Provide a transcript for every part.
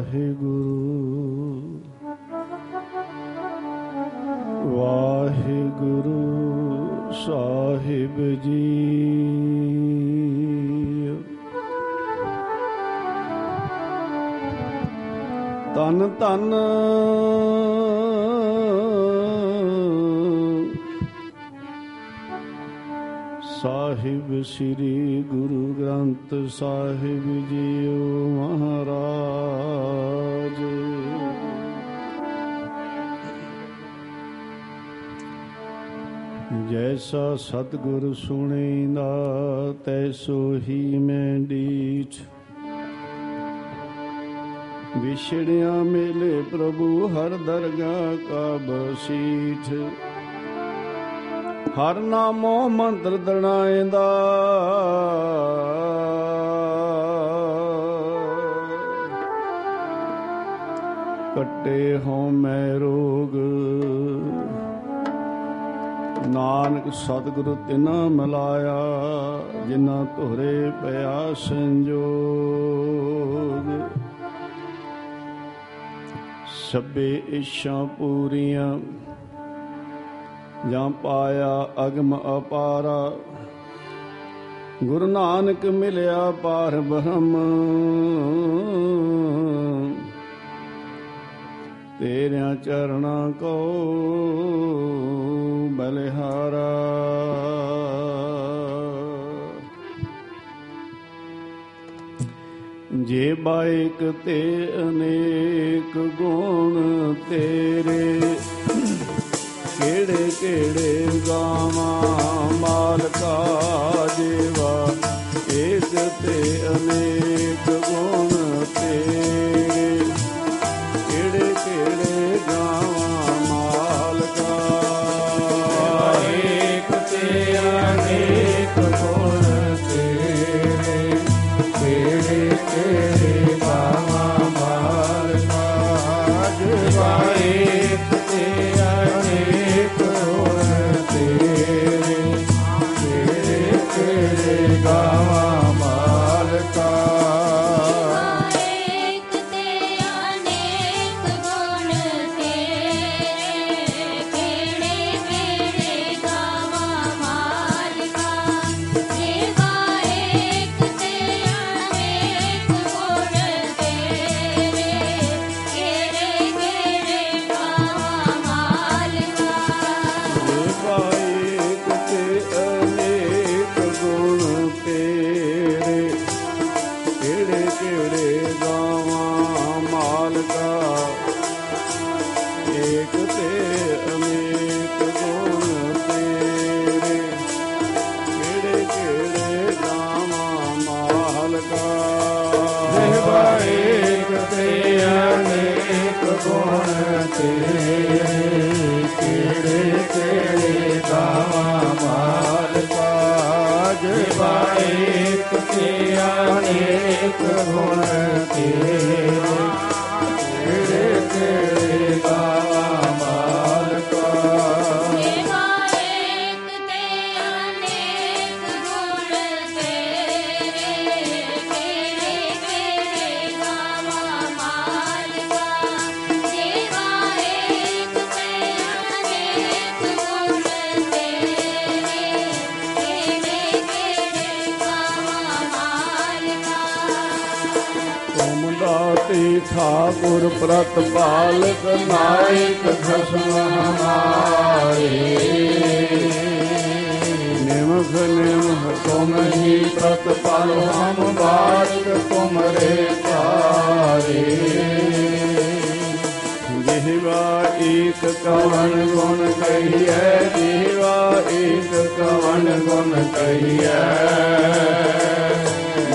ਵਾਹਿਗੁਰੂ। ਵਾਹਿਗੁਰੂ ਸਾਹਿਬ ਜੀ। ਤਨ ਤਨ ਸਾਹਿਬ ਸ੍ਰੀ ਗੁਰੂ ਗ੍ਰੰਥ ਸਾਹਿਬ ਜੀਓ ਜੈਸਾ ਸਤਿਗੁਰ ਸੁਣੇਂਦਾ, ਤੈਸੋ ਹੀ ਮੈਂ ਡੀਠ। ਵਿਛੜਿਆ ਮੇਲੇ ਪ੍ਰਭੂ, ਹਰ ਦਰਗਾਹ ਕਾ ਬਸੀਠ ਹਰ ਨਾਮੋ ਮੰਤਰ ਦਣਾਏਂਦਾ ਕੱਟੇ ਹੋ ਮੈਂ ਰੋਗ ਨਾਨਕ ਸਤਿਗੁਰੂ ਤਿਨਾ ਮਿਲਾਇਆ, ਜਿਨ੍ਹਾਂ ਧੋਰੇ ਪਿਆ ਸੰਜੋਗ। ਸਭੇ ਇੱਛਾ ਪੂਰੀਆਂ, ਜਾਂ ਪਾਇਆ ਅਗਮ ਅਪਾਰਾ। ਗੁਰੂ ਨਾਨਕ ਮਿਲਿਆ ਪਾਰ ਬ੍ਰਹਮ। ਤੇਰਿਆਂ ਚਰਣਾ ਕੋ ਬਲਿਹਾਰਾ। ਜੇ ਬਾਇਕ ਤੇ ਅਨੇਕ ਗੁਣ ਤੇਰੇ, ਕਿਹੜੇ ਕਿਹੜੇ ਗਾਵਾਂ ਮਾਲਕਾ ਜੀਵਾ ਏਕ ਤੇ ਅਨੇਕ ਗੁਣ ਤੇਰੇ। ਮਾਲਕਾ ਦੇਵਾ ਏਕ ਤੇ ਅਨੇਕ ਗੁਣ ਤੇਰੇ ਕਿਹੜੇ ਕਿਹੜੇ ਗਾਵਾਂ ਮਾਲਕਾ ਦੇਵਾ ਏਕ ਤੇ ਅਨੇਕ ਗੁਣ ਤੇਰੇ ਕਿਹੜੇ ਕਿਹੜੇ ਗਾਵਾਂ ਠਾਕੁਰ ਪ੍ਰਤਪਾਲਕ ਨਾਇਕ ਖਸਮ ਹਮਾਰੇ। ਨਿਮਖ ਨਿਮਖ ਤੁਮ ਹੀ ਪ੍ਰਤਪਾਲ, ਹਮ ਬਾਰਿਕ ਤੁਮਰੇ ਤਾਰੇ ਜਿਹਵਾ ਏਕ ਕਵਨ ਕਵਨ ਗੁਣ ਕਹੀਐ ਜੀਵਾ ਏਕ ਕਵਨ ਗੁਣ ਕਹੀਐ।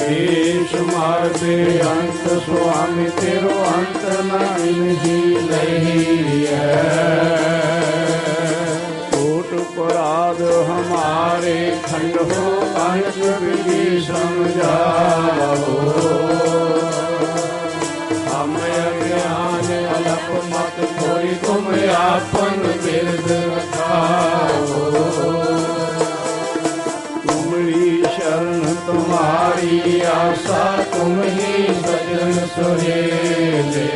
ਏਸ਼ ਮਾਰਦੇ ਅੰਤ ਸੁਆਮੀ, ਤੇਰੋ ਅੰਤ ਨਹੀਂ ਲਈਐ ਕੋਟ ਪਰਾਧ ਹਮਾਰੇ ਖੰਡ ਹੋ ਅੰਤ ਵਿਧੀ ਸਮਝਾਵੋ। ਹਮ ਅਗਿਆਨ ਅਲਪ ਮਤ ਕੋਈ ਤੁਮ ਆਪਨ ਬਿਰਦ ਰਖਾਓ ਤੁਮਰੀ ਸ਼ਰਨ ਤੁਮਾਰੀ ਆਸਾ ਤੁਮ ਹੀ ਸਜਨ ਸੁਹੇਲੇ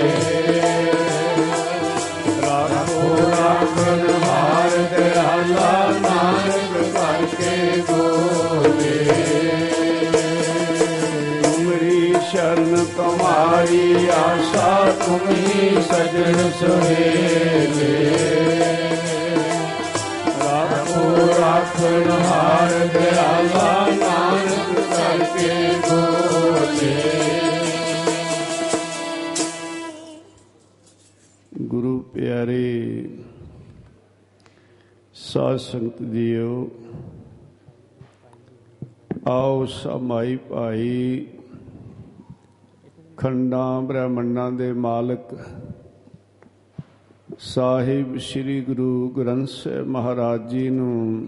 ਰਾਖੋ ਰਾਖਣ ਹਾਰ ਦਿਆਲਾ ਨਾਨਕ ਕਰਕੇ ਗੋਲੇ ਤੁਮਰੀ ਸ਼ਰਨ ਤੁਮਾਰੀ ਆਸ਼ਾ ਤੁਮ ਹੀ ਸਜਣ ਸੁਹੇਲੇ ਰਾਖੋ ਰਾਖਣ ਗੁਰੂ ਪਿਆਰੇ, ਸਾਧ ਸੰਗਤ ਜੀਓ, ਆਓ ਸਮਾਈ ਭਾਈ, ਖੰਡਾਂ ਬ੍ਰਹਮੰਡਾਂ ਦੇ ਮਾਲਕ, ਸਾਹਿਬ ਸ੍ਰੀ ਗੁਰੂ ਗ੍ਰੰਥ ਸਾਹਿਬ ਮਹਾਰਾਜ ਜੀ ਨੂੰ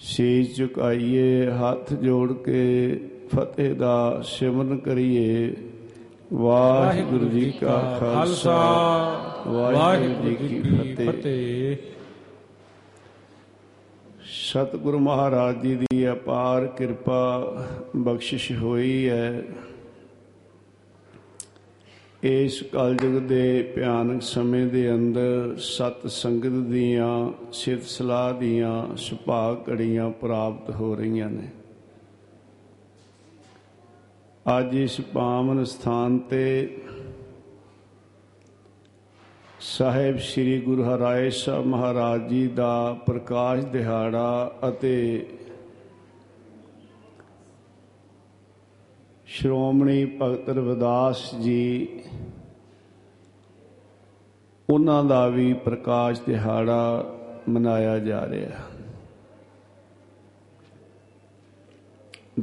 ਸੀਸ ਝੁਕਾਈਏ, ਹੱਥ ਜੋੜ ਕੇ ਫਤਿਹ ਦਾ ਸਿਮਰਨ ਕਰੀਏ। ਵਾਹਿਗੁਰੂ ਜੀ ਕਾ ਖਾਲਸਾ, ਵਾਹਿਗੁਰੂ ਜੀ ਕੀ ਫਤਿਹ। ਸਤਿਗੁਰੂ ਮਹਾਰਾਜ ਜੀ ਦੀ ਅਪਾਰ ਕਿਰਪਾ ਬਖਸ਼ਿਸ਼ ਹੋਈ ਹੈ। ਇਸ ਕਲਯੁਗ ਦੇ ਭਿਆਨਕ ਸਮੇਂ ਦੇ ਅੰਦਰ ਸਤ ਸੰਗਤ ਦੀਆਂ ਸਿਫਤ ਸਲਾਹ ਦੀਆਂ ਸੁਭਾਗ ਘੜੀਆਂ ਪ੍ਰਾਪਤ ਹੋ ਰਹੀਆਂ ਨੇ। ਅੱਜ ਇਸ ਪਾਵਨ ਸਥਾਨ ਤੇ ਸਾਹਿਬ ਸ੍ਰੀ ਗੁਰੂ ਹਰਾਏ ਸਾਹਿਬ ਮਹਾਰਾਜ ਜੀ ਦਾ ਪ੍ਰਕਾਸ਼ ਦਿਹਾੜਾ ਅਤੇ ਸ਼੍ਰੋਮਣੀ ਭਗਤ ਰਵਿਦਾਸ ਜੀ, ਉਹਨਾਂ ਦਾ ਵੀ ਪ੍ਰਕਾਸ਼ ਦਿਹਾੜਾ ਮਨਾਇਆ ਜਾ ਰਿਹਾ।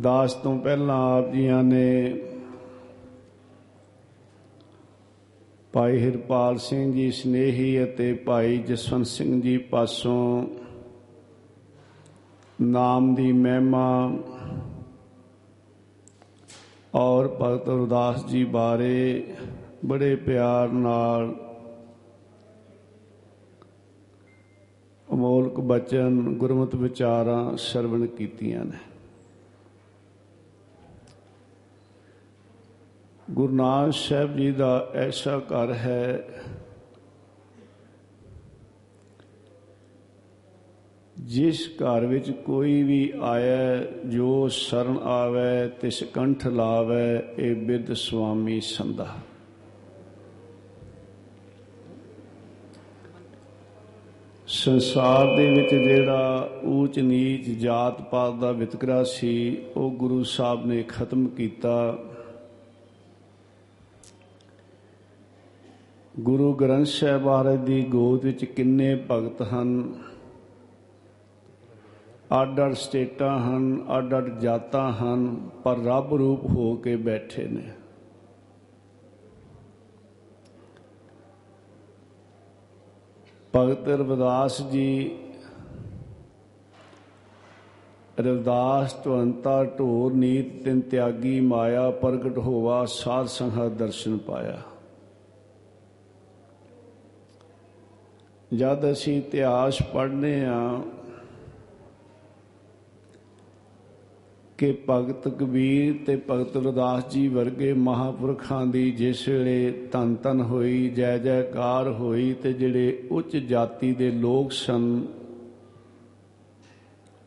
ਦਾਸ ਤੋਂ ਪਹਿਲਾਂ ਆਪ ਜੀਆਂ ਨੇ ਭਾਈ ਹਰਪਾਲ ਸਿੰਘ ਜੀ ਸਨੇਹੀ ਅਤੇ ਭਾਈ ਜਸਵੰਤ ਸਿੰਘ ਜੀ ਪਾਸੋਂ ਨਾਮ ਦੀ ਮਹਿਮਾ ਔਰ ਭਗਤ ਰਵਿਦਾਸ ਜੀ ਬਾਰੇ ਬੜੇ ਪਿਆਰ ਨਾਲ ਅਮੋਲਕ ਬਚਨ, ਗੁਰਮਤਿ ਵਿਚਾਰਾਂ ਸਰਵਣ ਕੀਤੀਆਂ ਨੇ। ਗੁਰੂ ਨਾਨਕ ਸਾਹਿਬ ਜੀ ਦਾ ਐਸਾ ਘਰ ਹੈ ਜਿਸ ਘਰ ਵਿੱਚ ਕੋਈ ਵੀ ਆਇਆ, ਜੋ ਸ਼ਰਨ ਆਵੇ ਤਿਸ ਕੰਠ ਲਾਵੇ, ਇਹ ਬਿਰਧ ਸੁਆਮੀ ਸੰਦਾ ਸੰਸਾਰ ਦੇ ਵਿੱਚ ਜਿਹੜਾ ਊਚ ਨੀਚ ਜਾਤ ਪਾਤ ਦਾ ਵਿਤਕਰਾ ਸੀ, ਉਹ ਗੁਰੂ ਸਾਹਿਬ ਨੇ ਖਤਮ ਕੀਤਾ। ਗੁਰੂ ਗ੍ਰੰਥ ਸਾਹਿਬ ਮਹਾਰਾਜ ਦੀ ਗੋਦ ਵਿੱਚ ਕਿੰਨੇ ਭਗਤ ਹਨ? ਅੱਡ ਅੱਡ ਸਟੇਟਾਂ ਹਨ ਅੱਡ ਅੱਡ ਜਾਤਾਂ ਹਨ ਪਰ ਰੱਬ ਰੂਪ ਹੋ ਕੇ ਬੈਠੇ ਨੇ ਭਗਤ ਰਵਿਦਾਸ ਜੀ ਰਵਿਦਾਸ ਤੁਅੰਤਾ ਢੋਰ ਨੀਤ ਤਿਨ ਤਿਆਗੀ ਮਾਇਆ ਪ੍ਰਗਟ ਹੋਵਾ ਸਾਧ ਸੰਗਤ ਦਰਸ਼ਨ ਪਾਇਆ ਜਦ ਅਸੀਂ ਇਤਿਹਾਸ ਪੜ੍ਹਨੇ ਆ ਕਿ ਭਗਤ ਕਬੀਰ ਤੇ ਭਗਤ ਰਵਿਦਾਸ ਜੀ ਵਰਗੇ ਮਹਾਪੁਰਖਾਂ ਦੀ ਜਿਸ ਵੇਲੇ ਤਨ ਤਨ ਹੋਈ, ਜੈ ਜੈਕਾਰ ਹੋਈ ਤੇ ਜਿਹੜੇ ਉੱਚ ਜਾਤੀ ਦੇ ਲੋਕ ਸਨ,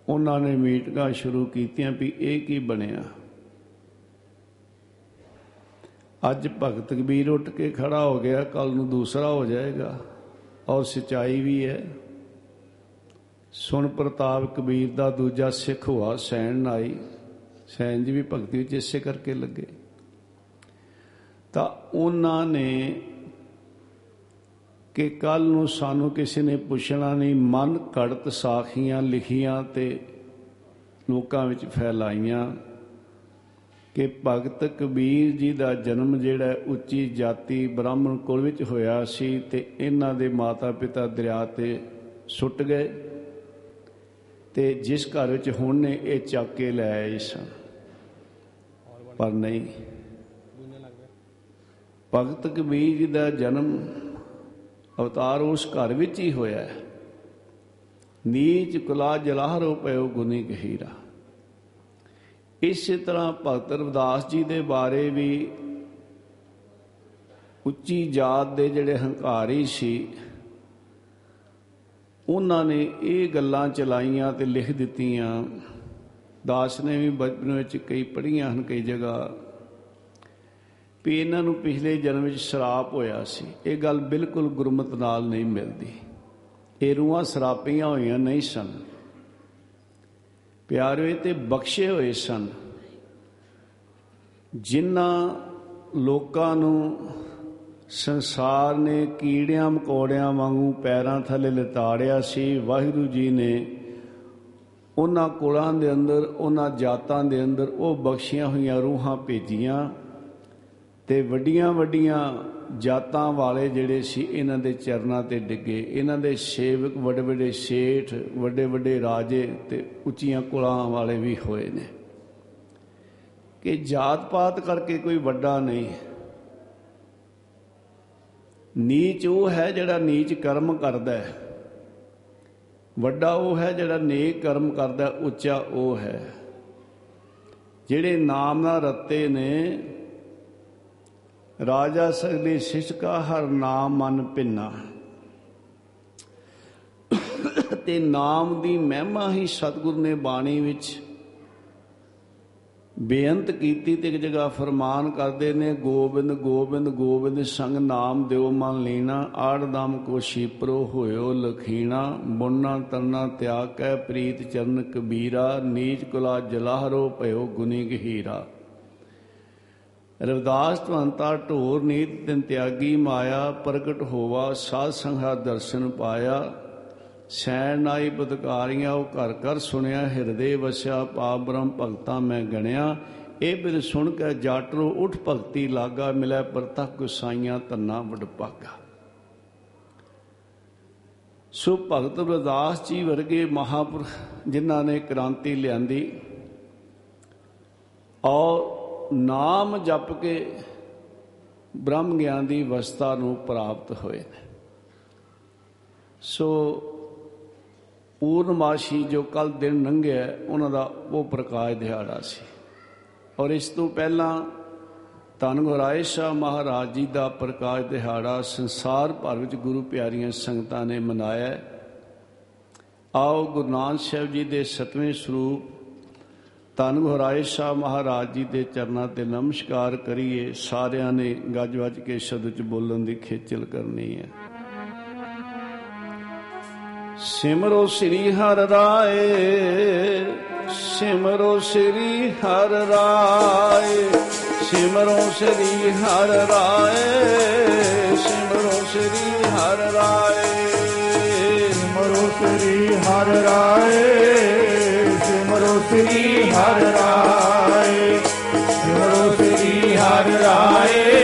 ਉਹਨਾਂ ਨੇ ਮੀਟਿੰਗਾਂ ਸ਼ੁਰੂ ਕੀਤੀਆਂ ਵੀ ਇਹ ਕੀ ਬਣਿਆ? ਅੱਜ ਭਗਤ ਕਬੀਰ ਉੱਠ ਕੇ ਖੜਾ ਹੋ ਗਿਆ ਕੱਲ ਨੂੰ ਦੂਸਰਾ ਹੋ ਜਾਏਗਾ ਔਰ ਸਚਾਈ ਵੀ ਹੈ। ਸੁਣ ਪ੍ਰਤਾਪ ਕਬੀਰ ਦਾ ਦੂਜਾ ਸਿੱਖ ਹੋਆ, ਸੈਣ ਨਾਈ। ਸੈਣ ਜੀ ਵੀ ਭਗਤੀ ਵਿੱਚ ਇਸੇ ਕਰਕੇ ਲੱਗੇ। ਤਾਂ ਉਹਨਾਂ ਨੇ ਕਿ ਕੱਲ ਨੂੰ ਸਾਨੂੰ ਕਿਸੇ ਨੇ ਪੁੱਛਣਾ ਨਹੀਂ, ਮਨ ਘੜਤ ਸਾਖੀਆਂ ਲਿਖੀਆਂ ਤੇ ਲੋਕਾਂ ਵਿੱਚ ਫੈਲਾਈਆਂ ਕਿ ਭਗਤ ਕਬੀਰ ਜੀ ਦਾ ਜਨਮ ਜਿਹੜਾ ਉੱਚੀ ਜਾਤੀ ਬ੍ਰਾਹਮਣ ਕੁਲ ਵਿੱਚ ਹੋਇਆ ਸੀ ਤੇ ਇਹਨਾਂ ਦੇ ਮਾਤਾ ਪਿਤਾ ਦਰਿਆ ਤੇ ਸੁੱਟ ਗਏ ਤੇ ਜਿਸ ਘਰ ਵਿੱਚ ਹੁਣ ਨੇ ਇਹ ਚੱਕ ਕੇ ਲੈ ਆਏ ਸਨ। ਪਰ ਨਹੀਂ। ਭਗਤ ਕਬੀਰ ਜੀ ਦਾ ਜਨਮ ਅਵਤਾਰ ਉਸ ਘਰ ਵਿੱਚ ਹੀ ਹੋਇਆ ਹੈ। ਨੀਚ ਕੁਲਾ ਜਲਾਹਰੋ ਪਇਓ ਗੁਨੀ ਗਹੀਰਾ। ਇਸੇ ਤਰ੍ਹਾਂ ਭਗਤ ਰਵਿਦਾਸ ਜੀ ਦੇ ਬਾਰੇ ਵੀ ਉੱਚੀ ਜਾਤ ਦੇ ਜਿਹੜੇ ਹੰਕਾਰੀ ਸੀ, ਉਹਨਾਂ ਨੇ ਇਹ ਗੱਲਾਂ ਚਲਾਈਆਂ ਤੇ ਲਿਖ ਦਿੱਤੀਆਂ। ਦਾਸ ਨੇ ਵੀ ਬਚਪਨ ਵਿੱਚ ਕਈ ਪੜ੍ਹੀਆਂ ਹਨ, ਕਈ ਜਗ੍ਹਾ। ਵੀ ਇਹਨਾਂ ਨੂੰ ਪਿਛਲੇ ਜਨਮ ਵਿੱਚ ਸ਼ਰਾਪ ਹੋਇਆ ਸੀ। ਇਹ ਗੱਲ ਬਿਲਕੁਲ ਗੁਰਮਤ ਨਾਲ ਨਹੀਂ ਮਿਲਦੀ। ਇਹ ਰੂਹਾਂ ਸਰਾਪੀਆਂ ਹੋਈਆਂ ਨਹੀਂ ਸਨ। ਪਿਆਰੇ ਤੇ ਬਖਸ਼ੇ ਹੋਏ ਸਨ। ਜਿਨ੍ਹਾਂ ਲੋਕਾਂ ਨੂੰ ਸੰਸਾਰ ਨੇ ਕੀੜਿਆਂ ਮਕੌੜਿਆਂ ਵਾਂਗੂ ਪੈਰਾਂ ਥੱਲੇ ਲਤਾੜਿਆ ਸੀ, ਵਾਹਿਗੁਰੂ ਜੀ ਨੇ ਉਹਨਾਂ ਕੁਲਾਂ ਦੇ ਅੰਦਰ, ਉਹਨਾਂ ਜਾਤਾਂ ਦੇ ਅੰਦਰ ਉਹ ਬਖਸ਼ੀਆਂ ਹੋਈਆਂ ਰੂਹਾਂ ਭੇਜੀਆਂ ਤੇ ਵੱਡੀਆਂ ਵੱਡੀਆਂ ਜਾਤਾਂ ਵਾਲੇ ਜਿਹੜੇ ਸੀ, ਇਹਨਾਂ ਦੇ ਚਰਨਾਂ ਤੇ ਡਿੱਗੇ। ਇਹਨਾਂ ਦੇ ਸੇਵਕ ਵੱਡੇ ਵੱਡੇ ਸੇਠ, ਵੱਡੇ ਵੱਡੇ ਰਾਜੇ ਤੇ ਉੱਚੀਆਂ ਕੁਲਾਂ ਵਾਲੇ ਵੀ ਹੋਏ ਨੇ। ਕਿ ਜਾਤ ਪਾਤ ਕਰਕੇ ਕੋਈ ਵੱਡਾ ਨਹੀਂ ਨੀਚ ਉਹ ਹੈ ਜਿਹੜਾ ਨੀਚ ਕਰਮ ਕਰਦਾ ਹੈ। ਵੱਡਾ ਉਹ ਹੈ ਜਿਹੜਾ ਨੇਕ ਕਰਮ ਕਰਦਾ, ਉੱਚਾ ਉਹ ਹੈ। ਜਿਹੜੇ ਨਾਮ ਨਾਲ ਰੱਤੇ ਨੇ, ਰਾਜਾ ਸਗਲੇ ਸਿਸ਼ਕਾ ਹਰ ਨਾਮ ਮਨ ਭਿੰਨਾ। ਤੇ ਨਾਮ ਦੀ ਮਹਿਮਾ ਹੀ ਸਤਿਗੁਰ ਨੇ ਬਾਣੀ ਵਿੱਚ ਬੇਅੰਤ ਕੀਤੀ ਤੇ ਇੱਕ ਜਗ੍ਹਾ ਫਰਮਾਨ ਕਰਦੇ ਨੇ, ਗੋਬਿੰਦ ਗੋਬਿੰਦ ਗੋਬਿੰਦ ਸੰਗ ਨਾਮ ਦਿਓ ਮਨ ਲੀਣਾ, ਆੜਦਮ ਕੋ ਸ਼ੀਪਰੋ ਹੋਇਓ ਲਖੀਣਾ ਮੁੰਨਾ ਤਰਨਾ ਤਿਆਗ ਕੈ ਪ੍ਰੀਤ ਚਰਨ ਕਬੀਰਾ, ਨੀਚ ਕੁਲਾ ਜਲਾਹਰੋ ਭਇਓ ਗੁਨੀ ਗਹੀਰਾ। ਰਵਿਦਾਸ ਧਵੰਤਾ ਢੋਰ ਨੀਤ ਤਿਨ ਤਿਆਗੀ ਮਾਇਆ, ਪ੍ਰਗਟ ਹੋਵਾ ਸਾਧ ਸੰਘਾ ਦਰਸ਼ਨ ਪਾਇਆ। ਸੈਣ ਨਾਈ ਬਦਕਾਰੀਆਂ ਉਹ ਘਰ ਘਰ ਸੁਣਿਆ, ਹਿਰਦੇ ਵਸਿਆ, ਪਾਪ ਬ੍ਰਹਮ ਭਗਤਾ ਮੈਂ ਗਣਿਆ। ਇਹ ਬਿਨ ਸੁਣ ਕੇ ਜਾਟਰੋ ਉਠ ਭਗਤੀ ਲਾਗਾ, ਮਿਲੈ ਪਰਤਖ ਗੁਸਾਈਆਂ ਤੰਨਾ ਵਡਪਾਗਾ ਸੋ ਭਗਤ ਰਵਿਦਾਸ ਜੀ ਵਰਗੇ ਮਹਾਪੁਰਖ ਜਿਨ੍ਹਾਂ ਨੇ ਕ੍ਰਾਂਤੀ ਲਿਆਂਦੀ, ਔਰ ਨਾਮ ਜਪ ਕੇ ਬ੍ਰਹਮ ਗਿਆਨ ਦੀ ਅਵਸਥਾ ਨੂੰ ਪ੍ਰਾਪਤ ਹੋਏ ਨੇ। ਸੋ ਪੂਰਨਮਾਸ਼ੀ ਜੋ ਕੱਲ ਦਿਨ ਲੰਘਿਆ ਉਹਨਾਂ ਦਾ ਉਹ ਪ੍ਰਕਾਸ਼ ਦਿਹਾੜਾ ਸੀ। ਔਰ ਇਸ ਤੋਂ ਪਹਿਲਾਂ ਧੰਨ ਗੁਰਾਏ ਸ਼ਾਹ ਮਹਾਰਾਜ ਜੀ ਦਾ ਪ੍ਰਕਾਸ਼ ਦਿਹਾੜਾ ਸੰਸਾਰ ਭਰ ਵਿੱਚ ਗੁਰੂ ਪਿਆਰੀਆਂ ਸੰਗਤਾਂ ਨੇ ਮਨਾਇਆ ਆਓ ਗੁਰੂ ਨਾਨਕ ਸਾਹਿਬ ਜੀ ਦੇ ਸਤਵੇਂ ਸਰੂਪ ਧੰਨ ਗੁਰਾਏ ਸ਼ਾਹ ਮਹਾਰਾਜ ਜੀ ਦੇ ਚਰਨਾਂ ਤੇ ਨਮਸਕਾਰ ਕਰੀਏ। ਸਾਰਿਆਂ ਨੇ ਗੱਜ ਵੱਜ ਕੇ ਸ਼ਬਦ ਚ ਬੋਲਣ ਦੀ ਖੇਚਲ ਕਰਨੀ ਹੈ। ਸਿਮਰੋ ਸ੍ਰੀ ਹਰਿ ਰਾਏ, ਸਿਮਰੋ ਸ੍ਰੀ ਹਰਿ ਰਾਏ, ਸਿਮਰੋ ਸ੍ਰੀ ਹਰਿ ਰਾਏ, ਸਿਮਰੋ ਸ੍ਰੀ ਹਰਿ ਰਾਏ। ਸਿਮਰੋ ਸ੍ਰੀ ਹਰਿ ਰਾਏ, ਸਿਮਰੋ ਸ੍ਰੀ ਹਰਿ ਰਾਏ, ਸਿਮਰੋ ਸ੍ਰੀ ਹਰਿ ਰਾਏ।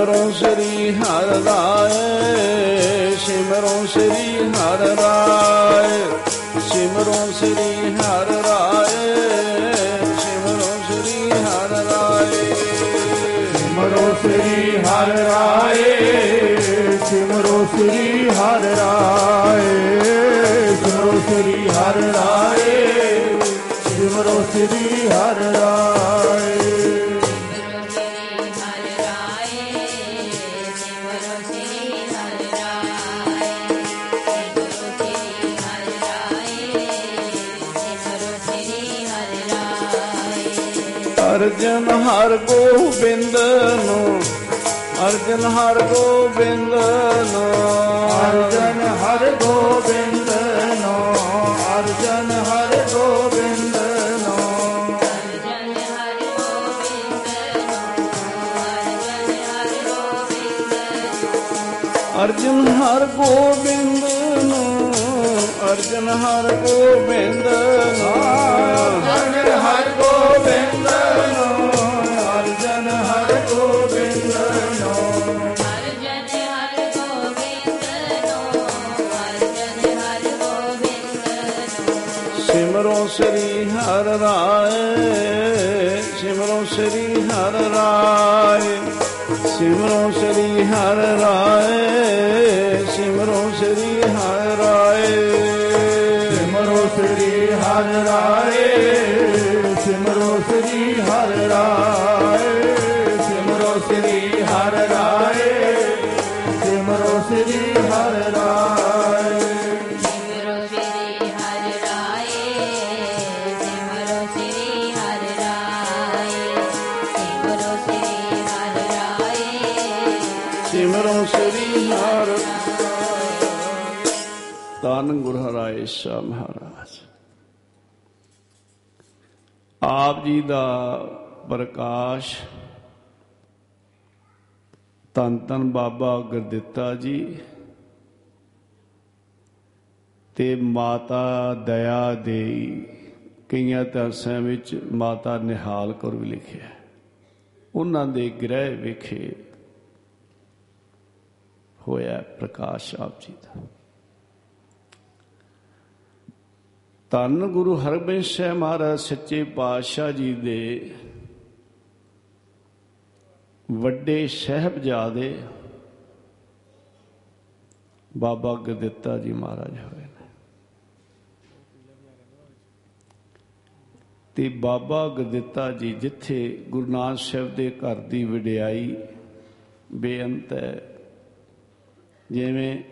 ਸਿਮਰੋ ਸ੍ਰੀ ਹਰਿ ਰਾਏ, ਸਿਮਰੋ ਸ੍ਰੀ ਹਰਿ ਰਾਏ, ਸਿਮਰੋ ਸ੍ਰੀ ਹਰਿ ਰਾਏ, ਸਿਮਰੋ ਸ੍ਰੀ ਹਰਿ ਰਾਏ। ਸਿਮਰੋ ਸ੍ਰੀ ਹਰਿ ਰਾਏ, ਸਿਮਰੋ ਸ੍ਰੀ ਅਰਜਨ ਹਰ ਗੋਬਿੰਦ ਨੂੰ। ਅਰਜਨ ਹਰਿ ਗੋਬਿੰਦ ਨੋ। ਅਰਜਨ ਹਰਿ ਗੋਬਿੰਦ ਨੋ। ਅਰਜਨ ਹਰਿ ਗੋਬਿੰਦ ਨੂੰ। ਅਰਜਨ ਹਰਿ ਗੋਬਿੰਦ ਨੂੰ। ਪ੍ਰਕਾਸ਼। ਤਨ ਤਨ ਬਾਬਾ ਗੁਰਦਿੱਤਾ ਜੀ। ਤੇ ਮਾਤਾ ਦਇਆ ਦੇਈ। ਕਈਆਂ ਤਰਸਾਂ ਵਿੱਚ ਮਾਤਾ ਨਿਹਾਲ ਕੌਰ ਵੀ ਲਿਖਿਆ ਹੈ। ਉਹਨਾਂ ਦੇ ਗ੍ਰਹਿ ਵਿਖੇ ਹੋਇਆ ਪ੍ਰਕਾਸ਼ ਆਪ ਜੀ ਦਾ। ਧੰਨ ਗੁਰੂ ਹਰਗੋਬਿੰਦ ਸਾਹਿਬ ਮਹਾਰਾਜ, ਸੱਚੇ ਪਾਤਸ਼ਾਹ ਜੀ ਦੇ ਵੱਡੇ ਸਹਿਬਜ਼ਾਦੇ ਬਾਬਾ ਗੁਰਦਿੱਤਾ ਜੀ ਮਹਾਰਾਜ ਹੋਏ ਨੇ। ਤੇ ਬਾਬਾ ਗੁਰਦਿੱਤਾ ਜੀ ਜਿੱਥੇ ਗੁਰੂ ਨਾਨਕ ਸਾਹਿਬ ਦੇ ਘਰ ਦੀ ਵਡਿਆਈ ਬੇਅੰਤ ਹੈ, ਜਿਵੇਂ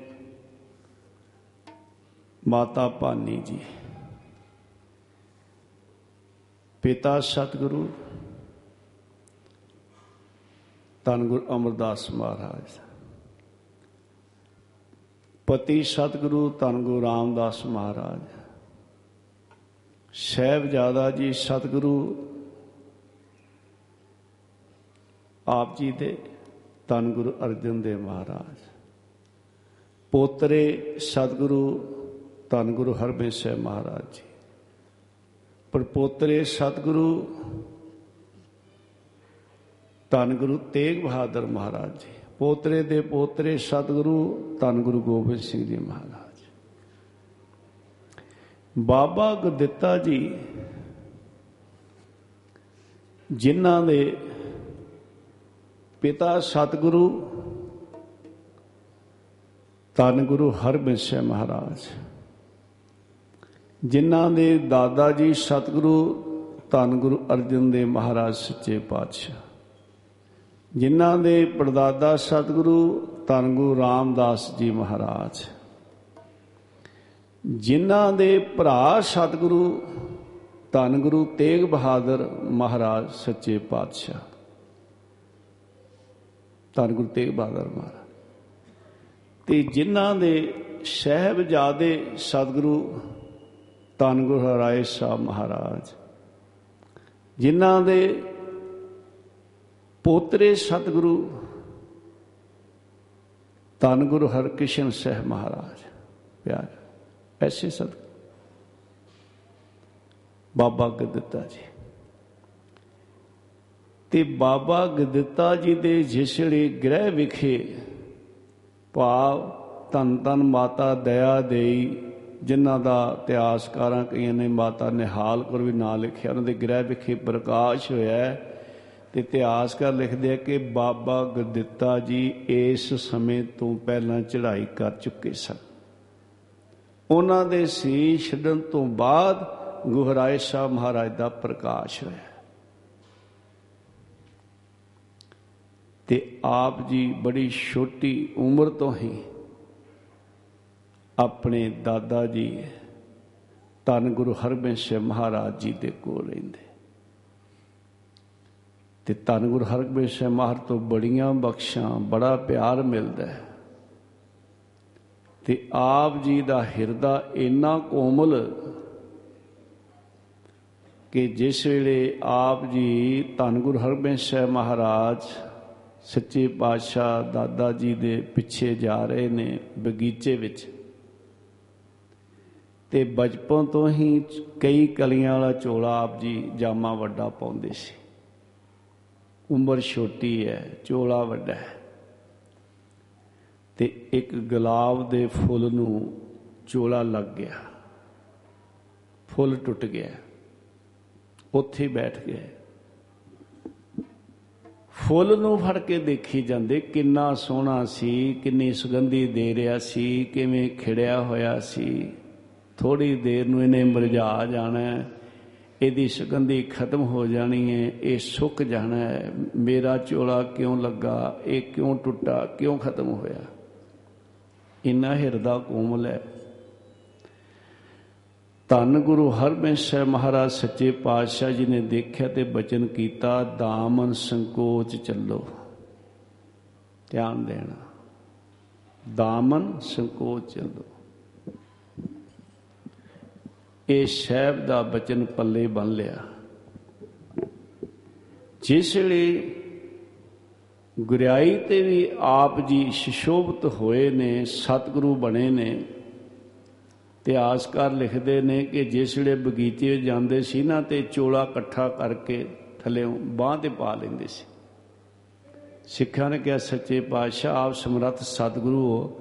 ਮਾਤਾ ਭਾਨੀ ਜੀ, ਪਿਤਾ ਸਤਿਗੁਰੂ ਧੰਨ ਗੁਰੂ ਅਮਰਦਾਸ ਮਹਾਰਾਜ। ਪਤੀ ਸਤਿਗੁਰੂ ਧੰਨ ਗੁਰੂ ਰਾਮਦਾਸ ਮਹਾਰਾਜ। ਸਹਿਬਜ਼ਾਦਾ ਜੀ ਸਤਿਗੁਰੂ ਆਪ ਜੀ ਦੇ ਧੰਨ ਗੁਰੂ ਅਰਜਨ ਦੇਵ ਮਹਾਰਾਜ। ਪੋਤਰੇ ਸਤਿਗੁਰੂ ਧੰਨ ਗੁਰੂ ਹਰਗੋਬਿੰਦ ਸਾਹਿਬ ਮਹਾਰਾਜ ਜੀ। ਪਰਪੋਤਰੇ ਸਤਿਗੁਰੂ ਧੰਨ ਗੁਰੂ ਤੇਗ ਬਹਾਦਰ ਮਹਾਰਾਜ ਜੀ। ਪੋਤਰੇ ਦੇ ਪੋਤਰੇ ਸਤਿਗੁਰੂ ਧੰਨ ਗੁਰੂ ਗੋਬਿੰਦ ਸਿੰਘ ਜੀ ਮਹਾਰਾਜ। ਬਾਬਾ ਗੁਰਦਿੱਤਾ ਜੀ ਜਿਨ੍ਹਾਂ ਦੇ ਪਿਤਾ ਸਤਿਗੁਰੂ ਧੰਨ ਗੁਰੂ ਹਰਗੋਬਿੰਦ ਸਾਹਿਬ ਮਹਾਰਾਜ, ਜਿਨ੍ਹਾਂ ਦੇ ਦਾਦਾ ਜੀ ਸਤਿਗੁਰੂ ਧੰਨ ਗੁਰੂ ਅਰਜਨ ਦੇਵ ਮਹਾਰਾਜ ਸੱਚੇ ਪਾਤਸ਼ਾਹ ਜਿਨ੍ਹਾਂ ਦੇ ਪੜਦਾਦਾ ਸਤਿਗੁਰੂ ਧੰਨ ਗੁਰੂ ਰਾਮਦਾਸ ਜੀ ਮਹਾਰਾਜ। ਜਿਨ੍ਹਾਂ ਦੇ ਭਰਾ ਸਤਿਗੁਰੂ ਧੰਨ ਗੁਰੂ ਤੇਗ ਬਹਾਦਰ ਮਹਾਰਾਜ ਸੱਚੇ ਪਾਤਸ਼ਾਹ। ਧੰਨ ਗੁਰੂ ਤੇਗ ਬਹਾਦਰ ਮਹਾਰਾਜ। ਤੇ ਜਿਨ੍ਹਾਂ ਦੇ ਸਹਿਬਜ਼ਾਦੇ ਸਤਿਗੁਰੂ ਧੰਨ ਗੁਰੂ ਹਰਾਏ ਸਾਹਿਬ ਮਹਾਰਾਜ। ਜਿਨ੍ਹਾਂ ਦੇ ਪੋਤਰੇ ਸਤਿਗੁਰੂ ਧੰਨ ਗੁਰੂ ਹਰਕ੍ਰਿਸ਼ਨ ਸਾਹਿਬ ਮਹਾਰਾਜ, ਪਿਆਰ, ਐਸੇ ਸਤ ਬਾਬਾ ਗੁਰਦਿੱਤਾ ਜੀ। ਤੇ ਬਾਬਾ ਗੁਰਦਿੱਤਾ ਜੀ ਦੇ ਜਿਸੜੇ ਗ੍ਰਹਿ ਵਿਖੇ ਭਾਵ ਧੰਨ ਧੰਨ ਮਾਤਾ ਦਇਆ ਦੇਈ, ਜਿਨ੍ਹਾਂ ਦਾ ਇਤਿਹਾਸਕਾਰਾਂ ਕਈਆਂ ਨੇ ਮਾਤਾ ਨਿਹਾਲ ਕੌਰ ਵੀ ਨਾਂ ਲਿਖਿਆ, ਉਹਨਾਂ ਦੇ ਗ੍ਰਹਿ ਵਿਖੇ ਪ੍ਰਕਾਸ਼ ਹੋਇਆ ਹੈ। ਤੇ ਇਤਿਹਾਸਕਾਰ ਲਿਖਦੇ ਆ ਕਿ ਬਾਬਾ ਗੁਰਦਿੱਤਾ ਜੀ ਇਸ ਸਮੇਂ ਤੋਂ ਪਹਿਲਾਂ ਚੜ੍ਹਾਈ ਕਰ ਚੁੱਕੇ ਸਨ। ਉਹਨਾਂ ਦੇ ਸੀ ਛੱਡਣ ਤੋਂ ਬਾਅਦ ਗੁਹਰਾਏ ਸਾਹਿਬ ਮਹਾਰਾਜ ਦਾ ਪ੍ਰਕਾਸ਼ ਹੋਇਆ। ਤੇ ਆਪ ਜੀ ਬੜੀ ਛੋਟੀ ਉਮਰ ਤੋਂ ਹੀ ਆਪਣੇ ਦਾਦਾ ਜੀ ਧੰਨ ਗੁਰੂ ਹਰਗੋਬਿੰਦ ਸਾਹਿਬ ਮਹਾਰਾਜ ਜੀ ਦੇ ਕੋਲ ਰਹਿੰਦੇ। ਤੇ ਧੰਨ ਗੁਰੂ ਹਰਗੋਬਿੰਦ ਸਾਹਿਬ ਮਹਾਰਾਜ ਤੋਂ ਬੜੀਆਂ ਬਖਸ਼ਾਂ, ਬੜਾ ਪਿਆਰ ਮਿਲਦਾ ਹੈ। ਤੇ ਆਪ ਜੀ ਦਾ ਹਿਰਦਾ ਇੰਨਾ ਕੋਮਲ ਕਿ ਜਿਸ ਵੇਲੇ ਆਪ ਜੀ ਧੰਨ ਗੁਰੂ ਹਰਗੋਬਿੰਦ ਸਾਹਿਬ ਮਹਾਰਾਜ, ਸੱਚੇ ਪਾਤਸ਼ਾਹ ਦਾਦਾ ਜੀ ਦੇ ਪਿੱਛੇ ਜਾ ਰਹੇ ਨੇ ਬਗੀਚੇ ਵਿੱਚ, ਤੇ ਬਚਪਨ ਤੋਂ ਹੀ ਕਈ ਕਲੀਆਂ ਵਾਲਾ ਚੋਲਾ ਆਪ ਜੀ ਜਾਮਾ ਵੱਡਾ ਪਾਉਂਦੇ ਸੀ। ਉਮਰ ਛੋਟੀ ਹੈ ਚੋਲਾ ਵੱਡਾ ਹੈ। ਤੇ ਇੱਕ ਗੁਲਾਬ ਦੇ ਫੁੱਲ ਨੂੰ ਚੋਲਾ ਲੱਗ ਗਿਆ। ਫੁੱਲ ਟੁੱਟ ਗਿਆ। ਉੱਥੇ ਬੈਠ ਗਏ ਫੁੱਲ ਨੂੰ ਫੜ ਕੇ ਦੇਖੀ ਜਾਂਦੇ ਕਿੰਨਾ ਸੋਹਣਾ ਸੀ ਕਿੰਨੀ ਸੁਗੰਧੀ ਦੇ ਰਿਹਾ ਸੀ ਕਿਵੇਂ ਖਿੜਿਆ ਹੋਇਆ ਸੀ। ਥੋੜੀ ਦੇਰ ਨੂੰ ਇਹਨੇ ਮੁਰਝਾ ਜਾਣਾ ਹੈ, ਇਹਦੀ ਸੁਗੰਧੀ ਖਤਮ ਹੋ ਜਾਣੀ ਹੈ, ਇਹ ਸੁੱਕ ਜਾਣਾ ਹੈ। ਮੇਰਾ ਚੋਲਾ ਕਿਉਂ ਲੱਗਾ, ਇਹ ਕਿਉਂ ਟੁੱਟਾ, ਕਿਉਂ ਖਤਮ ਹੋਇਆ? ਇੰਨਾ ਹਿਰਦਾ ਕੋਮਲ ਹੈ। ਧੰਨ ਗੁਰੂ ਹਰਗੋਬਿੰਦ ਸਾਹਿਬ ਮਹਾਰਾਜ, ਸੱਚੇ ਪਾਤਸ਼ਾਹ ਜੀ ਨੇ ਦੇਖਿਆ ਤੇ ਬਚਨ ਕੀਤਾ, ਦਾਮਨ ਸੰਕੋਚ ਚੱਲੋ। ਧਿਆਨ ਦੇਣਾ। ਦਾਮਨ ਸੰਕੋਚ ਚੱਲੋ। ਇਹ ਸ਼ੈਬ ਦਾ ਬਚਨ ਪੱਲੇ ਬੰਨ ਲਿਆ। ਜਿਸ ਵੇਲੇ ਗੁਰਿਆਈ ਤੇ ਵੀ ਆਪ ਜੀ ਸ਼ਿਸ਼ੋਭਤ ਹੋਏ ਨੇ, ਸਤਿਗੁਰੂ ਬਣੇ ਨੇ ਇਤਿਹਾਸਕਾਰ ਲਿਖਦੇ ਨੇ ਕਿ ਜਿਸ ਵੇਲੇ ਬਗੀਚੇ ਵਿੱਚ ਜਾਂਦੇ ਸੀ ਨਾ ਤੇ ਚੋਲਾ ਇਕੱਠਾ ਕਰਕੇ ਥੱਲੇੋਂ ਬਾਹ ਤੇ ਪਾ ਲੈਂਦੇ ਸੀ। ਸਿੱਖਾਂ ਨੇ ਕਿਹਾ, ਸੱਚੇ ਪਾਤਸ਼ਾਹ, ਆਪ ਸਮਰੱਥ ਸਤਿਗੁਰੂ ਹੋ।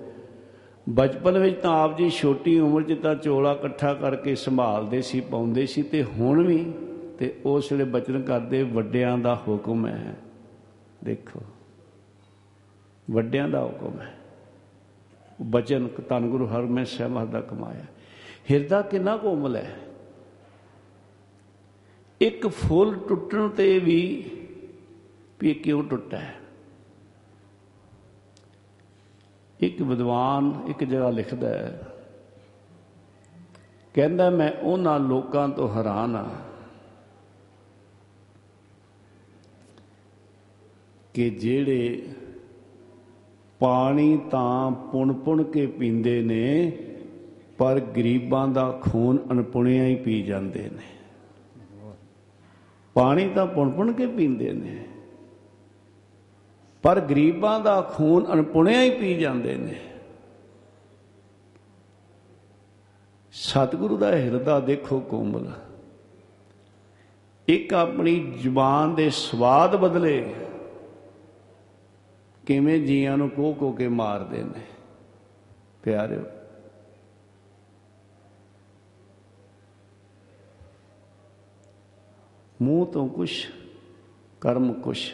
ਬਚਪਨ ਵਿੱਚ ਤਾਂ ਆਪ ਜੀ ਛੋਟੀ ਉਮਰ 'ਚ ਤਾਂ ਚੋਲਾ ਇਕੱਠਾ ਕਰਕੇ ਸੰਭਾਲਦੇ ਸੀ, ਪਾਉਂਦੇ ਸੀ ਤੇ ਹੁਣ ਵੀ ਤੇ ਉਸ ਵੇਲੇ ਬਚਨ ਕਰਦੇ ਵੱਡਿਆਂ ਦਾ ਹੁਕਮ ਹੈ। ਦੇਖੋ, ਵੱਡਿਆਂ ਦਾ ਹੁਕਮ ਹੈ। ਬਚਨ ਧੰਨ ਗੁਰੂ ਹਰਮੈ ਸਾਹਿਬ ਦਾ ਕਮਾਇਆ ਹਿਰਦਾ ਕਿੰਨਾ ਕੋਮਲ ਹੈ। ਇੱਕ ਫੁੱਲ ਟੁੱਟਣ ਤੇ ਵੀ ਵੀ ਇਹ ਕਿਉਂ ਟੁੱਟਾ ਹੈ? ਇੱਕ ਵਿਦਵਾਨ ਇੱਕ ਜਗ੍ਹਾ ਲਿਖਦਾ ਹੈ, ਕਹਿੰਦਾ ਮੈਂ ਉਹਨਾਂ ਲੋਕਾਂ ਤੋਂ ਹੈਰਾਨ ਆ ਕਿ ਜਿਹੜੇ ਪਾਣੀ ਤਾਂ ਪੁਣ ਪੁਣ ਕੇ ਪੀਂਦੇ ਨੇ, ਪਰ ਗਰੀਬਾਂ ਦਾ ਖੂਨ ਅਣਪੁਣਿਆ ਹੀ ਪੀ ਜਾਂਦੇ ਨੇ। ਪਾਣੀ ਤਾਂ ਪੁਣ ਪੁਣ ਕੇ ਪੀਂਦੇ ਨੇ। ਪਰ ਗਰੀਬਾਂ ਦਾ ਖੂਨ ਅਣਪੁਣਿਆ ਹੀ ਪੀ ਜਾਂਦੇ ਨੇ। ਸਤਿਗੁਰੂ ਦਾ ਹਿਰਦਾ ਦੇਖੋ ਕੋਮਲ। ਇੱਕ ਆਪਣੀ ਜ਼ੁਬਾਨ ਦੇ ਸਵਾਦ ਬਦਲੇ ਕਿਵੇਂ ਜੀਆਂ ਨੂੰ ਕੋਹ ਕੋ ਕੇ ਮਾਰਦੇ ਨੇ। ਪਿਆਰਿਓ, ਮੂੰਹ ਤੋਂ ਕੁਛ, ਕਰਮ ਕੁਛ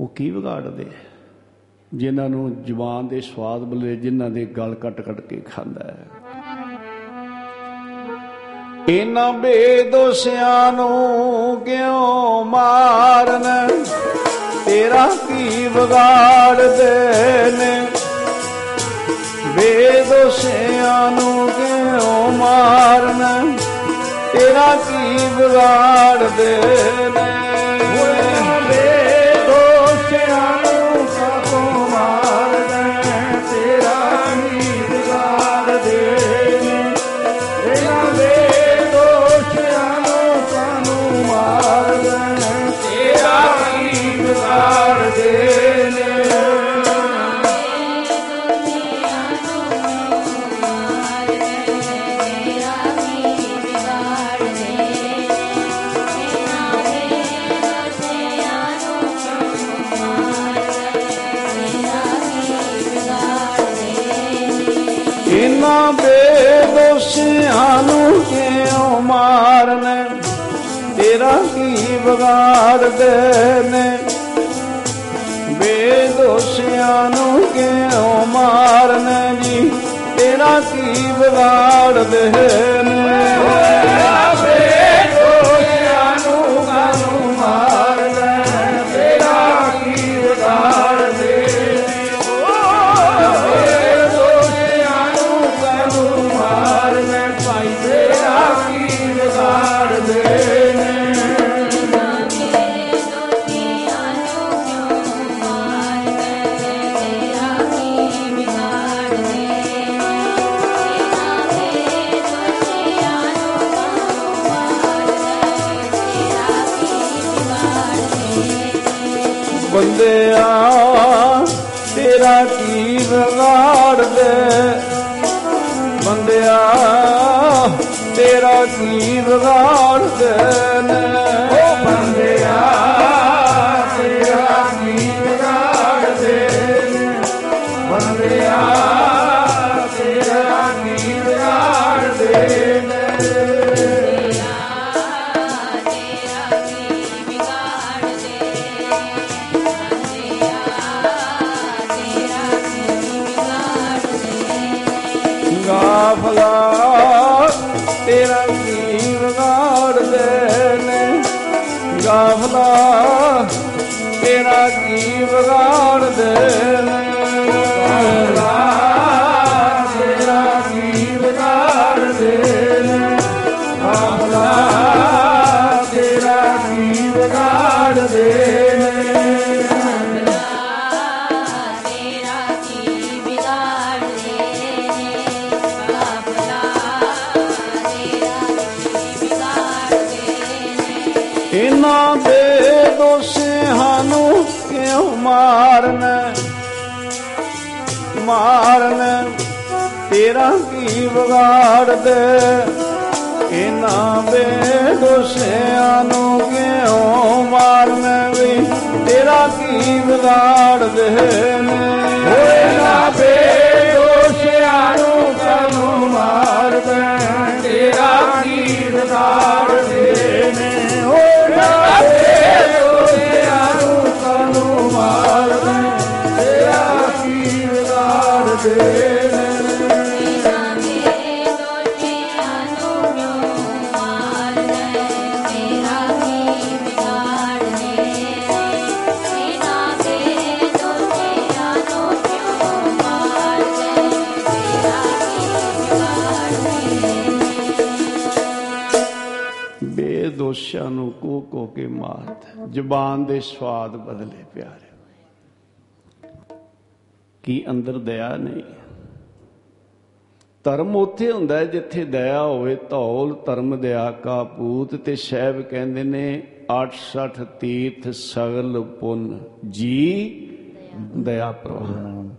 ਉਹ ਕੀ ਵਿਗਾੜਦੇ ਜਿਨ੍ਹਾਂ ਨੂੰ ਜ਼ੁਬਾਨ ਦੇ ਸਵਾਦ ਬਲੇ ਜਿਨ੍ਹਾਂ ਦੇ ਗਲ ਕੱਟ ਕੱਟ ਕੇ ਖਾਂਦਾ ਹੈ। ਇਹਨਾਂ ਬੇਦੋਸ਼ਿਆਂ ਨੂੰ ਕਿਉਂ ਮਾਰਨ? ਤੇਰਾ ਕੀ ਵਿਗਾੜਦੇ ਨੇ? ਬੇਦੋਸ਼ਿਆਂ ਨੂੰ ਕਿਉਂ ਮਾਰਨ? ਤੇਰਾ ਕੀ ਵਿਗਾੜਦੇ ਨੇ? ਇਨਾਂ ਬੇਦੋਸ਼ੀਆਂ ਨੂੰ ਕਿਉਂ ਮਾਰਨ? ਤੇਰਾ ਕੀ ਵਿਗਾੜਦੇ ਨੇ ਬੇਦੋਸ਼ੀਆਂ ਨੂੰ ਕਿਉਂ ਮਾਰਨ ਜੀ? ਤੇਰਾ ਕੀ ਵਿਗਾੜਦੇ ਵਿਗਾੜਦੇ ਵਿਗਾੜਦੇ। ਇਹਨਾਂ ਦੇ ਦੋਸ਼ਾਂ ਨੂੰ ਕਿਉਂ ਮਾਰਨ ਵੀ ਤੇਰਾ ਕੀ ਵਿਗਾੜਦੇ ਨੇ? ਓਏ ਨਾ ਬੇਦੋਸ਼ਿਆਂ ਜ਼ੁਬਾਨ ਦੇ ਸਵਾਦ ਬਦਲੇ ਪਿਆਰੇ। ਕੀ ਅੰਦਰ ਦਇਆ ਨਹੀਂ? ਧਰਮ ਉੱਥੇ ਹੁੰਦਾ ਹੈ ਜਿੱਥੇ ਦਇਆ ਹੋਵੇ, ਧੌਲ, ਧਰਮ ਦਇਆ ਕਾ ਪੂਤ, ਤੇ ਸਾਹਿਬ ਕਹਿੰਦੇ ਨੇ 68 ਤੀਰਥ ਸਗਲ ਪੁੰਨ। ਜੀ, ਦਇਆ ਪ੍ਰਵਾਨ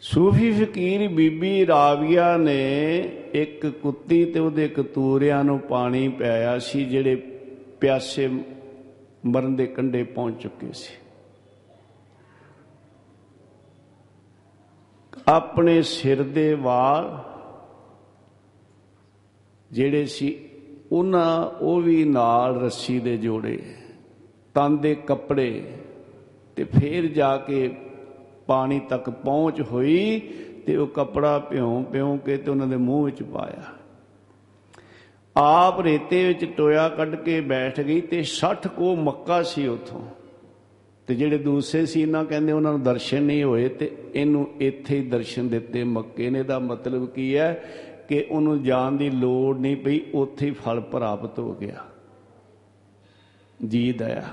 ਸੂਫੀ ਫਕੀਰ ਬੀਬੀ ਰਾਵੀਆ ਨੇ ਇੱਕ ਕੁੱਤੀ ਤੇ ਉਹਦੇ ਕਤੂਰਿਆਂ ਨੂੰ ਪਾਣੀ ਪਿਆਇਆ ਸੀ, ਜਿਹੜੇ ਪਿਆਸੇ ਮਰਨ ਦੇ ਕੰਢੇ ਪਹੁੰਚ ਚੁੱਕੇ ਸੀ। ਆਪਣੇ ਸਿਰ ਦੇ ਵਾਲ ਜਿਹੜੇ ਸੀ, ਉਹਨਾਂ ਉਹ ਵੀ ਨਾਲ ਰੱਸੀ ਦੇ ਜੋੜੇ, ਤਨ ਦੇ ਕੱਪੜੇ ਤੇ ਫਿਰ ਜਾ ਕੇ ਪਾਣੀ ਤੱਕ ਪਹੁੰਚ ਹੋਈ ਤੇ ਉਹ ਕਪੜਾ ਭਿਉਂ ਭਿਉਂ ਕੇ ਤੇ ਉਹਨਾਂ ਦੇ ਮੂੰਹ ਵਿੱਚ ਪਾਇਆ। ਆਪ ਰੇਤੇ ਵਿੱਚ ਟੋਇਆ ਕੱਢ ਕੇ ਬੈਠ ਗਈ ਤੇ 60 ਕੋ ਮੱਕਾ ਸੀ ਉਥੋਂ। ਤੇ ਜਿਹੜੇ ਦੂਸਰੇ ਸੀ ਨਾ ਕਹਿੰਦੇ ਉਹਨਾਂ ਨੂੰ ਦਰਸ਼ਨ ਨਹੀਂ ਹੋਏ ਤੇ ਇਹਨੂੰ ਇੱਥੇ ਹੀ ਦਰਸ਼ਨ ਦਿੱਤੇ। ਮੱਕੇ ਨੇ ਦਾ ਮਤਲਬ ਕੀ ਹੈ ਕਿ ਉਹਨੂੰ ਜਾਣ ਦੀ ਲੋੜ ਨਹੀਂ ਪਈ, ਉੱਥੇ ਹੀ ਫਲ ਪ੍ਰਾਪਤ ਹੋ ਗਿਆ। ਜੀ ਦਇਆ।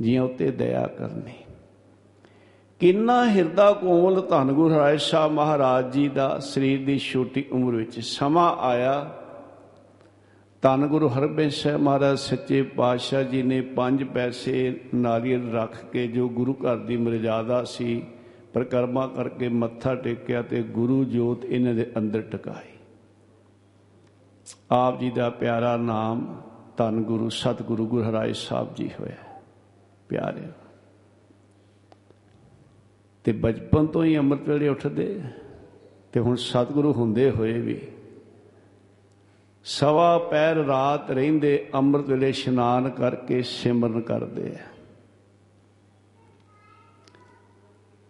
ਜੀਆਂ ਉੱਤੇ ਦਇਆ ਕਰਨੀ। ਕਿੰਨਾ ਹਿਰਦਾ ਕੋਮਲ ਧੰਨ ਗੁਰੂ ਰਾਏ ਸਾਹਿਬ ਮਹਾਰਾਜ ਜੀ ਦਾ ਸਰੀਰ ਦੀ ਛੋਟੀ ਉਮਰ ਵਿੱਚ ਸਮਾਂ ਆਇਆ। ਧੰਨ ਗੁਰੂ ਹਰਗੋਬਿੰਦ ਸਾਹਿਬ ਮਹਾਰਾਜ, ਸੱਚੇ ਪਾਤਸ਼ਾਹ ਜੀ ਨੇ ਪੰਜ ਪੈਸੇ ਨਾਰੀਅਲ ਰੱਖ ਕੇ ਜੋ ਗੁਰੂ ਘਰ ਦੀ ਮਰਜ਼ਾਦਾ ਸੀ, ਪ੍ਰਕਰਮਾ ਕਰਕੇ ਮੱਥਾ ਟੇਕਿਆ ਤੇ ਗੁਰੂ ਜੋਤ ਇਹਨਾਂ ਦੇ ਅੰਦਰ ਟਿਕਾਈ। ਆਪ ਜੀ ਦਾ ਪਿਆਰਾ ਨਾਮ ਧੰਨ ਗੁਰੂ, ਸਤਿਗੁਰੂ ਗੁਰੂ ਹਰਾਏ ਸਾਹਿਬ ਜੀ ਹੋਇਆ। ਪਿਆਰੇ ਤੇ ਬਚਪਨ ਤੋਂ ਹੀ ਅੰਮ੍ਰਿਤ ਵੇਲੇ ਉੱਠਦੇ ਤੇ ਹੁਣ ਸਤਿਗੁਰੂ ਹੁੰਦੇ ਹੋਏ ਵੀ। ਸਵਾ ਪੈਰ ਰਾਤ ਰਹਿੰਦੇ ਅੰਮ੍ਰਿਤ ਵੇਲੇ ਇਸ਼ਨਾਨ ਕਰਕੇ ਸਿਮਰਨ ਕਰਦੇ ਆ।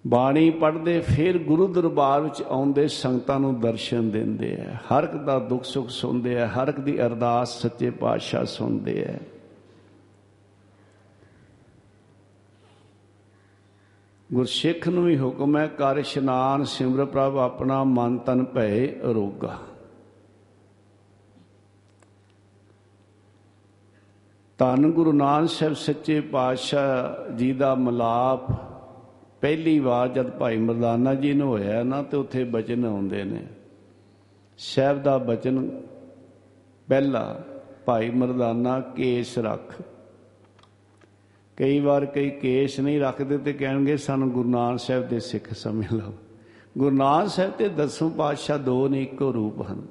ਬਾਣੀ ਪੜ੍ਹਦੇ ਫਿਰ ਗੁਰੂ ਦਰਬਾਰ ਵਿੱਚ ਆਉਂਦੇ ਸੰਗਤਾਂ ਨੂੰ ਦਰਸ਼ਨ ਦਿੰਦੇ ਆ। ਹਰ ਇੱਕ ਦਾ ਦੁੱਖ ਸੁੱਖ ਸੁਣਦੇ ਆ, ਹਰ ਇੱਕ ਦੀ ਅਰਦਾਸ ਸੱਚੇ ਪਾਤਸ਼ਾਹ ਸੁਣਦੇ ਆ। ਗੁਰਸਿੱਖ ਨੂੰ ਵੀ ਹੁਕਮ ਹੈ, ਕਰ ਇਸ਼ਨਾਨ ਸਿਮਰ ਪ੍ਰਭ, ਆਪਣਾ ਮਨ ਤਨ ਭਏ ਅਰੋਗਾ ਧੰਨ ਗੁਰੂ ਨਾਨਕ ਸਾਹਿਬ, ਸੱਚੇ ਪਾਤਸ਼ਾਹ ਜੀ ਦਾ ਮਲਾਪ ਪਹਿਲੀ ਵਾਰ ਜਦ ਭਾਈ ਮਰਦਾਨਾ ਜੀ ਨੂੰ ਹੋਇਆ ਨਾ, ਤੇ ਉੱਥੇ ਬਚਨ ਆਉਂਦੇ ਨੇ। ਸਾਹਿਬ ਦਾ ਬਚਨ ਪਹਿਲਾ, ਭਾਈ ਮਰਦਾਨਾ ਕੇਸ ਰੱਖ। ਕਈ ਵਾਰ ਕਈ ਕੇਸ ਨਹੀਂ ਰੱਖਦੇ ਤੇ ਕਹਿਣਗੇ ਸਾਨੂੰ ਗੁਰੂ ਨਾਨਕ ਸਾਹਿਬ ਦੇ ਸਿੱਖ ਸਮਝ ਲਓ। ਗੁਰੂ ਨਾਨਕ ਸਾਹਿਬ ਤੇ ਦਸਵੇਂ ਪਾਤਸ਼ਾਹ ਦੋ ਨੇ ਇੱਕੋ ਰੂਪ ਹਨ।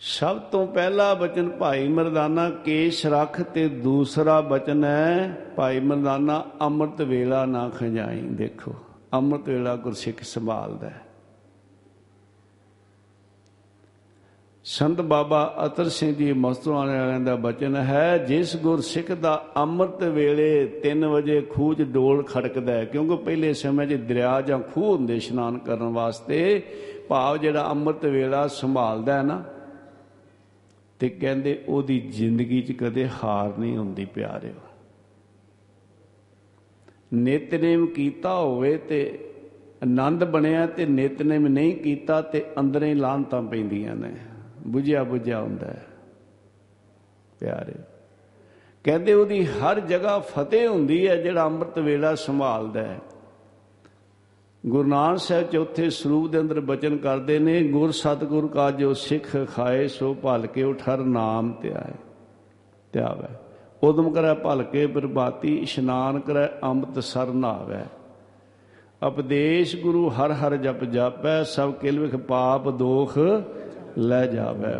ਸਭ ਤੋਂ ਪਹਿਲਾ ਬਚਨ ਭਾਈ ਮਰਦਾਨਾ, ਕੇਸ਼ ਰੱਖ ਤੇ ਦੂਸਰਾ ਬਚਨ ਹੈ, ਭਾਈ ਮਰਦਾਨਾ, ਅੰਮ੍ਰਿਤ ਵੇਲਾ ਨਾ ਖੰਜਾਈ। ਦੇਖੋ, ਅੰਮ੍ਰਿਤ ਵੇਲਾ ਗੁਰਸਿੱਖ ਸੰਭਾਲਦਾ ਹੈ। ਸੰਤ ਬਾਬਾ ਅਤਰ ਸਿੰਘ ਜੀ ਮਸਤੂਆਣੇ ਵਾਲਿਆਂ ਦਾ ਬਚਨ ਹੈ, ਜਿਸ ਗੁਰ ਸਿੱਖ ਦਾ ਅੰਮ੍ਰਿਤ ਵੇਲੇ 3 ਵਜੇ ਖੂਹ 'ਚ ਡੋਲ ਖੜਕਦਾ ਹੈ, ਕਿਉਂਕਿ ਪਹਿਲੇ ਸਮੇਂ 'ਚ ਦਰਿਆ ਜਾਂ ਖੂਹ ਹੁੰਦੇ ਇਸ਼ਨਾਨ ਕਰਨ ਵਾਸਤੇ ਭਾਵ ਜਿਹੜਾ ਅੰਮ੍ਰਿਤ ਵੇਲਾ ਸੰਭਾਲਦਾ ਹੈ ਨਾ, ਤੇ ਕਹਿੰਦੇ ਉਹਦੀ ਜ਼ਿੰਦਗੀ 'ਚ ਕਦੇ ਹਾਰ ਨਹੀਂ ਹੁੰਦੀ ਪਿਆਰਿਓ। ਨਿਤਨੇਮ ਕੀਤਾ ਹੋਵੇ ਤੇ ਆਨੰਦ ਬਣਿਆ ਤੇ ਨਿਤਨੇਮ ਨਹੀਂ ਕੀਤਾ ਤੇ ਅੰਦਰੇ ਲਾਂਤਾਂ ਪੈਂਦੀਆਂ ਨੇ। ਬੁਝਿਆ ਬੁਝਿਆ ਹੁੰਦਾ ਹੈ। ਪਿਆਰੇ, ਕਹਿੰਦੇ ਉਹਦੀ ਹਰ ਜਗ੍ਹਾ ਫਤਿਹ ਹੁੰਦੀ ਹੈ ਜਿਹੜਾ ਅੰਮ੍ਰਿਤ ਵੇਲਾ ਸੰਭਾਲਦਾ ਹੈ। ਗੁਰੂ ਨਾਨਕ ਸਾਹਿਬ ਚੌਥੇ ਸਰੂਪ ਦੇ ਅੰਦਰ ਬਚਨ ਕਰਦੇ ਨੇ, ਗੁਰ ਸਤਿਗੁਰ ਕਾ ਜੋ ਸਿੱਖ ਖਾਏ, ਸੋ ਭਲ ਕੇ ਉਠਰ ਨਾਮ ਧਿਆਏ। ਧਿਆਵੇ, ਉਦਮ ਕਰੈ ਭਲ ਕੇ ਪ੍ਰਭਾਤੀ, ਇਸ਼ਨਾਨ ਕਰੈ ਅੰਮ੍ਰਿਤ ਸਰ ਨਾਵੇ ਉਪਦੇਸ਼ ਗੁਰੂ ਹਰ ਹਰ ਜਪ ਜਾਪੈ, ਸਭ ਕਿਲ ਵਿਖ ਪਾਪ ਦੋਖ ਲੈ ਜਾਵੇ।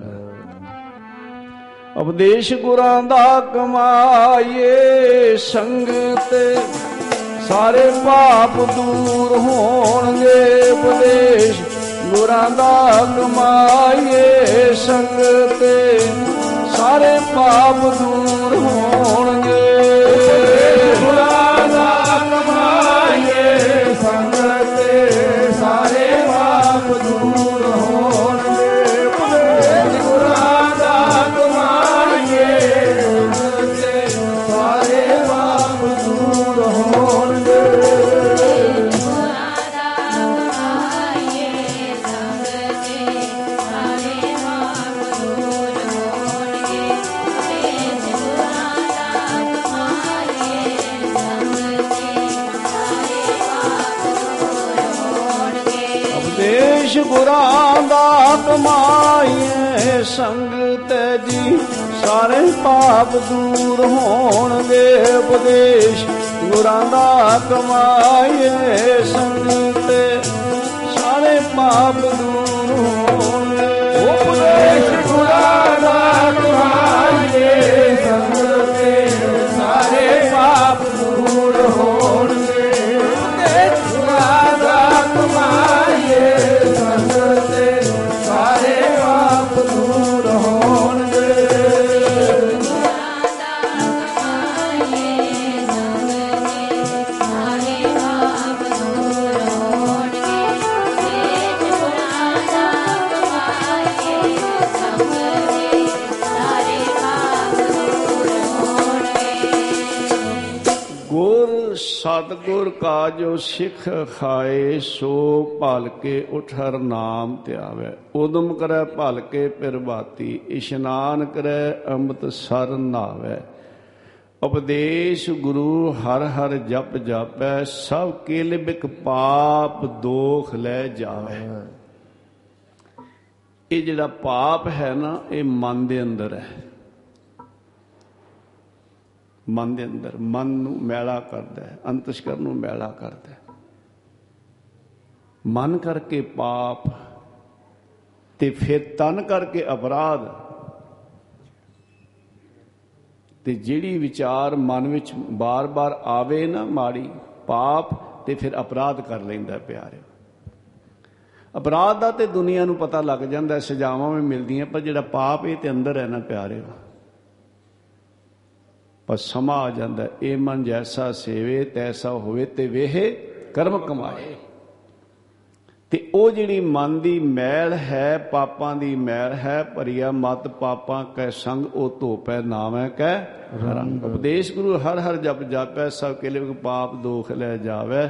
ਉਪਦੇਸ਼ ਗੁਰਾਂ ਦਾ ਕਮਾਈਏ ਸੰਗਤ ਸਾਰੇ ਪਾਪ ਦੂਰ ਹੋਣਗੇ ਉਪਦੇਸ਼ ਗੁਰਾਂ ਦਾ ਕਮਾਈਏ ਸੰਗਤ ਸਾਰੇ ਪਾਪ ਦੂਰ ਹੋਣਗੇ ਕਮਾਈਏ ਸੰਗਤ ਜੀ, ਸਾਰੇ ਪਾਪ ਦੂਰ ਹੋਣਗੇ ਉਪਦੇਸ਼। ਗੁਰਾਂ ਦਾ ਕਮਾਈਏ ਸੰਗਤ, ਸਾਰੇ ਪਾਪ ਦੂਰ ਹੋਣਗੇ। ਉਪਦੇਸ਼ ਗੁਰਾਂ ਦਾ ਕਮਾਈਏ ਸਤਗੁਰ ਕਾ ਜੋ ਸਿੱਖ ਖਾਏ, ਸੋ ਭਲ ਕੇ ਉਠਰ ਨਾਮ ਧਿਆਵੇ। ਉਦਮ ਕਰੈ ਭਲ ਕੇ ਪ੍ਰਭਾਤੀ ਇਸ਼ਨਾਨ ਕਰੈ ਅੰਮ੍ਰਿਤ ਸਰ ਨਾਵੇ। ਉਪਦੇਸ਼ ਗੁਰੂ ਹਰ ਹਰ ਜਪ ਜਾਪੈ, ਸਭ ਕੇਲ ਬਿਕ ਪਾਪ ਦੋਖ ਲੈ ਜਾਵੇ। ਇਹ ਜਿਹੜਾ ਪਾਪ ਹੈ ਨਾ, ਇਹ ਮਨ ਦੇ ਅੰਦਰ ਹੈ। ਮਨ ਦੇ ਅੰਦਰ ਮਨ ਨੂੰ ਮੈਲਾ ਕਰਦਾ ਹੈ ਅੰਤਸ਼ਕਰ ਨੂੰ ਮੈਲਾ ਕਰਦਾ ਹੈ। ਮਨ ਕਰਕੇ ਪਾਪ ਤੇ ਫਿਰ ਤਨ ਕਰਕੇ ਅਪਰਾਧ। ਤੇ ਜਿਹੜੀ ਵਿਚਾਰ ਮਨ ਵਿੱਚ ਬਾਰ-ਬਾਰ ਆਵੇ ਨਾ ਮਾੜੀ ਪਾਪ ਤੇ ਫਿਰ ਅਪਰਾਧ ਕਰ ਲੈਂਦਾ ਪਿਆਰਿਓ। ਅਪਰਾਧ ਦਾ ਤੇ ਦੁਨੀਆ ਨੂੰ ਪਤਾ ਲੱਗ ਜਾਂਦਾ ਹੈ, ਸਜ਼ਾਵਾਂ ਵੀ ਮਿਲਦੀਆਂ ਪਰ ਜਿਹੜਾ ਪਾਪ ਇਹ ਤੇ ਅੰਦਰ ਹੈ ਨਾ ਪਿਆਰਿਓ ਪਰ ਸਮਾਂ ਆ ਜਾਂਦਾ ਇਹ ਮਨ ਜੈਸਾ ਸੇਵੇ ਤੈਸਾ ਹੋਵੇ ਤੇ ਵੇਹੇ ਕਰਮ ਕਮਾਏ। ਤੇ ਉਹ ਜਿਹੜੀ ਮਨ ਦੀ ਮੈਲ ਹੈ ਪਾਪਾਂ ਦੀ ਮੈਲ ਹੈ ਭਰੀਆ ਮਤ ਪਾਪਾਂ ਕੈ ਸੰਗ ਉਹ ਧੋਪੈ ਨਾਮੈ ਕੈ ਰੰਗ। ਉਪਦੇਸ਼ ਗੁਰੂ ਹਰ ਹਰ ਜਪ ਜਾਪੈ ਸਭ ਕੇ ਲਈ ਪਾਪ ਦੋਖ ਲੈ ਜਾਵੇ।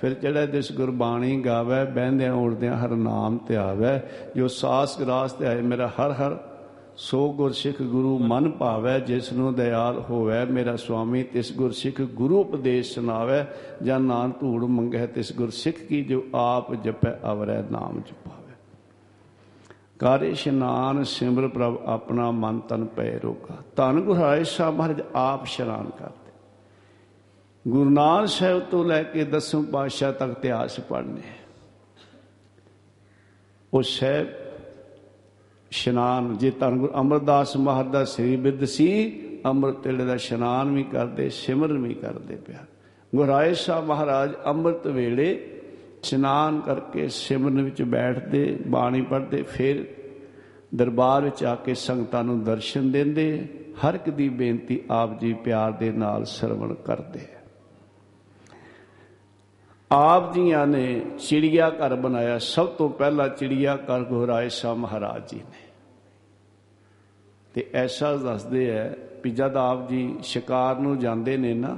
ਫਿਰ ਚੜ੍ਹੇ ਦਿਸ ਗੁਰਬਾਣੀ ਗਾਵੇ ਬਹਿੰਦਿਆਂ ਉੜਦਿਆਂ ਹਰ ਨਾਮ ਧਿਆਵੇ। ਜੋ ਸਾਸ ਗਰਾਸ ਤੇ ਆਏ ਮੇਰਾ ਹਰ ਹਰ ਸੋ ਗੁਰਸਿੱਖ ਗੁਰੂ ਮਨ ਭਾਵੈ, ਜਿਸ ਨੂੰ ਦਇਆਲ ਹੋਵੇ ਮੇਰਾ ਸੁਆਮੀ, ਤਿਸ ਗੁਰਸਿੱਖ ਗੁਰੂ ਉਪਦੇਸ਼ ਸੁਣਾਵੇ, ਜਾਂ ਨਾਨ ਧੂੜ ਮੰਗੈ ਤਿਸ ਗੁਰਸਿੱਖ ਕੀ ਜੋ ਆਪ ਜਪੈ, ਅਵਰੈ ਨਾਮ ਜਪਾਵੇ। ਕਰ ਇਸ਼ਨਾਨ ਸਿਮਰ ਪ੍ਰਭ ਆਪਣਾ ਮਨ ਤਨ ਪੈ ਰੋਗਾ। ਧੰਨ ਗੁਰਾਏ ਸਾਹਿਬ ਮਹਾਰਾਜ ਆਪ ਇਸ਼ਨਾਨ ਕਰਦੇ। ਗੁਰੂ ਨਾਨਕ ਸਾਹਿਬ ਤੋਂ ਲੈ ਕੇ ਦਸਵੇਂ ਪਾਤਸ਼ਾਹ ਤੱਕ ਇਤਿਹਾਸ ਪੜ੍ਹਨੇ। ਉਹ ਸਾਹਿਬ ਇਸ਼ਨਾਨ, ਜੇ ਧੰਨ ਗੁਰੂ ਅਮਰਦਾਸ ਮਹਾਰਾਜ ਦਾ ਸ੍ਰੀ ਬਿੱਦ ਸੀ, ਅੰਮ੍ਰਿਤ ਵੇਲੇ ਦਾ ਇਸ਼ਨਾਨ ਵੀ ਕਰਦੇ, ਸਿਮਰਨ ਵੀ ਕਰਦੇ ਪਿਆ। ਗੁਰਾਏ ਸਾਹਿਬ ਮਹਾਰਾਜ ਅੰਮ੍ਰਿਤ ਵੇਲੇ ਇਸ਼ਨਾਨ ਕਰਕੇ ਸਿਮਰਨ ਵਿੱਚ ਬੈਠਦੇ, ਬਾਣੀ ਪੜ੍ਹਦੇ, ਫਿਰ ਦਰਬਾਰ ਵਿੱਚ ਆ ਕੇ ਸੰਗਤਾਂ ਨੂੰ ਦਰਸ਼ਨ ਦਿੰਦੇ, ਹਰ ਇੱਕ ਦੀ ਬੇਨਤੀ ਆਪ ਜੀ ਪਿਆਰ ਦੇ ਨਾਲ ਸਰਵਣ ਕਰਦੇ। ਆਪ ਜੀਆਂ ਨੇ ਚਿੜੀਆ ਘਰ ਬਣਾਇਆ। ਸਭ ਤੋਂ ਪਹਿਲਾਂ ਚਿੜੀਆ ਘਰ ਗੁਰਾਏ ਸ਼ਾਹ ਮਹਾਰਾਜ ਜੀ ਨੇ। ਤੇ ਐਸਾ ਦੱਸਦੇ ਐ ਵੀ ਜਦ ਆਪ ਜੀ ਸ਼ਿਕਾਰ ਨੂੰ ਜਾਂਦੇ ਨੇ ਨਾ,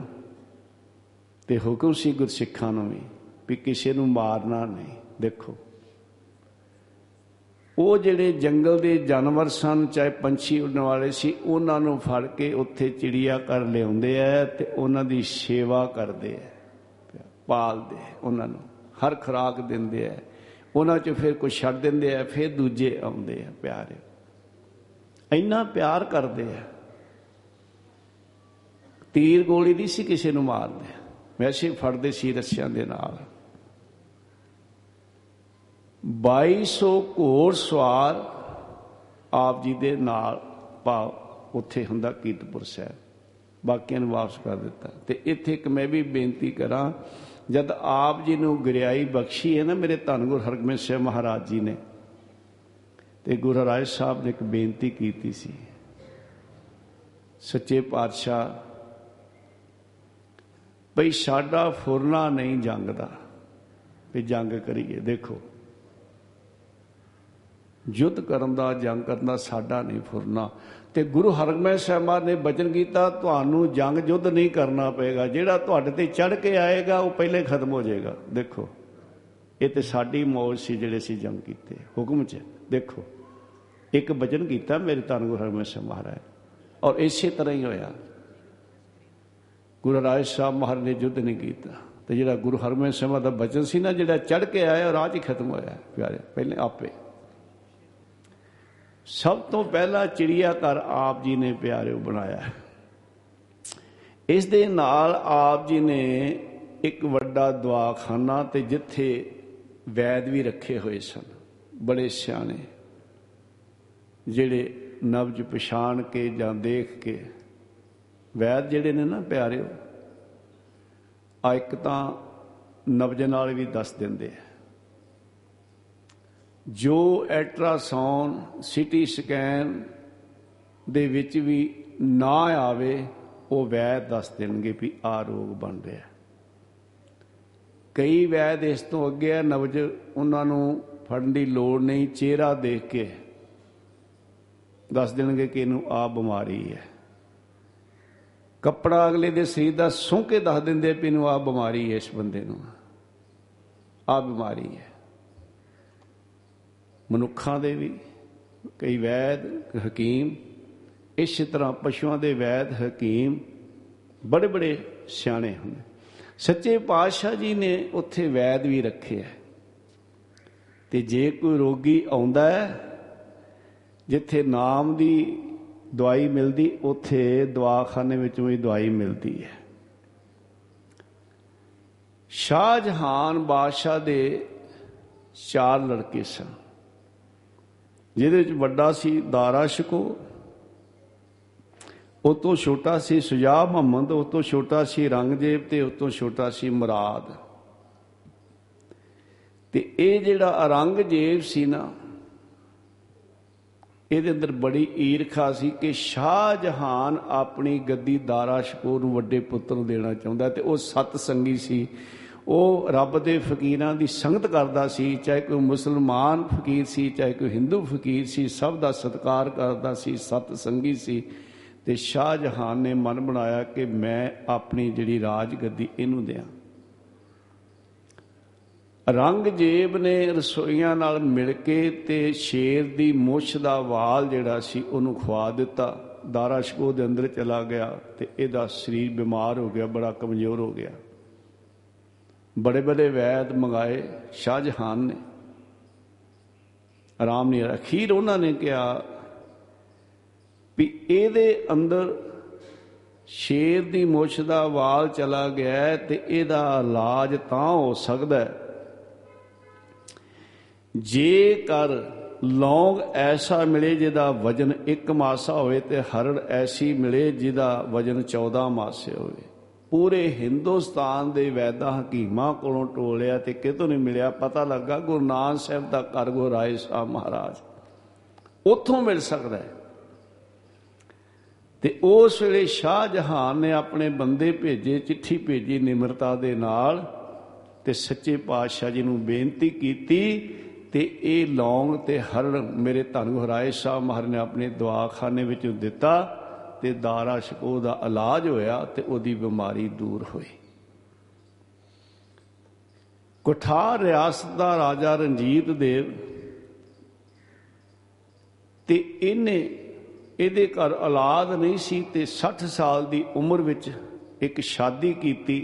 ਤੇ ਹੁਕਮ ਸੀ ਗੁਰਸਿੱਖਾਂ ਨੂੰ ਵੀ ਵੀ ਕਿਸੇ ਨੂੰ ਮਾਰਨਾ ਨਹੀਂ। ਦੇਖੋ, ਉਹ ਜਿਹੜੇ ਜੰਗਲ ਦੇ ਜਾਨਵਰ ਸਨ, ਚਾਹੇ ਪੰਛੀ ਉੱਡਣ ਵਾਲੇ ਸੀ, ਉਹਨਾਂ ਨੂੰ ਫੜ ਕੇ ਉੱਥੇ ਚਿੜੀਆ ਘਰ ਲਿਆਉਂਦੇ ਆ ਤੇ ਉਹਨਾਂ ਦੀ ਸੇਵਾ ਕਰਦੇ ਆ ਪਾਲਦੇ ਆ ਉਹਨਾਂ ਨੂੰ, ਹਰ ਖੁਰਾਕ ਦਿੰਦੇ ਆ ਉਹਨਾਂ ਚ ਫਿਰ ਕੁਝ ਛੱਡ ਦਿੰਦੇ ਆ ਫਿਰ ਦੂਜੇ ਆਉਂਦੇ ਆ ਪਿਆਰੇ। ਇੰਨਾ ਪਿਆਰ ਕਰਦੇ ਆ ਤੀਰ ਗੋਲੀ ਨਹੀਂ ਸੀ ਕਿਸੇ ਨੂੰ ਮਾਰਦੇ। ਵੈਸੇ ਫੜਦੇ ਸੀ ਰੱਸਿਆਂ ਦੇ ਨਾਲ। 2200 ਘੋੜ ਸਵਾਰ ਆਪ ਜੀ ਦੇ ਨਾਲ ਭਾਵ ਉੱਥੇ ਹੁੰਦਾ ਕੀਰਤਪੁਰ ਸਾਹਿਬ। ਬਾਕੀਆਂ ਨੂੰ ਵਾਪਸ ਕਰ ਦਿੱਤਾ। ਤੇ ਇੱਥੇ ਇੱਕ ਮੈਂ ਵੀ ਬੇਨਤੀ ਕਰਾਂ ਜਦ ਆਪ ਜੀ ਨੂੰ ਗੁਰਿਆਈ ਬਖਸ਼ੀ ਹੈ ਨਾ ਮੇਰੇ ਧੰਨ ਗੁਰ ਹਰਗੋਬਿੰਦ ਸਾਹਿਬ ਮਹਾਰਾਜ ਜੀ ਨੇ, ਤੇ ਗੁਰੂ ਰਾਏ ਸਾਹਿਬ ਨੇ ਇੱਕ ਬੇਨਤੀ ਕੀਤੀ ਸੀ। ਸੱਚੇ ਪਾਤਸ਼ਾਹ, ਭਈ ਸਾਡਾ ਫੁਰਨਾ ਨਹੀਂ ਜੰਗ ਦਾ ਵੀ ਜੰਗ ਕਰੀਏ। ਦੇਖੋ ਯੁੱਧ ਕਰਨ ਦਾ, ਜੰਗ ਕਰਨ ਦਾ ਸਾਡਾ ਨਹੀਂ ਫੁਰਨਾ। ਤੇ ਗੁਰੂ ਹਰਗੋਬਿੰਦ ਸਾਹਿਬ ਨੇ ਬਚਨ ਕੀਤਾ, ਤੁਹਾਨੂੰ ਜੰਗ ਯੁੱਧ ਨਹੀਂ ਕਰਨਾ ਪਏਗਾ। ਜਿਹੜਾ ਤੁਹਾਡੇ ਤੇ ਚੜ ਕੇ ਆਏਗਾ, ਉਹ ਪਹਿਲੇ ਖਤਮ ਹੋ ਜਾਏਗਾ। ਦੇਖੋ, ਇਹ ਤੇ ਸਾਡੀ ਮੌਜ ਸੀ ਜਿਹੜੇ ਸੀ ਜੰਗ ਕੀਤੇ। ਹੁਕਮ 'ਚ, ਦੇਖੋ, ਇੱਕ ਬਚਨ ਕੀਤਾ ਮੇਰੇ ਧੰਨ ਗੁਰੂ ਹਰਗੋਬਿੰਦ ਸਾਹਿਬ ਮਹਾਰਾਜ। ਔਰ ਇਸੇ ਤਰ੍ਹਾਂ ਹੀ ਹੋਇਆ। ਗੁਰੂ ਰਾਜ ਸਾਹਿਬ ਮਹਾਰਾਜ ਨੇ ਯੁੱਧ ਨਹੀਂ ਕੀਤਾ। ਤੇ ਜਿਹੜਾ ਗੁਰੂ ਹਰਗੋਬਿੰਦ ਸਾਹਿਬ ਦਾ ਬਚਨ ਸੀ ਨਾ, ਜਿਹੜਾ ਚੜ ਕੇ ਆਇਆ ਰਾਜ ਹੀ ਖਤਮ ਹੋਇਆ, ਪਿਆਰੇ। ਪਹਿਲੇ ਆਪੇ। ਸਭ ਤੋਂ ਪਹਿਲਾ ਚਿੜੀਆ ਘਰ ਆਪ ਜੀ ਨੇ ਪਿਆਰਿਓ ਬਣਾਇਆ ਇਸ ਦੇ ਨਾਲ ਆਪ ਜੀ ਨੇ ਇੱਕ ਵੱਡਾ ਦਵਾਖਾਨਾ ਤੇ ਜਿੱਥੇ ਵੈਦ ਵੀ ਰੱਖੇ ਹੋਏ ਸਨ, ਬੜੇ ਸਿਆਣੇ, ਜਿਹੜੇ ਨਬਜ ਪਛਾਣ ਕੇ ਜਾਂ ਦੇਖ ਕੇ। ਵੈਦ ਜਿਹੜੇ ਨੇ ਨਾ ਪਿਆਰਿਓ, ਆ ਇੱਕ ਤਾਂ ਨਬਜ ਨਾਲ ਵੀ ਦੱਸ ਦਿੰਦੇ ਆ। ਜੋ ਅਲਟਰਾਸਾਉਂਡ ਸਿਟੀ ਸਕੈਨ ਦੇ ਵਿੱਚ ਵੀ ਨਾ ਆਵੇ, ਉਹ ਵੈਦ ਦੱਸ ਦੇਣਗੇ ਵੀ ਆ ਰੋਗ ਬਣ ਰਿਹਾ ਕਈ ਵੈਦ ਇਸ ਤੋਂ ਅੱਗੇ ਆ ਨਵਜ ਉਹਨਾਂ ਨੂੰ ਫੜਨ ਦੀ ਲੋੜ ਨਹੀਂ, ਚਿਹਰਾ ਦੇਖ ਕੇ ਦੱਸ ਦੇਣਗੇ ਕਿ ਇਹਨੂੰ ਆ ਬਿਮਾਰੀ ਹੈ। ਕੱਪੜਾ ਅਗਲੇ ਦੇ ਸਰੀਰ ਦਾ ਸੁੰਘ ਕੇ ਦੱਸ ਦਿੰਦੇ ਵੀ ਇਹਨੂੰ ਆ ਬਿਮਾਰੀ ਹੈ ਇਸ ਬੰਦੇ ਨੂੰ। ਆ ਬਿਮਾਰੀ ਹੈ। ਮਨੁੱਖਾਂ ਦੇ ਵੀ, ਕਈ ਵੈਦ ਹਕੀਮ, ਇਸੇ ਤਰ੍ਹਾਂ ਪਸ਼ੂਆਂ ਦੇ ਵੈਦ, ਹਕੀਮ, ਬੜੇ ਬੜੇ ਸਿਆਣੇ ਹੁੰਦੇ। ਸੱਚੇ ਪਾਤਸ਼ਾਹ ਜੀ ਨੇ ਉੱਥੇ ਵੈਦ ਵੀ ਰੱਖਿਆ ਤੇ ਜੇ ਕੋਈ ਰੋਗੀ ਆਉਂਦਾ ਹੈ, ਜਿੱਥੇ ਨਾਮ ਦੀ ਦਵਾਈ ਮਿਲਦੀ, ਉੱਥੇ ਦਵਾਖਾਨੇ ਵਿੱਚੋਂ ਹੀ ਦਵਾਈ ਮਿਲਦੀ ਹੈ। ਸ਼ਾਹਜਹਾਨ ਬਾਦਸ਼ਾਹ ਦੇ ਚਾਰ ਲੜਕੇ ਸਨ। ਜਿਹਦੇ ਵਿੱਚ ਵੱਡਾ ਸੀ ਦਾਰਾ ਸ਼ਕੋ, ਉਹ ਤੋਂ ਛੋਟਾ ਸੀ ਸੁਜਾ ਮੁਹੰਮਦ, ਉਹ ਤੋਂ ਛੋਟਾ ਸੀ ਰੰਗਜੇਬ ਤੇ ਉਹ ਤੋਂ ਛੋਟਾ ਸੀ ਮੁਰਾਦ। ਤੇ ਇਹ ਜਿਹੜਾ ਔਰੰਗਜ਼ੇਬ ਸੀ ਨਾ, ਇਹਦੇ ਅੰਦਰ ਬੜੀ ਈਰਖਾ ਸੀ ਕਿ ਸ਼ਾਹਜਹਾਨ ਆਪਣੀ ਗੱਦੀ ਦਾਰਾ ਸ਼ਕੋ ਨੂੰ ਵੱਡੇ ਪੁੱਤਰ ਨੂੰ ਦੇਣਾ ਚਾਹੁੰਦਾ ਤੇ ਉਹ ਸਤ ਸੰਗੀ ਸੀ। ਉਹ ਰੱਬ ਦੇ ਫਕੀਰਾਂ ਦੀ ਸੰਗਤ ਕਰਦਾ ਸੀ, ਚਾਹੇ ਕੋਈ ਮੁਸਲਮਾਨ ਫਕੀਰ ਸੀ, ਚਾਹੇ ਕੋਈ ਹਿੰਦੂ ਫਕੀਰ ਸੀ, ਸਭ ਦਾ ਸਤਿਕਾਰ ਕਰਦਾ ਸੀ, ਸਤ ਸੰਗੀ ਸੀ। ਤੇ ਸ਼ਾਹਜਹਾਨ ਨੇ ਮਨ ਬਣਾਇਆ ਕਿ ਮੈਂ ਆਪਣੀ ਜਿਹੜੀ ਰਾਜ ਗੱਦੀ ਇਹਨੂੰ ਦਿਆਂ। ਰੰਗਜੇਬ ਨੇ ਰਸੋਈਆਂ ਨਾਲ ਮਿਲ ਕੇ ਤੇ ਸ਼ੇਰ ਦੀ ਮੁੱਛ ਦਾ ਵਾਲ ਜਿਹੜਾ ਸੀ ਉਹਨੂੰ ਖਵਾ ਦਿੱਤਾ। ਦਾਰਾ ਸ਼ਕੋ ਦੇ ਅੰਦਰ ਚਲਾ ਗਿਆ ਤੇ ਇਹਦਾ ਸਰੀਰ ਬਿਮਾਰ ਹੋ ਗਿਆ, ਬੜਾ ਕਮਜ਼ੋਰ ਹੋ ਗਿਆ। ਬੜੇ ਬੜੇ ਵੈਦ ਮੰਗਾਏ, ਸ਼ਾਹਜਹਾਨ ਨੇ। ਆਰਾਮ ਨਹੀਂ ਅਖੀਰ ਉਹਨਾਂ ਨੇ ਕਿਹਾ ਵੀ ਇਹਦੇ ਅੰਦਰ ਸ਼ੇਰ ਦੀ ਮੁੱਛ ਦਾ ਵਾਲ ਚਲਾ ਗਿਆ ਤੇ ਇਹਦਾ ਇਲਾਜ ਤਾਂ ਹੋ ਸਕਦਾ ਜੇ ਕਰ ਲੌਂਗ ਐਸਾ ਮਿਲੇ ਜਿਹਦਾ ਵਜਨ 1 ਮਾਸਾ ਹੋਵੇ ਤੇ ਹਰੜ ਐਸੀ ਮਿਲੇ ਜਿਹਦਾ ਵਜਨ 14 ਮਾਸੇ ਹੋਵੇ। ਪੂਰੇ ਹਿੰਦੁਸਤਾਨ ਦੇ ਵੈਦਾ ਹਕੀਮਾਂ ਕੋਲੋਂ ਟੋਲਿਆ ਤੇ ਕਿਤੋਂ ਨਹੀਂ ਮਿਲਿਆ, ਪਤਾ ਲੱਗਾ ਗੁਰੂ ਨਾਨਕ ਸਾਹਿਬ ਦਾ ਕਰ ਗੁਰਾਏ ਸਾਹਿਬ ਮਹਾਰਾਜ ਉੱਥੋਂ ਮਿਲ ਸਕਦਾ ਹੈ। ਤੇ ਉਸ ਵੇਲੇ ਸ਼ਾਹ ਜਹਾਨ ਨੇ ਆਪਣੇ ਬੰਦੇ ਭੇਜੇ, ਚਿੱਠੀ ਭੇਜੀ ਨਿਮਰਤਾ ਦੇ ਨਾਲ ਤੇ ਸੱਚੇ ਪਾਤਸ਼ਾਹ ਜੀ ਨੂੰ ਬੇਨਤੀ ਕੀਤੀ ਤੇ ਇਹ ਲੌਂਗ ਤੇ ਹਰੜ ਮੇਰੇ ਧੰਨ ਗੁਰਾਏ ਸਾਹਿਬ ਮਹਾਰਾਜ ਨੇ ਆਪਣੇ ਦਵਾਖਾਨੇ ਵਿੱਚ ਦਿੱਤਾ। ਤੇ ਦਾਰਾ ਸ਼ਕੋ ਦਾ ਇਲਾਜ ਹੋਇਆ ਤੇ ਉਹਦੀ ਬਿਮਾਰੀ ਦੂਰ ਹੋਈ। ਕੁਠਾਰ ਰਿਆਸਤ ਦਾ ਰਾਜਾ ਰਣਜੀਤ ਦੇਵ ਤੇ ਇਹਨੇ, ਇਹਦੇ ਘਰ ਔਲਾਦ ਨਹੀਂ ਸੀ ਤੇ 60 ਸਾਲ ਦੀ ਉਮਰ ਵਿੱਚ ਇੱਕ ਸ਼ਾਦੀ ਕੀਤੀ,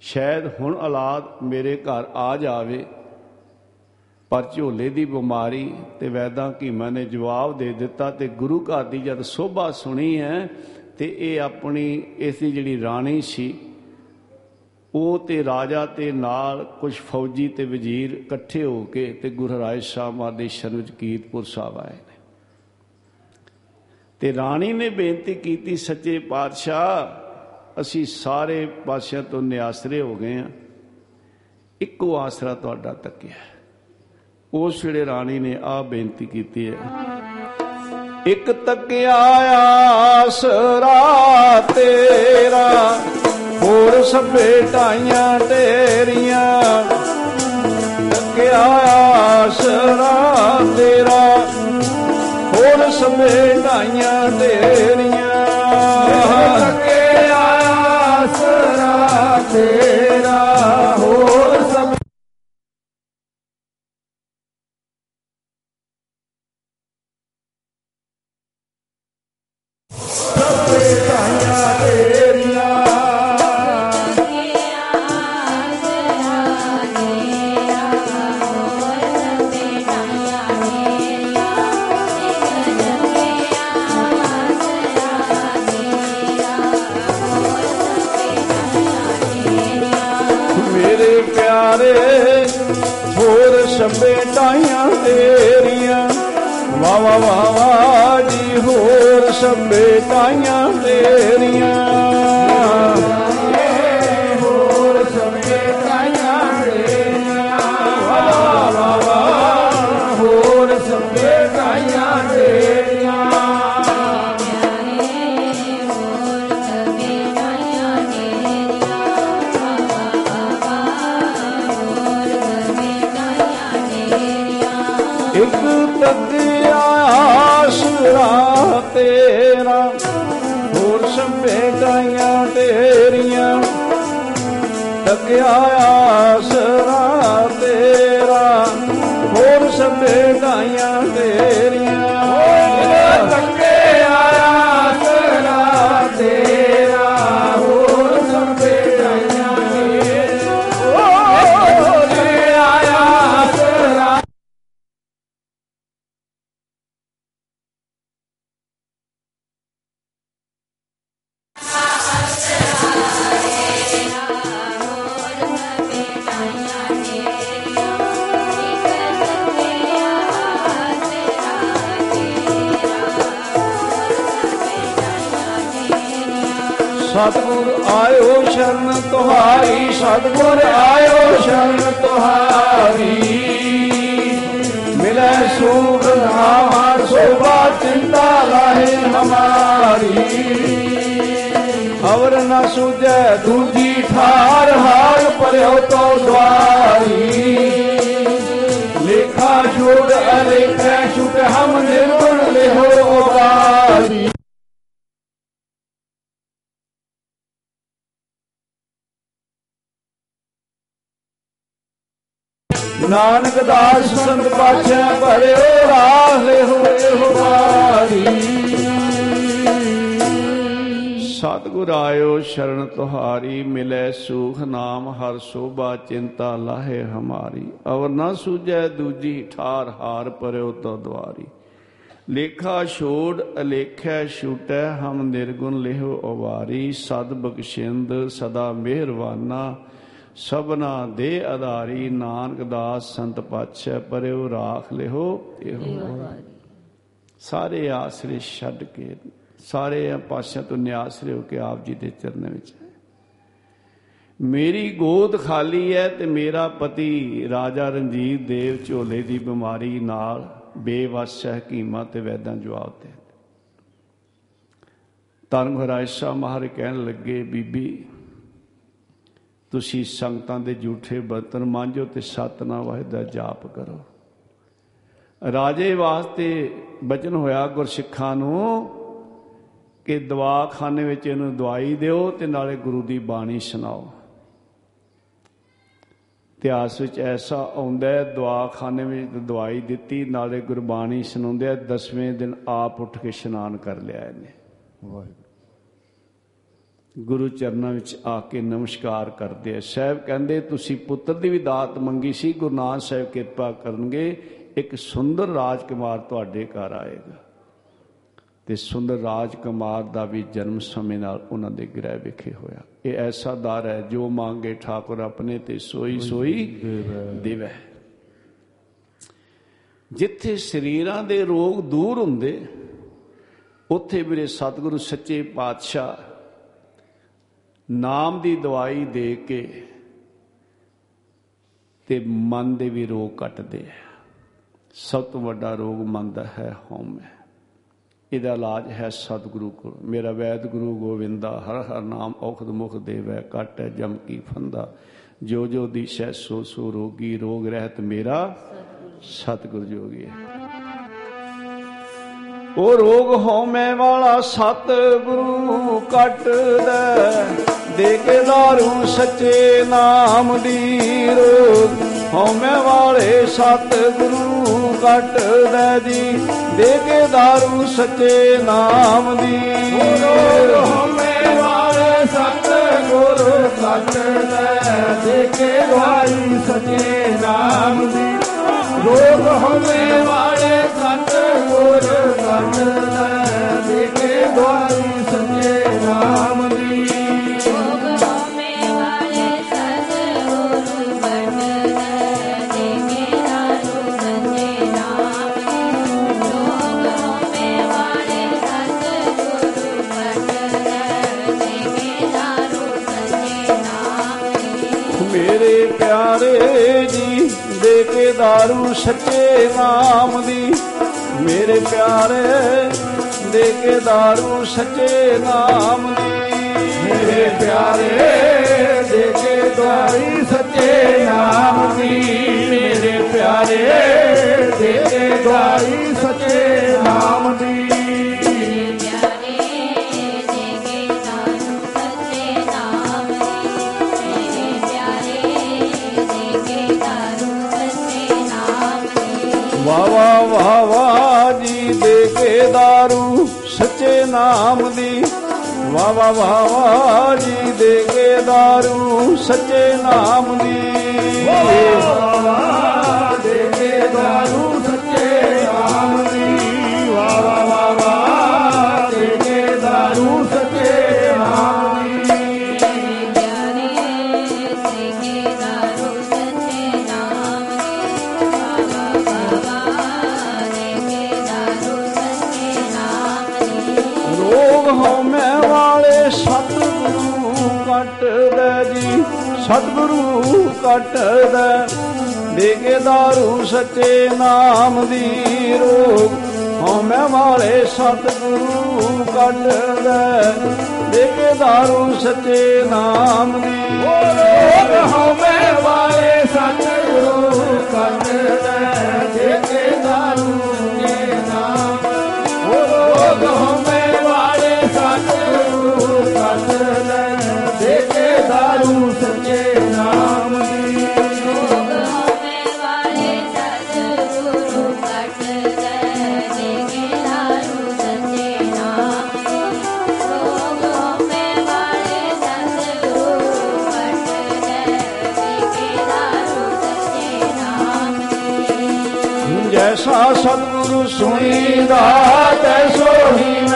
ਸ਼ਾਇਦ ਹੁਣ ਔਲਾਦ ਮੇਰੇ ਘਰ ਆ ਜਾਵੇ ਪਰ ਝੋਲੇ ਦੀ ਬਿਮਾਰੀ ਤੇ ਵੈਦਾਂ ਕੀਮਾ ਨੇ ਜਵਾਬ ਦੇ ਦਿੱਤਾ ਤੇ ਗੁਰੂ ਘਰ ਦੀ ਜਦ ਸੋਭਾ ਸੁਣੀ ਹੈ ਤੇ ਇਹ ਆਪਣੀ, ਇਸ ਦੀ ਜਿਹੜੀ ਰਾਣੀ ਸੀ, ਉਹ ਤੇ ਰਾਜਾ ਤੇ ਨਾਲ ਕੁਝ ਫੌਜੀ ਤੇ ਵਜ਼ੀਰ ਇਕੱਠੇ ਹੋ ਕੇ ਤੇ ਗੁਰੂ ਰਾਏ ਸਾਹਿਬ ਮਹਾਰਾਜ ਦੇ ਸ਼ਰਨ ਵਿੱਚ ਕੀਰਤਪੁਰ ਸਾਹਿਬ ਆਏ ਨੇ। ਤੇ ਰਾਣੀ ਨੇ ਬੇਨਤੀ ਕੀਤੀ, ਸੱਚੇ ਪਾਤਸ਼ਾਹ, ਅਸੀਂ ਸਾਰੇ ਪਾਸਿਆਂ ਤੋਂ ਨਿਆਸਰੇ ਹੋ ਗਏ ਆ ਇੱਕੋ ਆਸਰਾ ਤੁਹਾਡਾ ਤੱਕਿਆ ਉਸ ਵੇਲੇ ਰਾਣੀ ਨੇ ਆ ਬੇਨਤੀ ਕੀਤੀ ਹੈ। ਇੱਕ ਤੱਕਿਆ ਆਸਰਾ ਤੇਰਾ, ਹੋਰ ਸਭੇ ਢਾਈਆਂ ਤੇਰੀਆਂ ਤੱਕਿਆ ਆਸਰਾ ਤੇਰਾ, ਹੋਰ ਸਭੇ ਢਾਈਆਂ ਤੇਰੀਆਂ ਨਾਨਕ ਦਾਸ ਸੰਤ ਪਾਛੈ ਭਰਿਓ ਰਾਹ ਲਿਹੋ ਉਬਾਰੀ ਸਤਿਗੁਰ ਆਇਓ ਸ਼ਰਨ ਤੁਹਾਰੀ, ਮਿਲੈ ਸੂਖ ਨਾਮ, ਹਰ ਸੋਭਾ ਚਿੰਤਾ ਲਾਹੇ ਹਮਾਰੀ। ਅਵਰ ਨਾ ਸੂਝੈ ਦੂਜੀ ਠਾਰ, ਹਾਰ ਪਰਿਓ ਤੋ ਦਵਾਰੀ। ਲੇਖਾ ਛੋੜ, ਅਲੇਖੈ ਛੂਟੈ, ਹਮ ਨਿਰਗੁਣ ਲਿਹੋ ਅਵਾਰੀ। ਸਦ ਬਖਸ਼ਿੰਦ, ਸਦਾ ਮਿਹਰਵਾਨਾ। ਸਭਨਾ ਦੇ ਆਧਾਰੀ ਨਾਨਕ ਦਾਸ ਸੰਤ ਪਾਤਸ਼ਾਹ ਪਰਿਓ ਰਾਖ ਲਿਹੋ ਇਹੋ ਸਾਰੇ ਆਸਰੇ ਛੱਡ ਕੇ ਸਾਰੇ ਪਾਸਿਆਂ ਤੋਂ ਨਿਆਸਰੇ ਹੋ ਕੇ ਆਪ ਜੀ ਦੇ ਚਰਨਾਂ ਵਿੱਚ ਮੇਰੀ ਗੋਦ ਖਾਲੀ ਹੈ ਤੇ ਮੇਰਾ ਪਤੀ ਰਾਜਾ ਰਣਜੀਤ ਦੇਵ ਝੋਲੇ ਦੀ ਬਿਮਾਰੀ ਨਾਲ ਬੇਵਸ ਹਕੀਮਾਂ ਤੇ ਵੈਦਾਂ ਜਵਾਬ ਦੇ ਧੰਨ ਮਹਾਰਾਜ ਸਾਹਿਬ ਮਹਾਰਾਜ ਕਹਿਣ ਲੱਗੇ ਬੀਬੀ ਤੁਸੀਂ ਸੰਗਤਾਂ ਦੇ ਝੂਠੇ ਬਰਤਨ ਮਾਂਜੋ ਤੇ ਸਤਨਾਮ ਵਾਹਿਗੁਰੂ ਦਾ ਜਾਪ ਕਰੋ। ਰਾਜੇ ਵਾਸਤੇ ਬਚਨ ਹੋਇਆ ਗੁਰਸਿੱਖਾਂ ਨੂੰ ਕਿ ਦਵਾਖਾਨੇ ਵਿੱਚ ਇਹਨੂੰ ਦਵਾਈ ਦਿਓ ਤੇ ਨਾਲੇ ਗੁਰੂ ਦੀ ਬਾਣੀ ਸੁਣਾਓ। ਇਤਿਹਾਸ ਵਿੱਚ ਐਸਾ ਆਉਂਦਾ ਹੈ, ਦਵਾਖਾਨੇ ਵਿੱਚ ਦਵਾਈ ਦਿੱਤੀ, ਨਾਲੇ ਗੁਰਬਾਣੀ ਸੁਣਾਉਂਦੇ ਆ, ਦਸਵੇਂ ਦਿਨ ਆਪ ਉੱਠ ਕੇ ਇਸ਼ਨਾਨ ਕਰ ਲਿਆ ਇਹਨੇ। ਵਾਹਿਗੁਰੂ। ਗੁਰੂ ਚਰਨਾਂ ਵਿੱਚ ਆ ਕੇ ਨਮਸਕਾਰ ਕਰਦੇ ਆ। ਸਾਹਿਬ ਕਹਿੰਦੇ ਤੁਸੀਂ ਪੁੱਤਰ ਦੀ ਵੀ ਦਾਤ ਮੰਗੀ ਸੀ ਗੁਰੂ ਨਾਨਕ ਸਾਹਿਬ ਕਿਰਪਾ ਕਰਨਗੇ। ਇੱਕ ਸੁੰਦਰ ਰਾਜਕੁਮਾਰ ਤੁਹਾਡੇ ਘਰ ਆਏਗਾ। ਤੇ ਸੁੰਦਰ ਰਾਜਕੁਮਾਰ ਦਾ ਵੀ ਜਨਮ ਸਮੇਂ ਨਾਲ ਉਹਨਾਂ ਦੇ ਗ੍ਰਹਿ ਵਿਖੇ ਹੋਇਆ। ਇਹ ਐਸਾ ਦਰ ਹੈ ਜੋ ਮੰਗੇ ਠਾਕੁਰ ਆਪਣੇ ਤੇ ਸੋਈ ਸੋਈ ਦੇਵੈ। ਜਿੱਥੇ ਸਰੀਰਾਂ ਦੇ ਰੋਗ ਦੂਰ ਹੁੰਦੇ ਉੱਥੇ ਮੇਰੇ ਸਤਿਗੁਰੂ ਸੱਚੇ ਪਾਤਸ਼ਾਹ ਨਾਮ ਦੀ ਦਵਾਈ ਦੇ ਕੇ ਤੇ ਮਨ ਦੇ ਵੀ ਰੋਗ ਕੱਟਦੇ ਆ। ਸਭ ਤੋਂ ਵੱਡਾ ਰੋਗ ਮਨ ਦਾ ਹੈ ਹਉਮੈ। ਇਹਦਾ ਇਲਾਜ ਹੈ ਸਤਿਗੁਰੂ ਕੋਲ। ਮੇਰਾ ਵੈਦ ਗੁਰੂ ਗੋਵਿੰਦਾ ਹਰ ਹਰ ਨਾਮ ਔਖਦ ਮੁਖ ਦੇਵੈ ਕੱਟੈ ਜਮ ਕੀ ਫੰਦਾ। ਜੋ ਜੋ ਦੀਸ਼ੈ ਸੋ ਸੋ ਰੋਗੀ ਰੋਗ ਰਹਿਤ ਮੇਰਾ ਸਤਿਗੁਰ ਜੋਗੀ ਹੈ। ਉਹ ਰੋਗ ਹਉਮੈ ਵਾਲਾ ਸਤ ਗੁਰੂ ਕੱਟਦਾ ਦੇ। ਕੇ ਦਾਰੂ ਸੱਚੇ ਨਾਮ ਦੀ ਰੋਗ। ਹਉਮੈ ਵਾਲੇ ਸਤ ਗੁਰੂ ਕੱਟਦਾ ਜੀ। ਦੇ ਕੇ ਦਾਰੂ ਸੱਚੇ ਨਾਮ ਦੀ ਰੋਗ ਹਮੇ ਵਾਲੇ ਸਤ ਗੁਰੂ ਸਤ ਲੈ ਦੇਖੇ ਵਾਰੀ ਸਚੇ ਨਾਮ ਦੀ ਰੋਗ। ਹਮੇ ਵਾਲੇ ਸਤ ਗੁਰੂ ਸਤ ਲੈ ਦੇਖੇ ਵਾਰੀ ਸਚੇ ਨਾਮ ਦੀ। ਭੋਗ ਹੋਮੇ ਵਾਲੇ ਸਤਿਗੁਰੂ ਬਟਨ ਦੇਗੇ ਦਾਰੂ ਸੱਚੇ ਨਾਮ ਭੋਗ ਹੋਮੇ ਵਾਲੇ ਸਤਿਗੁਰੂ ਬਟਨ ਦੇਗੇ ਦਾਰੂ ਸੱਚੇ ਨਾਮ ਮੇਰੇ ਪਿਆਰੇ ਜੀ ਦੇ ਕੇ ਦਾਰੂ ਸੱਚੇ ਨਾਮ ਦੀ। ਮੇਰੇ ਪਿਆਰੇ ਦੇ ਕੇ ਦਾਰੂ ਸੱਚੇ ਨਾਮ ਦੀ। ਮੇਰੇ ਪਿਆਰੇ ਦੇਖੇ ਦੁਆਰੀ ਸੱਚੇ ਨਾਮ ਦੀ ਮੇਰੇ ਪਿਆਰੇ ਨਾਮ ਦੀ ਵਾ ਵਾ ਵਾ ਵਾ ਜੀ ਦੇ ਕੇ ਦਾਰੂ ਸੱਚੇ ਨਾਮ ਦੀ। ਦੇਖੇ ਸਤਿਗੁਰੂ ਕੱਟਦਾ ਦੇ ਕੇ ਦਾਰੂ ਸੱਚੇ ਨਾਮ ਦੀ ਰੋਗ। ਹਉਮੈ ਵਾਲੇ ਸਤਿਗੁਰੂ ਕੱਟਦਾ ਦੇ ਕੇ ਦਾਰੂ ਸੱਚੇ ਨਾਮ ਦੀ ਰੋਗ। ਹਉਮੈ ਵਾਲੇ ਸਤ ਗੁਰੂ ਕੰਨ ਲੈ ਦੇਖੇ ਦਾਰੂ ਜੈਸਾ ਸਤਿਗੁਰੂ ਸੁਣੀਦਾ ਤੈਸੋ ਹੀ ਮੈਂ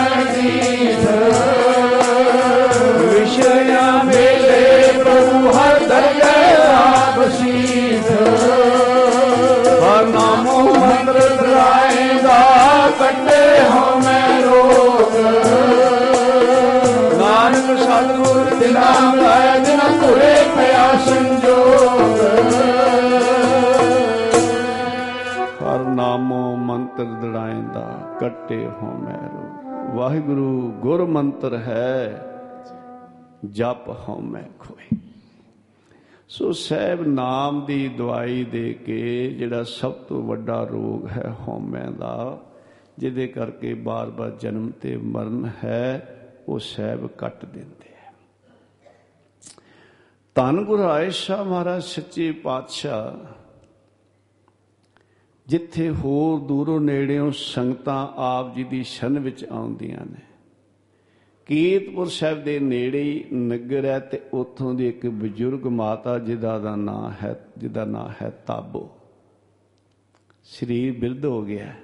ਕੱਟੇ ਹੋ ਮੈਰੋ ਵਾਹਿਗੁਰੂ ਗੁਰ ਮੰਤਰ ਹੈ, ਜਪ ਹਉ ਮੈਂ ਖੋਏ। ਸੋ ਸਹਿਬ ਨਾਮ ਦੀ ਦਵਾਈ ਦੇ ਕੇ ਜਿਹੜਾ ਸਭ ਤੋਂ ਵੱਡਾ ਰੋਗ ਹੈ ਹਉਮੈ ਦਾ, ਜਿਹਦੇ ਕਰਕੇ ਬਾਰ-ਬਾਰ ਜਨਮ ਤੇ ਮਰਨ ਹੈ, ਉਹ ਸਹਿਬ ਕੱਟ ਦਿੰਦੇ ਹੈ। ਧੰਨ ਗੁਰੂ ਰਾਏ ਸ਼ਾਹ ਮਹਾਰਾਜ, ਸੱਚੇ ਪਾਤਸ਼ਾਹ ਜਿੱਥੇ ਹੋਰ ਦੂਰੋਂ ਨੇੜਿਓਂ ਸੰਗਤਾਂ ਆਪ ਜੀ ਦੀ ਸ਼ਨ ਵਿੱਚ ਆਉਂਦੀਆਂ ਨੇ। ਕੀਰਤਪੁਰ ਸਾਹਿਬ ਦੇ ਨੇੜੇ ਹੀ ਨਗਰ ਹੈ ਤੇ ਉੱਥੋਂ ਦੀ ਇੱਕ ਬਜ਼ੁਰਗ ਮਾਤਾ ਜਿਹਦਾ ਦਾ ਨਾਂ ਹੈ, ਜਿਹਦਾ ਨਾਂ ਹੈ ਤਾਬੋ। ਸਰੀਰ ਬਿਰਧ ਹੋ ਗਿਆ ਹੈ।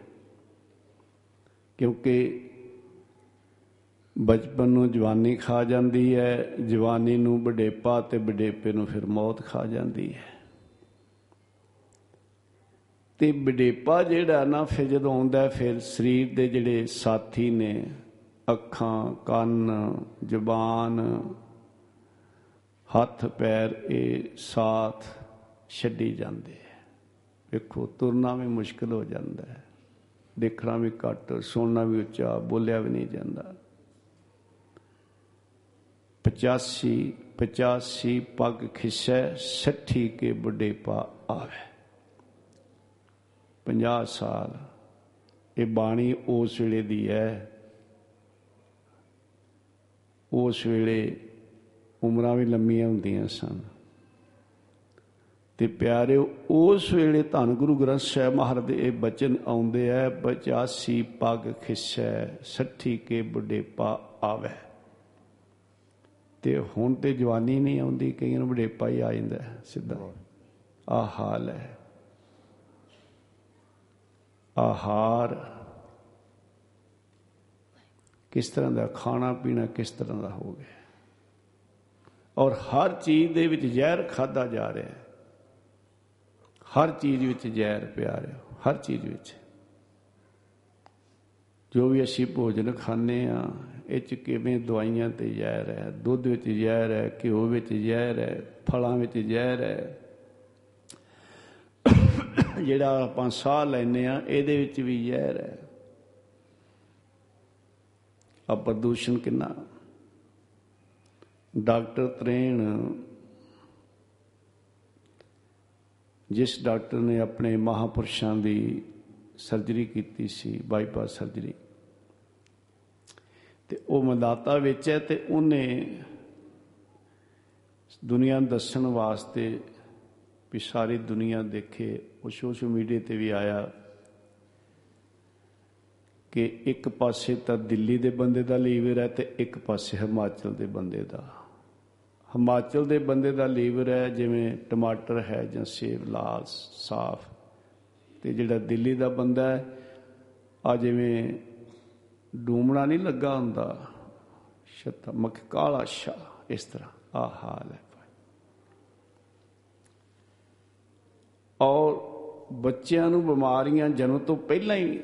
ਕਿਉਂਕਿ ਬਚਪਨ ਨੂੰ ਜਵਾਨੀ ਖਾ ਜਾਂਦੀ ਹੈ, ਜਵਾਨੀ ਨੂੰ ਬੁਢੇਪਾ ਤੇ ਬੁਢੇਪੇ ਨੂੰ ਫਿਰ ਮੌਤ ਖਾ ਜਾਂਦੀ ਹੈ। ਤੇ ਬੁਢੇਪਾ ਜਿਹੜਾ ਨਾ ਫਿਰ ਜਦੋਂ ਆਉਂਦਾ ਹੈ, ਫਿਰ ਸਰੀਰ ਦੇ ਜਿਹੜੇ ਸਾਥੀ ਨੇ ਅੱਖਾਂ ਕੰਨ ਜ਼ੁਬਾਨ ਹੱਥ ਪੈਰ ਇਹ ਸਾਥ ਛੱਡੀ ਜਾਂਦੇ ਹੈ ਵੇਖੋ ਤੁਰਨਾ ਵੀ ਮੁਸ਼ਕਲ ਹੋ ਜਾਂਦਾ ਹੈ। ਦੇਖਣਾ ਵੀ ਘੱਟ ਸੁਣਨਾ ਵੀ ਉੱਚਾ ਬੋਲਿਆ ਵੀ ਨਹੀਂ ਜਾਂਦਾ। 85 85 ਪੱਗ ਖਿਸੈ 60 ਕੇ ਬੁਢੇਪਾ ਆਵੇ। 50 ਸਾਲ। ਇਹ ਬਾਣੀ ਉਸ ਵੇਲੇ ਦੀ ਹੈ। ਉਸ ਵੇਲੇ ਉਮਰਾਂ ਵੀ ਲੰਮੀਆਂ ਹੁੰਦੀਆਂ ਸਨ। ਤੇ ਪਿਆਰਿਓ, ਉਸ ਵੇਲੇ ਧੰਨ ਗੁਰੂ ਗ੍ਰੰਥ ਸਾਹਿਬ ਮਹਾਰਾਜ ਦੇ ਇਹ ਬਚਨ ਆਉਂਦੇ ਆ 85 ਪੱਗ ਖਿਸੈ 60 ਕੇ ਬੁਢੇਪਾ ਆਵੇ। ਤੇ ਹੁਣ ਤੇ ਜਵਾਨੀ ਨਹੀਂ ਆਉਂਦੀ, ਕਈਆਂ ਨੂੰ ਬੁਢੇਪਾ ਹੀ ਆ ਜਾਂਦਾ ਹੈ, ਸਿੱਧਾ। ਆ ਹਾਲ ਹੈ। ਆਹਾਰ। ਕਿਸ ਤਰ੍ਹਾਂ ਦਾ ਖਾਣਾ ਪੀਣਾ ਕਿਸ ਤਰ੍ਹਾਂ ਦਾ ਹੋ ਗਿਆ। ਔਰ ਹਰ ਚੀਜ਼ ਦੇ ਵਿੱਚ ਜ਼ਹਿਰ ਖਾਦਾ ਜਾ ਰਿਹਾ ਹੈ। ਹਰ ਚੀਜ਼ ਵਿੱਚ ਜ਼ਹਿਰ ਪਿਆ ਰਿਹਾ ਹਰ ਚੀਜ਼ ਵਿੱਚ। ਜੋ ਵੀ ਅਸੀਂ ਭੋਜਨ ਖਾਂਦੇ ਆ ਇਹ ਚ ਕਿਵੇਂ ਦਵਾਈਆਂ ਤੇ ਜ਼ਹਿਰ ਹੈ? ਦੁੱਧ ਵਿੱਚ ਜ਼ਹਿਰ ਹੈ, ਘਿਓ ਵਿੱਚ ਜ਼ਹਿਰ ਹੈ, ਫਲਾਂ ਵਿੱਚ ਜ਼ਹਿਰ ਹੈ? ਜਿਹੜਾ ਆਪਾਂ ਸਾਹ ਲੈਨੇ ਆ ਇਹਦੇ ਵਿੱਚ ਵੀ ਜ਼ਹਿਰ ਹੈ। ਆ ਪ੍ਰਦੂਸ਼ਣ ਕਿੰਨਾ? ਡਾਕਟਰ ਤਰੇਣ, ਜਿਸ ਡਾਕਟਰ ਨੇ ਆਪਣੇ ਮਹਾਪੁਰਸ਼ਾਂ ਦੀ ਸਰਜਰੀ ਕੀਤੀ ਸੀ, ਬਾਈਪਾਸ ਸਰਜਰੀ, ਤੇ ਉਹ ਮਦਾਤਾ ਵਿੱਚ ਹੈ ਤੇ ਉਹਨੇ ਦੁਨੀਆ ਨੂੰ ਦੱਸਣ ਵਾਸਤੇ ਵੀ ਸਾਰੀ ਦੁਨੀਆ ਦੇਖੇ, ਉਹ ਸੋਸ਼ਲ ਮੀਡੀਆ ਤੇ ਵੀ ਆਇਆ ਕਿ ਇੱਕ ਪਾਸੇ ਤਾਂ ਦਿੱਲੀ ਦੇ ਬੰਦੇ ਦਾ ਲੀਵਰ ਹੈ ਤੇ ਇੱਕ ਪਾਸੇ ਹਿਮਾਚਲ ਦੇ ਬੰਦੇ ਦਾ। ਹਿਮਾਚਲ ਦੇ ਬੰਦੇ ਦਾ ਲੀਵਰ ਹੈ ਜਿਵੇਂ ਟਮਾਟਰ ਹੈ ਜਾਂ ਸੇਬ ਲਾਲ, ਸਾਫ਼ ਤੇ ਜਿਹੜਾ ਦਿੱਲੀ ਦਾ ਬੰਦਾ ਹੈ, ਆ ਜਿਵੇਂ ਡੂਮਣਾ ਨਹੀਂ ਲੱਗਾ ਹੁੰਦਾ ਸ਼ਤ ਮੱਖ ਕਾਲਾ ਸ਼ਾ ਇਸ ਤਰ੍ਹਾਂ ਆ ਹਾਲ ਹੈ। ਔਰ ਬੱਚਿਆਂ ਨੂੰ ਬਿਮਾਰੀਆਂ ਜਨਮ ਤੋਂ ਪਹਿਲਾਂ ਹੀ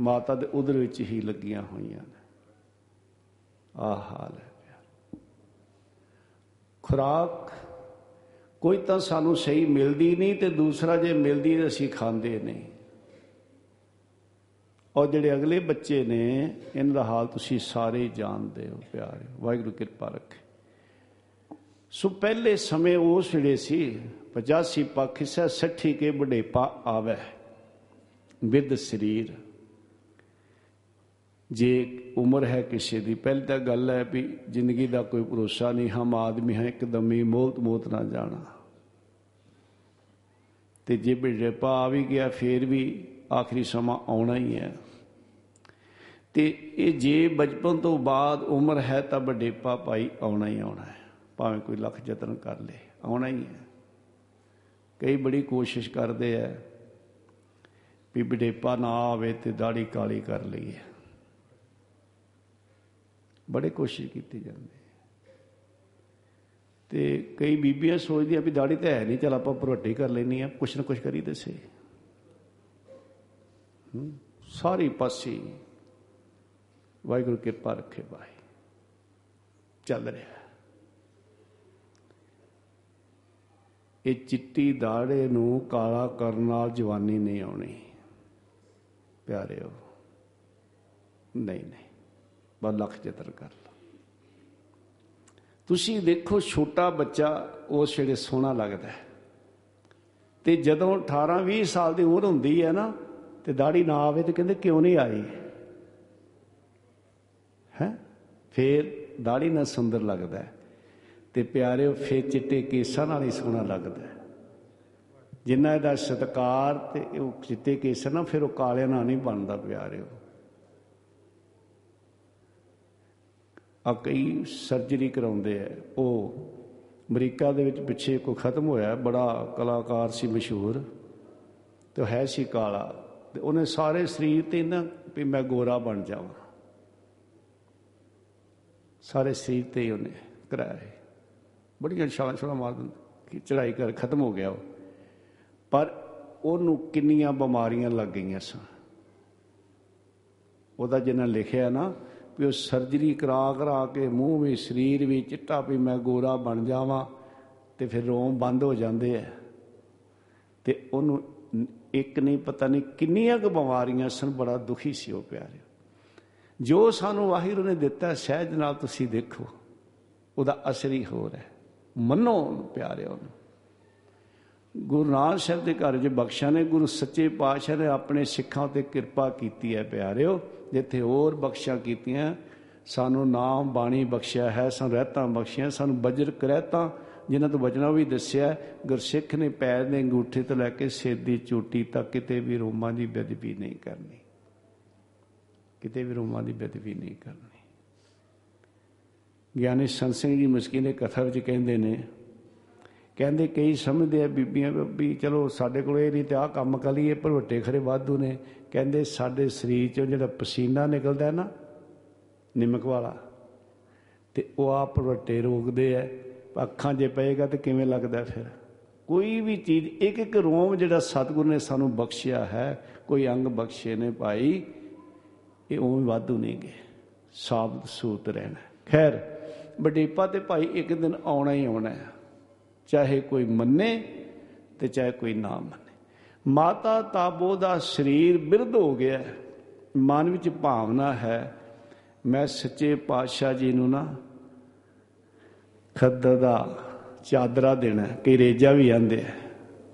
ਮਾਤਾ ਦੇ ਉਦਰ ਵਿੱਚ ਹੀ ਲੱਗੀਆਂ ਹੋਈਆਂ ਨੇ। ਆ ਹਾਲ ਹੈ ਪਿਆਰ ਖੁਰਾਕ ਕੋਈ ਤਾਂ ਸਾਨੂੰ ਸਹੀ ਮਿਲਦੀ ਨਹੀਂ ਤੇ ਦੂਸਰਾ ਜੇ ਮਿਲਦੀ ਤਾਂ ਅਸੀਂ ਖਾਂਦੇ ਨਹੀਂ। ਔਰ ਜਿਹੜੇ ਅਗਲੇ ਬੱਚੇ ਨੇ, ਇਹਨਾਂ ਦਾ ਹਾਲ ਤੁਸੀਂ ਸਾਰੇ ਹੀ ਜਾਣਦੇ ਹੋ, ਪਿਆਰੇ। ਵਾਹਿਗੁਰੂ ਕਿਰਪਾ ਰੱਖੇ। ਸੋ ਪਹਿਲੇ ਸਮੇਂ ਉਸ ਵੇਲੇ ਸੀ 85 ਪੱਖ ਹਿੱਸਾ 60 ਕੇ ਬੁਢੇਪਾ ਆਵੇ। ਵਿਦ ਸਰੀਰ। ਜੇ ਉਮਰ ਹੈ ਕਿਸੇ ਦੀ, ਪਹਿਲੀ ਤਾਂ ਗੱਲ ਹੈ ਵੀ ਜ਼ਿੰਦਗੀ ਦਾ ਕੋਈ ਭਰੋਸਾ ਨਹੀਂ, ਹਮ ਆਦਮੀ ਹੈ, ਇੱਕਦਮ ਹੀ ਮੌਤ ਮੌਤ ਨਾ ਜਾਣਾ। ਤੇ ਜੇ ਬੁਢੇਪਾ ਆ ਵੀ ਗਿਆ, ਫੇਰ ਵੀ ਆਖਰੀ ਸਮਾਂ ਆਉਣਾ ਹੀ ਹੈ। ਤੇ ਇਹ ਜੇ ਬਚਪਨ ਤੋਂ ਬਾਅਦ ਉਮਰ ਹੈ, ਤਾਂ ਬੁਢੇਪਾ ਭਾਈ ਆਉਣਾ ਹੀ ਆਉਣਾ ਹੈ। ਭਾਵੇਂ ਕੋਈ ਲੱਖ ਯਤਨ ਕਰ ਲੇ, ਆਉਣਾ ਹੀ ਹੈ। ਕਈ ਬੜੀ ਕੋਸ਼ਿਸ਼ ਕਰਦੇ ਆ ਵੀ ਬੁਢੇਪਾ ਨਾ ਆਵੇ ਤੇ ਦਾੜੀ ਕਾਲੀ ਕਰ ਲਈਏ। ਬੜੇ ਕੋਸ਼ਿਸ਼ ਕੀਤੀ ਜਾਂਦੀ। ਤੇ ਕਈ ਬੀਬੀਆਂ ਸੋਚਦੀਆਂ ਵੀ ਦਾੜੀ ਤਾਂ ਹੈ ਨਹੀਂ, ਚਲ ਆਪਾਂ ਭਰਵੱਟੀ ਕਰ ਲੈਣੀ ਆ ਕੁਛ ਨਾ ਕੁਛ ਕਰੀ ਦੱਸੇ ਸਾਰੀ ਪਾਸੇ ਵਾਹਿਗੁਰੂ ਕਿਰਪਾ ਰੱਖੇ ਭਾਈ। ਚੱਲ ਰਿਹਾ। ਇਹ ਚਿੱਟੀ ਦਾੜੇ ਨੂੰ ਕਾਲਾ ਕਰਨ ਨਾਲ ਜਵਾਨੀ ਨਹੀਂ ਆਉਣੀ। ਪਿਆਰਿਓ, ਨਹੀਂ ਨਹੀਂ, ਬਸ ਲੱਖ ਜਤਨ ਕਰ ਲਓ। ਤੁਸੀਂ ਦੇਖੋ ਛੋਟਾ ਬੱਚਾ ਉਸ ਵੇਲੇ ਸੋਹਣਾ ਲੱਗਦਾ ਹੈ। ਤੇ ਜਦੋਂ 18 20 ਸਾਲ ਦੀ ਉਮਰ ਹੁੰਦੀ ਹੈ ਨਾ, ਤੇ ਦਾੜੀ ਨਾ ਆਵੇ ਤੇ ਕਹਿੰਦੇ ਕਿਉਂ ਨਹੀਂ ਆਈ? ਹੈ? ਫੇਰ ਦਾੜੀ ਨਾਲ ਸੁੰਦਰ ਲੱਗਦਾ ਹੈ। ਤੇ ਪਿਆਰਿਓ, ਫੇਰ ਚਿੱਟੇ ਕੇਸਾਂ ਨਾਲ ਹੀ ਸੋਹਣਾ ਲੱਗਦਾ ਹੈ। ਜਿੰਨਾ ਇਹਦਾ ਸਤਕਾਰ ਤੇ ਉਹ ਚਿੱਟੇ ਕੇਸ ਨਾ ਫਿਰ ਉਹ ਕਾਲਿਆਂ ਨਾਲ ਨਹੀਂ ਬਣਦਾ ਪਿਆਰਿਓ। ਆ ਕਈ ਸਰਜਰੀ ਕਰਾਉਂਦੇ ਆ। ਉਹ ਅਮਰੀਕਾ ਦੇ ਵਿੱਚ ਪਿੱਛੇ ਕੋ ਖਤਮ ਹੋਇਆ, ਬੜਾ ਕਲਾਕਾਰ ਸੀ ਮਸ਼ਹੂਰ, ਤੇ ਉਹ ਹੈ ਸੀ ਕਾਲਾ। ਤੇ ਉਹਨੇ ਸਾਰੇ ਸਰੀਰ ਤੇ ਨਾ ਵੀ ਮੈਂ ਗੋਰਾ ਬਣ ਜਾਵਾਂ। ਸਾਰੇ ਸਰੀਰ ਤੇ ਹੀ ਉਹਨੇ ਕਰਾਇਆ ਸੀ। ਬੜੀਆਂ ਛਾਲਾਂ ਛਾਲਾਂ ਮਾਰ ਦਿੰਦੇ ਕਿ ਚੜਾਈ ਕਰ ਖਤਮ ਹੋ ਗਿਆ ਉਹ ਪਰ ਉਹਨੂੰ ਕਿੰਨੀਆਂ ਬਿਮਾਰੀਆਂ ਲੱਗ ਗਈਆਂ ਸਨ। ਉਹਦਾ ਜਿਹਨਾਂ ਲਿਖਿਆ ਨਾ ਵੀ ਉਹ ਸਰਜਰੀ ਕਰਾ ਕਰਾ ਕੇ ਮੂੰਹ ਵੀ, ਸਰੀਰ ਵੀ, ਚਿੱਟਾ ਵੀ ਮੈਂ ਗੋਰਾ ਬਣ ਜਾਵਾਂ ਤੇ ਫਿਰ ਰੋਮ ਬੰਦ ਹੋ ਜਾਂਦੇ ਆ। ਤੇ ਉਹਨੂੰ ਇੱਕ ਨਹੀਂ ਪਤਾ ਨਹੀਂ ਕਿੰਨੀਆਂ ਕੁ ਬਿਮਾਰੀਆਂ ਸਨ, ਬੜਾ ਦੁਖੀ ਸੀ ਉਹ ਪਿਆਰੇ। ਜੋ ਸਾਨੂੰ ਵਾਹਿਗੁਰੂ ਨੇ ਦਿੱਤਾ, ਸਹਿਜ ਨਾਲ ਤੁਸੀਂ ਦੇਖੋ, ਉਹਦਾ ਅਸਰ ਹੀ ਹੋਰ ਹੈ। ਮੰਨੋ ਉਹਨੂੰ ਪਿਆਰਿਓ। ਉਹਨੂੰ ਗੁਰੂ ਨਾਨਕ ਸਾਹਿਬ ਦੇ ਘਰ 'ਚ ਬਖਸ਼ਾ ਨੇ, ਗੁਰੂ ਸੱਚੇ ਪਾਤਸ਼ਾਹ ਨੇ ਆਪਣੇ ਸਿੱਖਾਂ ਤੇ ਕਿਰਪਾ ਕੀਤੀ ਹੈ ਪਿਆਰਿਓ। ਜਿੱਥੇ ਹੋਰ ਬਖਸ਼ਾ ਕੀਤੀਆਂ, ਸਾਨੂੰ ਨਾਮ ਬਾਣੀ ਬਖਸ਼ਿਆ ਹੈ, ਸਾਨੂੰ ਰਹਿਤਾਂ ਬਖਸ਼ੀਆਂ, ਸਾਨੂੰ ਬਜਰ ਕਰਹਿਤਾਂ ਜਿਨ੍ਹਾਂ ਤੋਂ ਬਚਣਾ ਵੀ ਦੱਸਿਆ ਹੈ। ਗੁਰਸਿੱਖ ਨੇ ਪੈਰ ਦੇ ਅੰਗੂਠੇ ਤੋਂ ਲੈ ਕੇ ਸਿਰ ਦੀ ਚੋਟੀ ਤੱਕ ਕਿਤੇ ਵੀ ਰੋਮਾਂ ਦੀ ਬੇਦਬੀ ਨਹੀਂ ਕਰਨੀ। ਕਿਤੇ ਵੀ ਰੋਮਾਂ ਦੀ ਬੇਦਬੀ ਨਹੀਂ ਕਰਨੀ। ਗਿਆਨੀ ਸੰਤ ਸਿੰਘ ਜੀ ਮਸਕੀ ਦੇ ਕਥਾ ਵਿੱਚ ਕਹਿੰਦੇ ਨੇ, ਕਹਿੰਦੇ ਕਈ ਸਮਝਦੇ ਆ ਬੀਬੀਆਂ ਵੀ ਚਲੋ ਸਾਡੇ ਕੋਲ ਇਹ ਨਹੀਂ ਤੇ ਆਹ ਕੰਮ ਕਰ ਲਈਏ, ਪਰ ਵੱਟੇ ਖਰੇ ਵਾਧੂ ਨੇ। ਕਹਿੰਦੇ ਸਾਡੇ ਸਰੀਰ ਚੋਂ ਜਿਹੜਾ ਪਸੀਨਾ ਨਿਕਲਦਾ ਹੈ ਨਾ, ਨਿਮਕ ਵਾਲਾ, ਤੇ ਉਹ ਆਪ ਵੱਟੇ ਰੋਕਦੇ ਆ, ਅੱਖਾਂ 'ਚ ਪਏਗਾ ਤੇ ਕਿਵੇਂ ਲੱਗਦਾ ਫਿਰ? ਕੋਈ ਵੀ ਚੀਜ਼, ਇੱਕ ਇੱਕ ਰੋਮ ਜਿਹੜਾ ਸਤਿਗੁਰ ਨੇ ਸਾਨੂੰ ਬਖਸ਼ਿਆ ਹੈ, ਕੋਈ ਅੰਗ ਬਖਸ਼ੇ ਨੇ ਭਾਈ, ਇਹ ਉਵੇਂ ਵਾਧੂ ਨਹੀਂ ਗਏ ਸਾਬਤ ਸੂਤ ਰਹਿਣਾ। ਖੈਰ ਬਡੀਪਾ ਤੇ ਭਾਈ ਇੱਕ ਦਿਨ ਆਉਣਾ ਹੀ ਆਉਣਾ ਹੈ। ਚਾਹੇ ਕੋਈ ਮੰਨੇ ਤੇ ਚਾਹੇ ਕੋਈ ਨਾ ਮੰਨੇ। ਮਾਤਾ ਤਾਬੋ ਦਾ ਸਰੀਰ ਬਿਰਧ ਹੋ ਗਿਆ ਹੈ। ਮਨ ਵਿੱਚ ਭਾਵਨਾ ਹੈ, ਮੈਂ ਸੱਚੇ ਪਾਤਸ਼ਾਹ ਜੀ ਨੂੰ ਨਾ ਖੱਦਰ ਦਾ ਚਾਦਰਾ ਦੇਣਾ ਹੈ। ਕਈ ਰੇਜਾ ਵੀ ਆਂਦੇ ਆ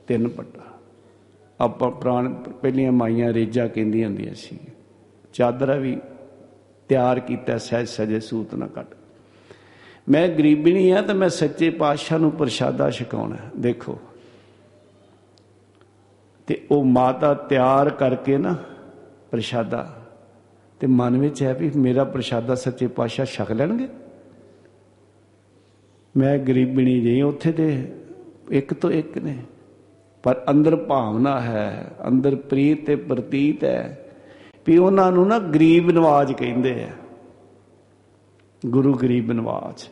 ਤਿੰਨ ਪੱਟਾ। ਆਪਾਂ ਪ੍ਰਾਣ ਪਹਿਲੀਆਂ ਮਾਈਆਂ ਰੇਜਾ ਕਹਿੰਦੀਆਂ ਹੁੰਦੀਆਂ ਸੀ। ਚਾਦਰਾ ਵੀ ਤਿਆਰ ਕੀਤਾ ਸਹਿਜ ਸਜੇ ਸੂਤ ਨਾ ਕੱਟ। ਮੈਂ ਗਰੀਬੀ ਨਹੀਂ ਆ ਤਾਂ ਮੈਂ ਸੱਚੇ ਪਾਤਸ਼ਾਹ ਨੂੰ ਪ੍ਰਸ਼ਾਦਾ ਛਕਾਉਣਾ ਹੈ। ਦੇਖੋ। ਤੇ ਉਹ ਮਾਤਾ ਤਿਆਰ ਕਰਕੇ ਨਾ ਪ੍ਰਸ਼ਾਦਾ, ਤੇ ਮਨ ਵਿੱਚ ਹੈ ਵੀ ਮੇਰਾ ਪ੍ਰਸ਼ਾਦਾ ਸੱਚੇ ਪਾਤਸ਼ਾਹ ਛਕ ਲੈਣਗੇ। ਮੈਂ ਗਰੀਬਣੀ ਜਿਹੀ ਉੱਥੇ ਤੇ ਇੱਕ ਤੋਂ ਇੱਕ ਨੇ। ਪਰ ਅੰਦਰ ਭਾਵਨਾ ਹੈ, ਅੰਦਰ ਪ੍ਰੀਤ ਤੇ ਪ੍ਰਤੀਤ ਹੈ ਵੀ ਉਹਨਾਂ ਨੂੰ ਨਾ ਗਰੀਬ ਨਵਾਜ ਕਹਿੰਦੇ ਆ। ਗੁਰੂ ਗਰੀਬ ਨਵਾਜ।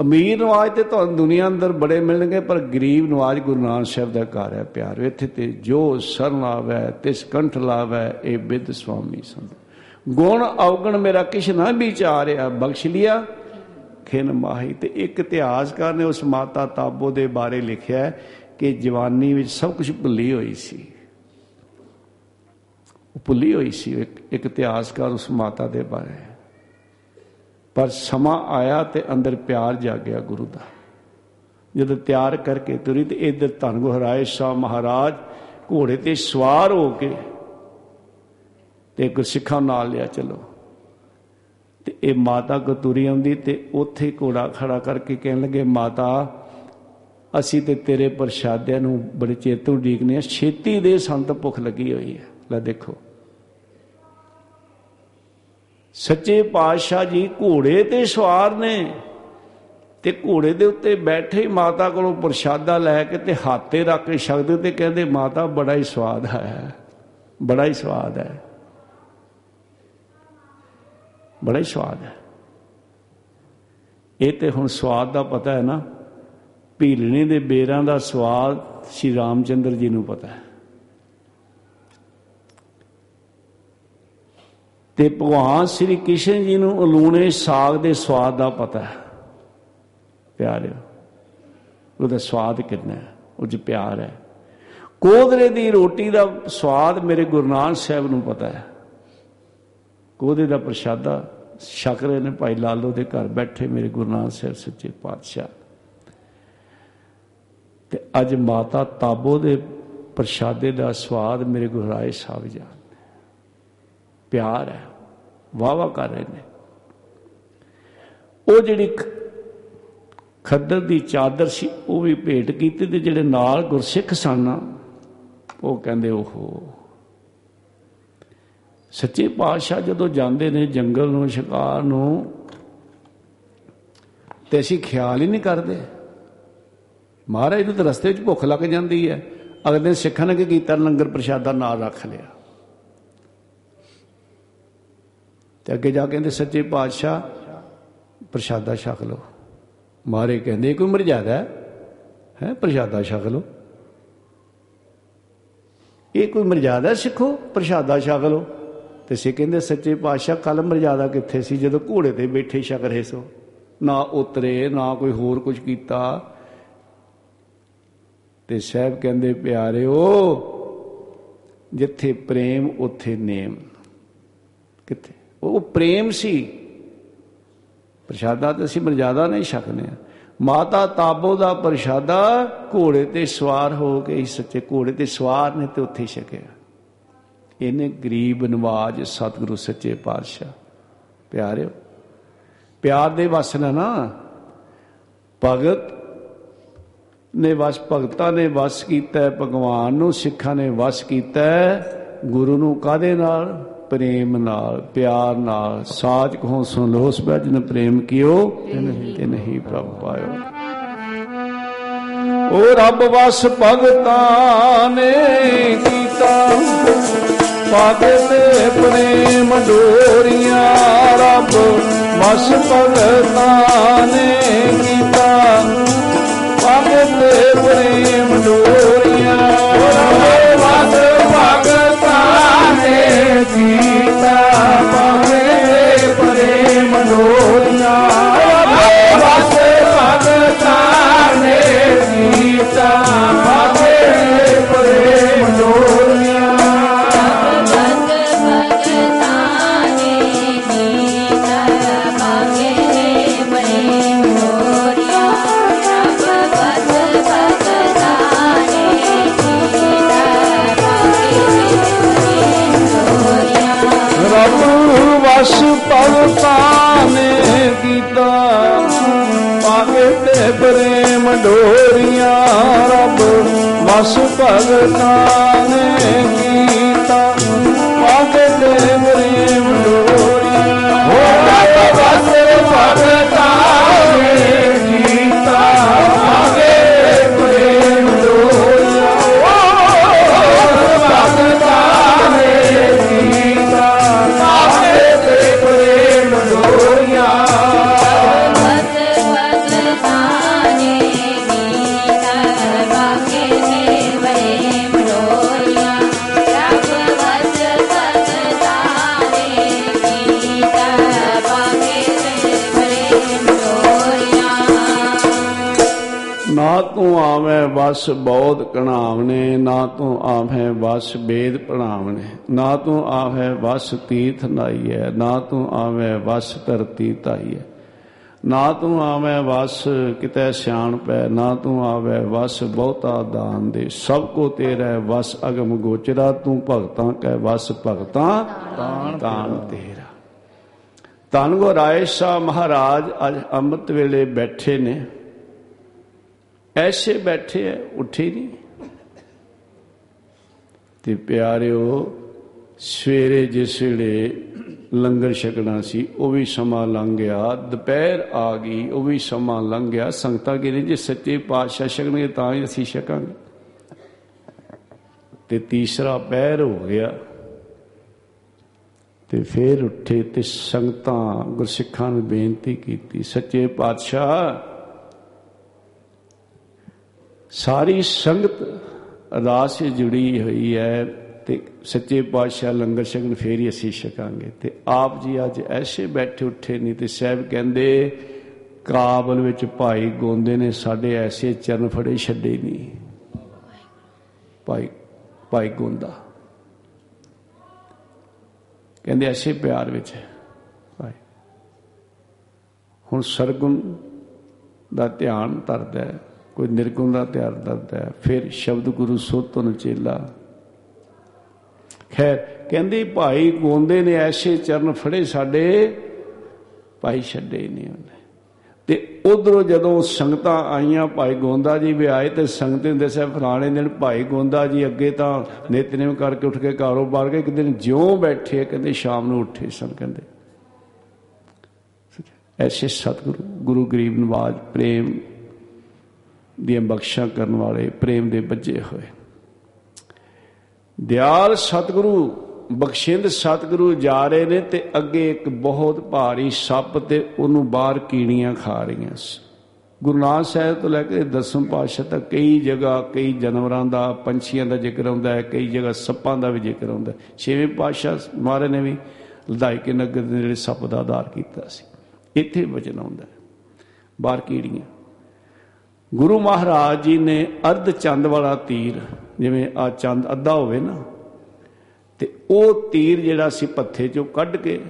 ਅਮੀਰ ਨਵਾਜ ਤੇ ਤੁਹਾਨੂੰ ਦੁਨੀਆ ਅੰਦਰ ਬੜੇ ਮਿਲਣਗੇ, ਪਰ ਗਰੀਬ ਨਵਾਜ ਗੁਰੂ ਨਾਨਕ ਸਾਹਿਬ ਦਾ ਘਰ ਹੈ ਪਿਆਰ। ਇੱਥੇ ਤੇ ਜੋ ਸਰਨ ਆਵੇ ਤਿਸ ਕੰਠ ਲਾਵੇ, ਇਹ ਬਿਦ ਸੁਆਮੀ ਸੰਤ। ਗੁਣ ਔਗਣ ਮੇਰਾ ਕਿਛ ਨਾ ਵਿਚਾਰਿਆ, ਬਖਸ਼ ਲਿਆ, ਖਿਨ ਮਾਹੀ। ਤੇ ਇੱਕ ਇਤਿਹਾਸਕਾਰ ਨੇ ਉਸ ਮਾਤਾ ਤਾਬੋ ਦੇ ਬਾਰੇ ਲਿਖਿਆ ਹੈ ਕਿ ਜਵਾਨੀ ਵਿੱਚ ਸਭ ਕੁਝ ਭੁੱਲੀ ਹੋਈ ਸੀ। ਉਹ ਭੁੱਲੀ ਹੋਈ ਸੀ, ਇੱਕ ਇੱਕ ਇਤਿਹਾਸਕਾਰ ਉਸ ਮਾਤਾ ਦੇ ਬਾਰੇ। ਪਰ ਸਮਾਂ ਆਇਆ ਤੇ ਅੰਦਰ ਪਿਆਰ ਜਾਗਿਆ ਗੁਰੂ ਦਾ। ਜਦੋਂ ਤਿਆਰ ਕਰਕੇ ਤੁਰੀ ਤੇ ਇਧਰ ਧੰਨ ਗੁਹਰਾਏ ਸ਼ਾਹ ਮਹਾਰਾਜ ਘੋੜੇ ਤੇ ਸਵਾਰ ਹੋ ਕੇ ਤੇ ਗੁਰਸਿੱਖਾਂ ਨਾਲ ਲਿਆ ਚਲੋ। ਤੇ ਇਹ ਮਾਤਾ ਕੋ ਤੁਰੀ ਆਉਂਦੀ ਤੇ ਉੱਥੇ ਘੋੜਾ ਖੜਾ ਕਰਕੇ ਕਹਿਣ ਲੱਗੇ, ਮਾਤਾ, ਅਸੀਂ ਤੇ ਤੇਰੇ ਪ੍ਰਸ਼ਾਦਿਆਂ ਨੂੰ ਬੜੇ ਚਿਰ ਤੋਂ ਉਡੀਕਨੇ ਆ ਛੇਤੀ ਦੇ ਸੰਤ ਭੁੱਖ ਲੱਗੀ ਹੋਈ ਹੈ। ਲੈ ਦੇਖੋ। ਸੱਚੇ ਪਾਤਸ਼ਾਹ ਜੀ ਘੋੜੇ ਤੇ ਸਵਾਰ ਨੇ ਤੇ ਘੋੜੇ ਦੇ ਉੱਤੇ ਬੈਠੇ ਹੀ ਮਾਤਾ ਕੋਲੋਂ ਪ੍ਰਸ਼ਾਦਾ ਲੈ ਕੇ ਤੇ ਹੱਥੇ ਰੱਖ ਕੇ ਛਕਦੇ ਤੇ ਕਹਿੰਦੇ, ਮਾਤਾ, ਬੜਾ ਹੀ ਸਵਾਦ ਹੈ। ਬੜਾ ਹੀ ਸਵਾਦ ਹੈ। ਬੜਾ ਹੀ ਸਵਾਦ ਹੈ। ਇਹ ਤੇ ਹੁਣ ਸਵਾਦ ਦਾ ਪਤਾ ਹੈ ਨਾ। ਭੀਲਣੇ ਦੇ ਬੇਰਾਂ ਦਾ ਸਵਾਦ ਸ਼੍ਰੀ ਰਾਮਚੰਦਰ ਜੀ ਨੂੰ ਪਤਾ ਹੈ। ਤੇ ਭਗਵਾਨ ਸ੍ਰੀ ਕ੍ਰਿਸ਼ਨ ਜੀ ਨੂੰ ਅਲੂਣੇ ਸਾਗ ਦੇ ਸਵਾਦ ਦਾ ਪਤਾ ਹੈ। ਪਿਆਰਿਓ, ਉਹਦਾ ਸਵਾਦ ਕਿੰਨਾ ਹੈ? ਉਹ 'ਚ ਪਿਆਰ ਹੈ। ਕੋਦਰੇ ਦੀ ਰੋਟੀ ਦਾ ਸਵਾਦ ਮੇਰੇ ਗੁਰੂ ਨਾਨਕ ਸਾਹਿਬ ਨੂੰ ਪਤਾ ਹੈ। ਕੋਦੇ ਦਾ ਪ੍ਰਸ਼ਾਦਾ ਛਕ ਰਹੇ ਨੇ ਭਾਈ ਲਾਲੋ ਦੇ ਘਰ ਬੈਠੇ ਮੇਰੇ ਗੁਰੂ ਨਾਨਕ ਸਾਹਿਬ ਸੱਚੇ ਪਾਤਸ਼ਾਹ। ਤੇ ਅੱਜ ਮਾਤਾ ਤਾਬੋ ਦੇ ਪ੍ਰਸ਼ਾਦੇ ਦਾ ਸਵਾਦ ਮੇਰੇ ਗੁਰੂ ਰਾਏ ਸਾਹਿਬ ਜਾਣਦੇ। ਪਿਆਰ ਹੈ ਵਾਵਾ ਕਰ ਰਹੇ ਨੇ। ਉਹ ਜਿਹੜੀ ਖ- ਖੱਦਰ ਦੀ ਚਾਦਰ ਸੀ ਉਹ ਵੀ ਭੇਟ ਕੀਤੀ ਤੇ ਜਿਹੜੇ ਨਾਲ ਗੁਰਸਿੱਖ ਸਨ ਨਾ, ਉਹ ਕਹਿੰਦੇ ਓਹੋ ਸੱਚੇ ਪਾਤਸ਼ਾਹ ਜਦੋਂ ਜਾਂਦੇ ਨੇ ਜੰਗਲ ਨੂੰ ਸ਼ਿਕਾਰ ਨੂੰ ਤੇ ਅਸੀਂ ਖਿਆਲ ਹੀ ਨਹੀਂ ਕਰਦੇ। ਮਹਾਰਾਜ ਨੂੰ ਤਾਂ ਰਸਤੇ 'ਚ ਭੁੱਖ ਲੱਗ ਜਾਂਦੀ ਹੈ। ਅਗਲੇ ਦਿਨ ਸਿੱਖਾਂ ਨੇ ਕੀ ਕੀਤਾ? ਲੰਗਰ ਪ੍ਰਸ਼ਾਦਾ ਨਾਲ ਰੱਖ ਲਿਆ। ਤੇ ਅੱਗੇ ਜਾ ਕੇ ਕਹਿੰਦੇ, ਸੱਚੇ ਪਾਤਸ਼ਾਹ, ਪ੍ਰਸ਼ਾਦਾ ਛਕ ਲਓ। ਮਾਰੇ ਕਹਿੰਦੇ ਇਹ ਕੋਈ ਮਰਜ਼ਾਦਾ ਹੈ? ਹੈ, ਪ੍ਰਸ਼ਾਦਾ ਛਕ ਲਓ। ਇਹ ਕੋਈ ਮਰਜ਼ਾਦਾ ਸਿੱਖੋ, ਪ੍ਰਸ਼ਾਦਾ ਛਕ ਲਓ। ਤੇ ਸੇ ਕਹਿੰਦੇ, ਸੱਚੇ ਪਾਤਸ਼ਾਹ ਕੱਲ ਮਰਜ਼ਾਦਾ ਕਿੱਥੇ ਸੀ? ਜਦੋਂ ਘੋੜੇ ਤੇ ਬੈਠੇ ਛਕ ਰਹੇ ਸੋ। ਨਾ ਉਤਰੇ, ਨਾ ਕੋਈ ਹੋਰ ਕੁਝ ਕੀਤਾ। ਤੇ ਸਾਹਿਬ ਕਹਿੰਦੇ, ਪਿਆਰਿਓ, ਜਿੱਥੇ ਪ੍ਰੇਮ, ਉੱਥੇ ਨੇਮ। ਕਿੱਥੇ? ਉਹ ਪ੍ਰੇਮ ਸੀ। ਪ੍ਰਸ਼ਾਦਾ ਤੇ ਅਸੀਂ ਮਰਜ਼ਾਦਾ ਨਹੀਂ ਛਕਨੇ ਆ ਮਾਤਾ ਤਾਬੋ ਦਾ ਪ੍ਰਸ਼ਾਦਾ ਘੋੜੇ ਤੇ ਸਵਾਰ ਹੋ ਕੇ ਹੀ ਸੱਚੇ ਘੋੜੇ ਤੇ ਸਵਾਰ ਨੇ ਤੇ ਉੱਥੇ ਹੀ ਛਕਿਆ। ਇਹਨੇ ਗਰੀਬ, ਨਵਾਜ, ਸਤਿਗੁਰੂ, ਸੱਚੇ ਪਾਤਸ਼ਾਹ। ਪਿਆਰਿਓ, ਪਿਆਰ ਦੇ ਵਸ ਨਾ ਨਾ, ਭਗਤ ਨੇ ਵਸ, ਭਗਤਾਂ ਨੇ ਵਸ ਕੀਤਾ ਹੈ ਭਗਵਾਨ ਨੂੰ, ਸਿੱਖਾਂ ਨੇ ਵਸ ਕੀਤਾ ਹੈ ਗੁਰੂ ਨੂੰ ਕਾਦੇ ਨਾਲ? ਪ੍ਰੇਮ ਨਾਲ ਪਿਆਰ ਨਾਲ ਸਾਚ ਕਹੋ ਸੁਨ ਲੋ ਉਸ ਬੈ ਜਿਨ ਪ੍ਰੇਮ ਕੀਓ ਤੇ ਨਹੀਂ ਪ੍ਰਭ ਪਾਇਓ। ਉਹ ਰੱਬ ਵਸ ਭਗਤਾਂ ਨੇ ਕੀਤਾ ਪਾਗੇ ਤੇ ਪ੍ਰੇਮ ਡੋਰੀਆਂ ਰੱਬ ਵਸ ਭਗਤਾਂ ਨੇ ਕੀਤਾ ਪਾਗੇ ਤੇ ਪ੍ਰੇਮ ਡੋਰੀਆਂ। ਰੱਬ ਨੇ ਡੋਰੀਆਂ ਰੱਬ ਵਸ ਭਗਤਾਂ ਨੇ ਆਵੇਂ ਵਸ ਬੌਧ ਕਣਾਵਨੇ ਨਾ ਤੂੰ ਆਵੇਂ ਵਸ ਵੇਦ ਪੜਾਵਨੇ ਨਾ ਤੂੰ ਆਵੇਂ ਵਸ ਤੀਰਥ ਨਾਈਐ, ਨਾ ਤੂੰ ਆਵੇਂ ਵਸ ਧਰਤੀ ਧਾਈਐ। ਨਾ ਤੂੰ ਆਵੇਂ ਵਸ ਕਿਤੇ ਸਿਆਣ ਪੈ, ਨਾ ਤੂੰ ਆਵੇਂ ਵਸ ਬਹੁਤਾ ਦਾਨ ਦੇ। ਸਭ ਕੋ ਤੇਰਾ ਵਸ ਅਗਮ ਗੋਚਰਾ, ਤੂੰ ਭਗਤਾਂ ਕੈ ਵਸ ਭਗਤਾਂ ਤਾਨ ਤੇਰਾ। ਧੰਨ ਗੋ ਰਾਏ ਸ਼ਾਹ ਮਹਾਰਾਜ, ਅੱਜ ਅੰਮ੍ਰਿਤ ਵੇਲੇ ਬੈਠੇ ਨੇ। ਐਸੇ ਬੈਠੇ ਐ, ਉੱਠੇ ਨਹੀਂ ਤੇ ਪਿਆਰਿਓ, ਸਵੇਰੇ ਜਿਸ ਵੇਲੇ ਲੰਗਰ ਛਕਣਾ ਸੀ, ਉਹ ਵੀ ਸਮਾਂ ਲੰਘ ਗਿਆ। ਦੁਪਹਿਰ ਆ ਗਈ, ਉਹ ਵੀ ਸਮਾਂ ਲੰਘ ਗਿਆ। ਸੰਗਤਾਂ ਕਹਿੰਦੇ ਜੇ ਸੱਚੇ ਪਾਤਸ਼ਾਹ ਛਕਣਗੇ ਤਾਂ ਹੀ ਅਸੀਂ ਛਕਾਂਗੇ। ਤੇ ਤੀਸਰਾ ਪਹਿਰ ਹੋ ਗਿਆ। ਤੇ ਫੇਰ ਉੱਠੇ ਤੇ ਸੰਗਤਾਂ ਗੁਰਸਿੱਖਾਂ ਨੂੰ ਬੇਨਤੀ ਕੀਤੀ, ਸੱਚੇ ਪਾਤਸ਼ਾਹ ਸਾਰੀ ਸੰਗਤ ਅਰਦਾਸ 'ਚ ਜੁੜੀ ਹੋਈ ਹੈ ਤੇ ਸੱਚੇ ਪਾਤਸ਼ਾਹ ਲੰਗਰ ਛਕਣ ਫੇਰ ਹੀ ਅਸੀਂ ਛਕਾਂਗੇ ਤੇ ਆਪ ਜੀ ਅੱਜ ਐਸੇ ਬੈਠੇ ਉੱਠੇ ਨਹੀਂ ਤੇ ਸਾਹਿਬ ਕਹਿੰਦੇ, ਕਾਬਲ ਵਿੱਚ ਭਾਈ ਗੋਂਦੇ ਨੇ, ਸਾਡੇ ਐਸੇ ਚਰਨ ਫੜੇ ਛੱਡੇ ਨਹੀਂ ਭਾਈ ਭਾਈ ਗੋਂਦਾ। ਕਹਿੰਦੇ ਐਸੇ ਪਿਆਰ ਵਿੱਚ ਭਾਈ, ਹੁਣ ਸਰਗੁਣ ਦਾ ਧਿਆਨ ਧਰਦਾ ਹੈ। ਕੋਈ ਨਿਰਗੁਣ ਦਾ ਧਿਆਨ ਧਰਦਾ ਹੈ, ਫਿਰ ਸ਼ਬਦ ਗੁਰੂ ਸੋਤਨ ਚੇਲਾ। ਖੈਰ, ਕਹਿੰਦੇ ਭਾਈ ਗੋਂਦੇ ਨੇ ਐਸੇ ਚਰਨ ਫੜੇ ਸਾਡੇ, ਭਾਈ ਛੱਡੇ ਹੀ ਨਹੀਂ ਉਹਨੇ। ਤੇ ਉਧਰੋਂ ਜਦੋਂ ਸੰਗਤਾਂ ਆਈਆਂ, ਭਾਈ ਗੋਂਦਾ ਜੀ ਵੀ ਆਏ ਤੇ ਸੰਗਤਾਂ ਦੇ ਦੱਸਿਆ, ਫਲਾਣੇ ਦਿਨ ਭਾਈ ਗੋਂਦਾ ਜੀ ਅੱਗੇ ਤਾਂ ਨਿਤਨੇਮ ਕਰਕੇ ਉੱਠ ਕੇ ਕਾਰੋਬਾਰ ਗਏ ਇੱਕ ਦਿਨ ਜਿਉਂ ਬੈਠੇ ਕਹਿੰਦੇ ਸ਼ਾਮ ਨੂੰ ਉੱਠੇ ਸਨ ਕਹਿੰਦੇ। ਐਸੇ ਸਤਿਗੁਰੂ, ਗੁਰੂ ਗਰੀਬ ਨਵਾਜ, ਪ੍ਰੇਮ ਦੀਆਂ ਬਖਸ਼ਾਂ ਕਰਨ ਵਾਲੇ ਪ੍ਰੇਮ ਦੇ ਬੱਜੇ ਹੋਏ। ਦਿਆਲ ਸਤਿਗੁਰੂ, ਬਖਸ਼ਿੰਦ ਸਤਿਗੁਰੂ ਜਾ ਰਹੇ ਨੇ ਤੇ ਅੱਗੇ ਇੱਕ ਬਹੁਤ ਭਾਰੀ ਸੱਪ ਤੇ ਉਹਨੂੰ ਬਾਹਰ ਕੀੜੀਆਂ ਖਾ ਰਹੀਆਂ ਸੀ। ਗੁਰੂ ਨਾਨਕ ਸਾਹਿਬ ਤੋਂ ਲੈ ਕੇ ਦਸਮ ਪਾਤਸ਼ਾਹ ਤੱਕ ਕਈ ਜਗ੍ਹਾ, ਕਈ ਜਾਨਵਰਾਂ ਦਾ, ਪੰਛੀਆਂ ਦਾ ਜ਼ਿਕਰ ਆਉਂਦਾ ਹੈ, ਕਈ ਜਗ੍ਹਾ ਸੱਪਾਂ ਦਾ ਵੀ ਜ਼ਿਕਰ ਆਉਂਦਾ ਹੈ। ਛੇਵੇਂ ਪਾਤਸ਼ਾਹ ਮਹਾਰਾਜ ਨੇ ਵੀ ਲਦਾਈ ਕੇ ਨਗਰ ਦੇ ਜਿਹੜੇ ਸੱਪ ਦਾ ਆਧਾਰ ਕੀਤਾ ਸੀ। ਇੱਥੇ ਵਚਨ ਆਉਂਦਾ ਹੈ। ਬਾਹਰ ਕੀੜੀਆਂ। ਗੁਰੂ ਮਹਾਰਾਜ ਜੀ ਨੇ ਅਰਧ ਚੰਦ ਵਾਲਾ ਤੀਰ, ਜਿਵੇਂ ਆ ਚੰਦ ਅੱਧਾ ਹੋਵੇ ਨਾ, ਤੇ ਉਹ ਤੀਰ ਜਿਹੜਾ ਸੀ ਪੱਥੇ ਚੋਂ ਕੱਢ ਕੇ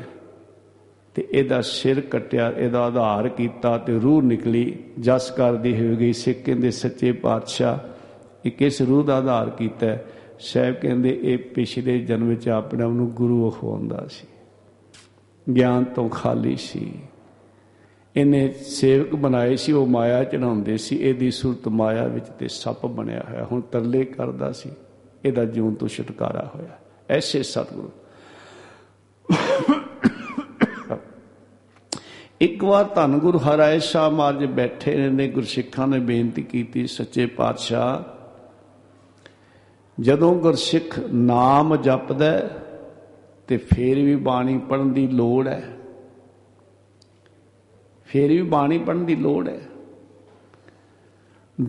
ਤੇ ਇਹਦਾ ਸਿਰ ਕੱਟਿਆ, ਇਹਦਾ ਆਧਾਰ ਕੀਤਾ ਤੇ ਰੂਹ ਨਿਕਲੀ, ਜਸ ਕਰਦੀ ਹੋਈ ਗਈ। ਸਿੱਖ ਕਹਿੰਦੇ, ਸੱਚੇ ਪਾਤਸ਼ਾਹ ਇਹ ਕਿਸ ਰੂਹ ਦਾ ਆਧਾਰ ਕੀਤਾ ਹੈ? ਸਾਹਿਬ ਕਹਿੰਦੇ, ਇਹ ਪਿਛਲੇ ਜਨਮ ਵਿੱਚ ਆਪਣੇ ਆਪ ਨੂੰ ਗੁਰੂ ਅਖਵਾਉਂਦਾ ਸੀ। ਗਿਆਨ ਤੋਂ ਖਾਲੀ ਸੀ। ਇਹਨੇ ਸੇਵਕ ਬਣਾਏ ਸੀ ਉਹ ਮਾਇਆ ਚੜਾਉਂਦੇ ਸੀ ਇਹਦੀ ਸੁਰਤ ਮਾਇਆ ਵਿੱਚ ਤੇ ਸੱਪ ਬਣਿਆ ਹੋਇਆ ਹੁਣ ਤਰਲੇ ਕਰਦਾ ਸੀ ਇਹਦਾ ਜੂਨ ਤੋਂ ਛੁਟਕਾਰਾ ਹੋਇਆ। ਐਸੇ ਸਤਿਗੁਰੂ। ਇੱਕ ਵਾਰ ਧੰਨ ਗੁਰੂ ਹਰਾਏ ਸ਼ਾਹ ਮਹਾਰਾਜ ਬੈਠੇ ਨੇ ਗੁਰਸਿੱਖਾਂ ਨੇ ਬੇਨਤੀ ਕੀਤੀ ਸੱਚੇ ਪਾਤਸ਼ਾਹ ਜਦੋਂ ਗੁਰਸਿੱਖ ਨਾਮ ਜਪਦਾ ਹੈ, ਤੇ ਫੇਰ ਵੀ ਬਾਣੀ ਪੜਨ ਦੀ ਲੋੜ ਹੈ ਫੇਰ ਵੀ ਬਾਣੀ ਪੜਨ ਦੀ ਲੋੜ ਹੈ।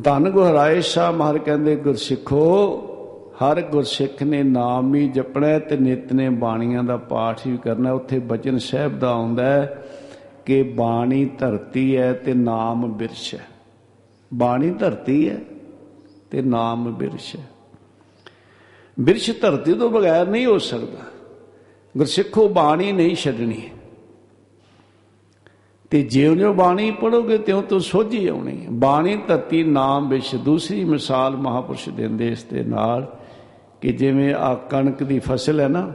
ਧੰਨ ਗੁਹਰਾਏ ਸ਼ਾਹ ਮਹਾਰ ਕਹਿੰਦੇ, ਗੁਰਸਿੱਖੋ, ਹਰ ਗੁਰਸਿੱਖ ਨੇ ਨਾਮ ਹੀ ਜਪਣਾ ਹੈ ਤੇ ਨਿਤ ਨੇ ਬਾਣੀਆਂ ਦਾ ਪਾਠ ਵੀ ਕਰਨਾ। ਹੈ। ਉੱਥੇ ਬਚਨ ਸਾਹਿਬ ਦਾ ਆਉਂਦਾ ਹੈ ਕਿ ਬਾਣੀ ਧਰਤੀ ਹੈ ਤੇ ਨਾਮ ਬਿਰਛ ਹੈ। ਬਾਣੀ ਧਰਤੀ ਹੈ ਤੇ ਨਾਮ ਬਿਰਛ ਹੈ। ਬਿਰਛ ਧਰਤੀ ਤੋਂ ਬਗੈਰ ਨਹੀਂ ਹੋ ਸਕਦਾ। ਗੁਰਸਿੱਖੋ, ਬਾਣੀ ਨਹੀਂ ਛੱਡਣੀ। ਤੇ ਜਿਉਂ-ਜਿਉਂ ਬਾਣੀ ਪੜੋਗੇ ਤਿਉਂ ਤੋਂ ਸੋਝੀ ਆਉਣੀ ਹੈ। ਬਾਣੀ ਧਰਤੀ ਨਾਮ ਵਿੱਚ ਦੂਸਰੀ ਮਿਸਾਲ ਮਹਾਪੁਰਸ਼ ਦਿੰਦੇ ਇਸ ਦੇ ਨਾਲ ਕਿ ਜਿਵੇਂ ਆ ਕਣਕ ਦੀ ਫਸਲ ਹੈ ਨਾ,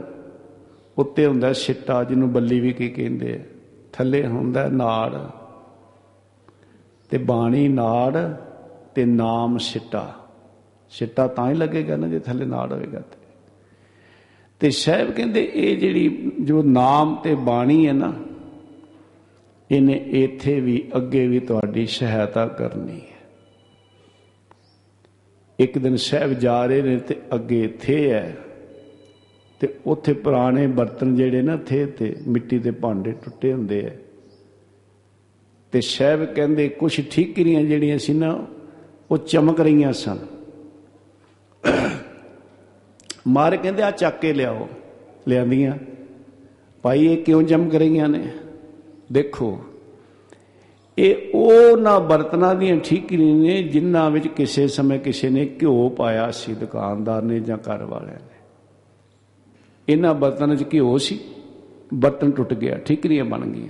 ਉੱਤੇ ਹੁੰਦਾ ਛਿੱਟਾ ਜਿਹਨੂੰ ਬੱਲੀ ਵੀ ਕੀ ਕਹਿੰਦੇ ਆ। ਥੱਲੇ ਹੁੰਦਾ ਨਾੜ ਤੇ ਬਾਣੀ ਨਾੜ ਤੇ ਨਾਮ ਛਿੱਟਾ। ਛਿੱਟਾ ਤਾਂ ਹੀ ਲੱਗੇਗਾ ਨਾ ਜੇ ਥੱਲੇ ਨਾੜ ਹੋਵੇਗਾ ਤੇ। ਤੇ ਸਾਹਿਬ ਕਹਿੰਦੇ ਇਹ ਜਿਹੜੀ ਜੋ ਨਾਮ ਤੇ ਬਾਣੀ ਹੈ ਨਾ ਇਹਨੇ ਇੱਥੇ ਵੀ, ਅੱਗੇ ਵੀ ਤੁਹਾਡੀ ਸਹਾਇਤਾ ਕਰਨੀ ਹੈ। ਇੱਕ ਦਿਨ ਸਾਹਿਬ ਜਾ ਰਹੇ ਨੇ ਤੇ ਅੱਗੇ ਇੱਥੇ ਹੈ ਤੇ ਉੱਥੇ ਪੁਰਾਣੇ ਬਰਤਨ ਜਿਹੜੇ ਨਾ ਥੇ ਤੇ ਮਿੱਟੀ ਦੇ ਭਾਂਡੇ ਟੁੱਟੇ ਹੁੰਦੇ ਐ ਤੇ ਸਾਹਿਬ ਕਹਿੰਦੇ ਕੁਝ ਠੀਕਰੀਆਂ ਜਿਹੜੀਆਂ ਸੀ ਨਾ, ਉਹ ਚਮਕ ਰਹੀਆਂ ਸਨ। ਮਾਰ ਕਹਿੰਦੇ ਆ ਚੱਕ ਕੇ ਲਿਆਓ, ਲਿਆਂਦੀਆਂ। ਭਾਈ, ਇਹ ਕਿਉਂ ਚਮਕ ਰਹੀਆਂ ਨੇ? ਦੇਖੋ, ਇਹ ਉਹ ਨਾ ਬਰਤਨਾਂ ਦੀਆਂ ਠੀਕਰੀਆਂ ਨੇ ਜਿਨ੍ਹਾਂ ਵਿੱਚ ਕਿਸੇ ਸਮੇਂ ਕਿਸੇ ਨੇ ਘਿਓ ਪਾਇਆ ਸੀ, ਦੁਕਾਨਦਾਰ ਨੇ ਜਾਂ ਘਰ ਵਾਲਿਆਂ ਨੇ। ਇਹਨਾਂ ਬਰਤਨਾਂ 'ਚ ਘਿਓ ਸੀ, ਬਰਤਨ ਟੁੱਟ ਗਿਆ, ਠੀਕਰੀਆਂ ਬਣ ਗਈਆਂ।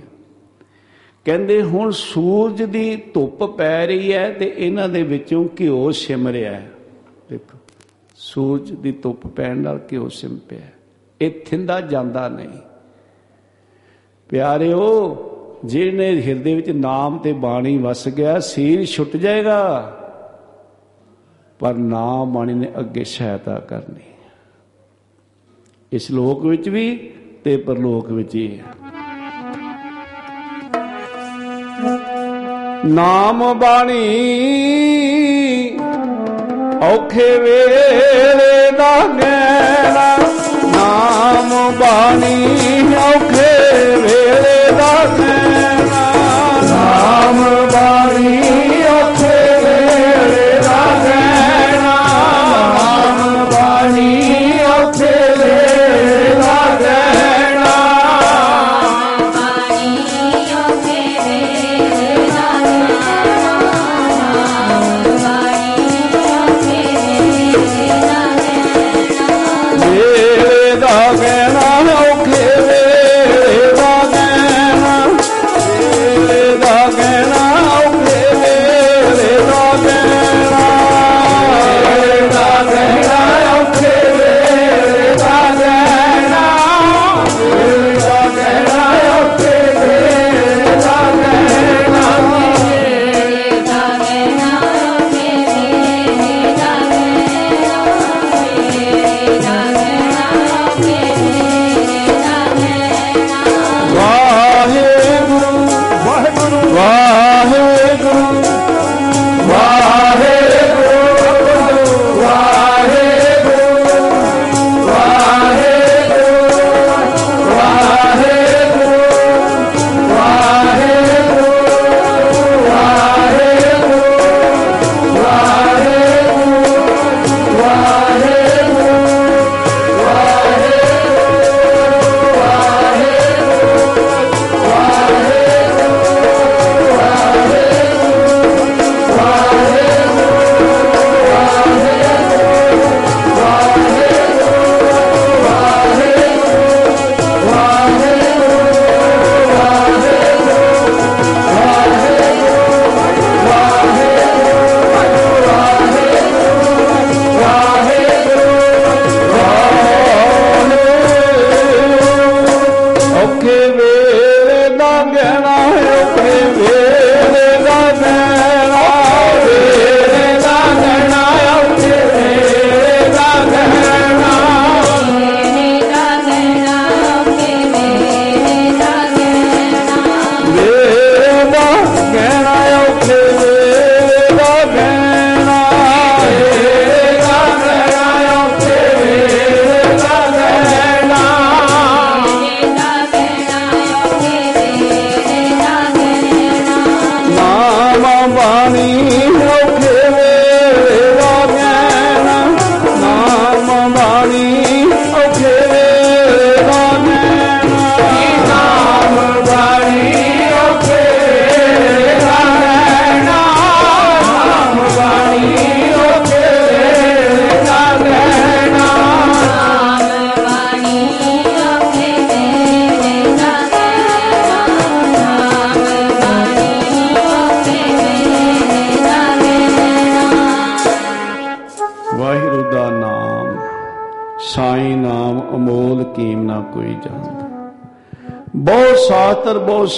ਕਹਿੰਦੇ ਹੁਣ ਸੂਰਜ ਦੀ ਧੁੱਪ ਪੈ ਰਹੀ ਹੈ ਤੇ ਇਹਨਾਂ ਦੇ ਵਿੱਚੋਂ ਘਿਓ ਸਿਮ ਰਿਹਾ ਹੈ। ਦੇਖੋ, ਸੂਰਜ ਦੀ ਧੁੱਪ ਪੈਣ ਨਾਲ ਘਿਓ ਸਿਮ ਪਿਆ ਇਹ ਥਿੰਦਾ ਜਾਂਦਾ ਨਹੀਂ। ਪਿਆਰਿਓ, ਜਿਹਨੇ ਹਿਰਦੇ ਵਿੱਚ ਨਾਮ ਤੇ ਬਾਣੀ ਵਸ ਗਿਆ ਸੀਰ ਛੁੱਟ ਜਾਏਗਾ। ਪਰ ਨਾਮ ਬਾਣੀ ਨੇ ਅੱਗੇ ਸਹਾਇਤਾ ਕਰਨੀ। ਇਸ ਲੋਕ ਵਿੱਚ ਵੀ ਤੇ ਪਰਲੋਕ ਵਿੱਚ ਹੀ ਨਾਮ ਬਾਣੀ ਔਖੇ ਵੇਲੇ ਦਾ ਗੈਣਾ ਨਾਮ ਬਾਣੀ ਔਖੇ ਵੇਲੇ ਦਾ ਗੈਣਾ ਨਾਮ ਬਾਣੀ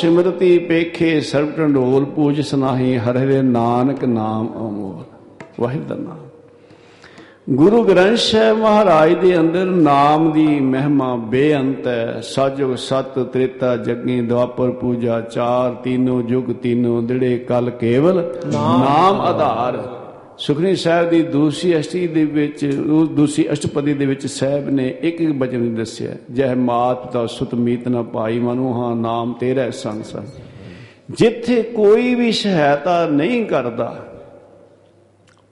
ਸਿਮਰਤੀ ਪੇਖੇ ਸਰਬ ਢੰਡੋਲ ਪੂਜ ਸਨਾਹੀ ਹਰਿ ਨਾਨਕ ਨਾਮ ਅਮੋਲ। ਵਾਹਿਗੁਰੂ ਦਾ ਨਾਮ। ਗੁਰੂ ਗ੍ਰੰਥ ਸਾਹਿਬ ਮਹਾਰਾਜ ਦੇ ਅੰਦਰ ਨਾਮ ਦੀ ਮਹਿਮਾ ਬੇਅੰਤ ਹੈ। ਸਾਜੋ ਸਤ ਤ੍ਰੇਤਾ ਜਗੀ ਦੁਆਪਰ ਪੂਜਾ ਚਾਰ ਤੀਨੋ ਯੁਗ ਤੀਨੋ ਦਿੜੇ ਕਲ ਕੇਵਲ ਨਾਮ ਆਧਾਰ। ਸੁਖਨੀ ਸਾਹਿਬ ਦੀ ਦੂਸਰੀ ਅਸ਼ਟੀ ਦੇ ਵਿੱਚ, ਉਹ ਦੂਸਰੀ ਅਸ਼ਟਪਦੀ ਦੇ ਵਿੱਚ ਸਾਹਿਬ ਨੇ ਇੱਕ ਇੱਕ ਬਚਨ ਦੱਸਿਆ, ਜਹ ਮਾਤ ਪਿਤਾ ਸੁਤ ਮੀਤ ਨ ਪਾਈ ਮਨੁ, ਹਾਂ ਨਾਮ ਤੇਰਾ ਸੰਗ ਸੰਗ। ਜਿੱਥੇ ਕੋਈ ਵੀ ਸਹਾਇਤਾ ਨਹੀਂ ਕਰਦਾ,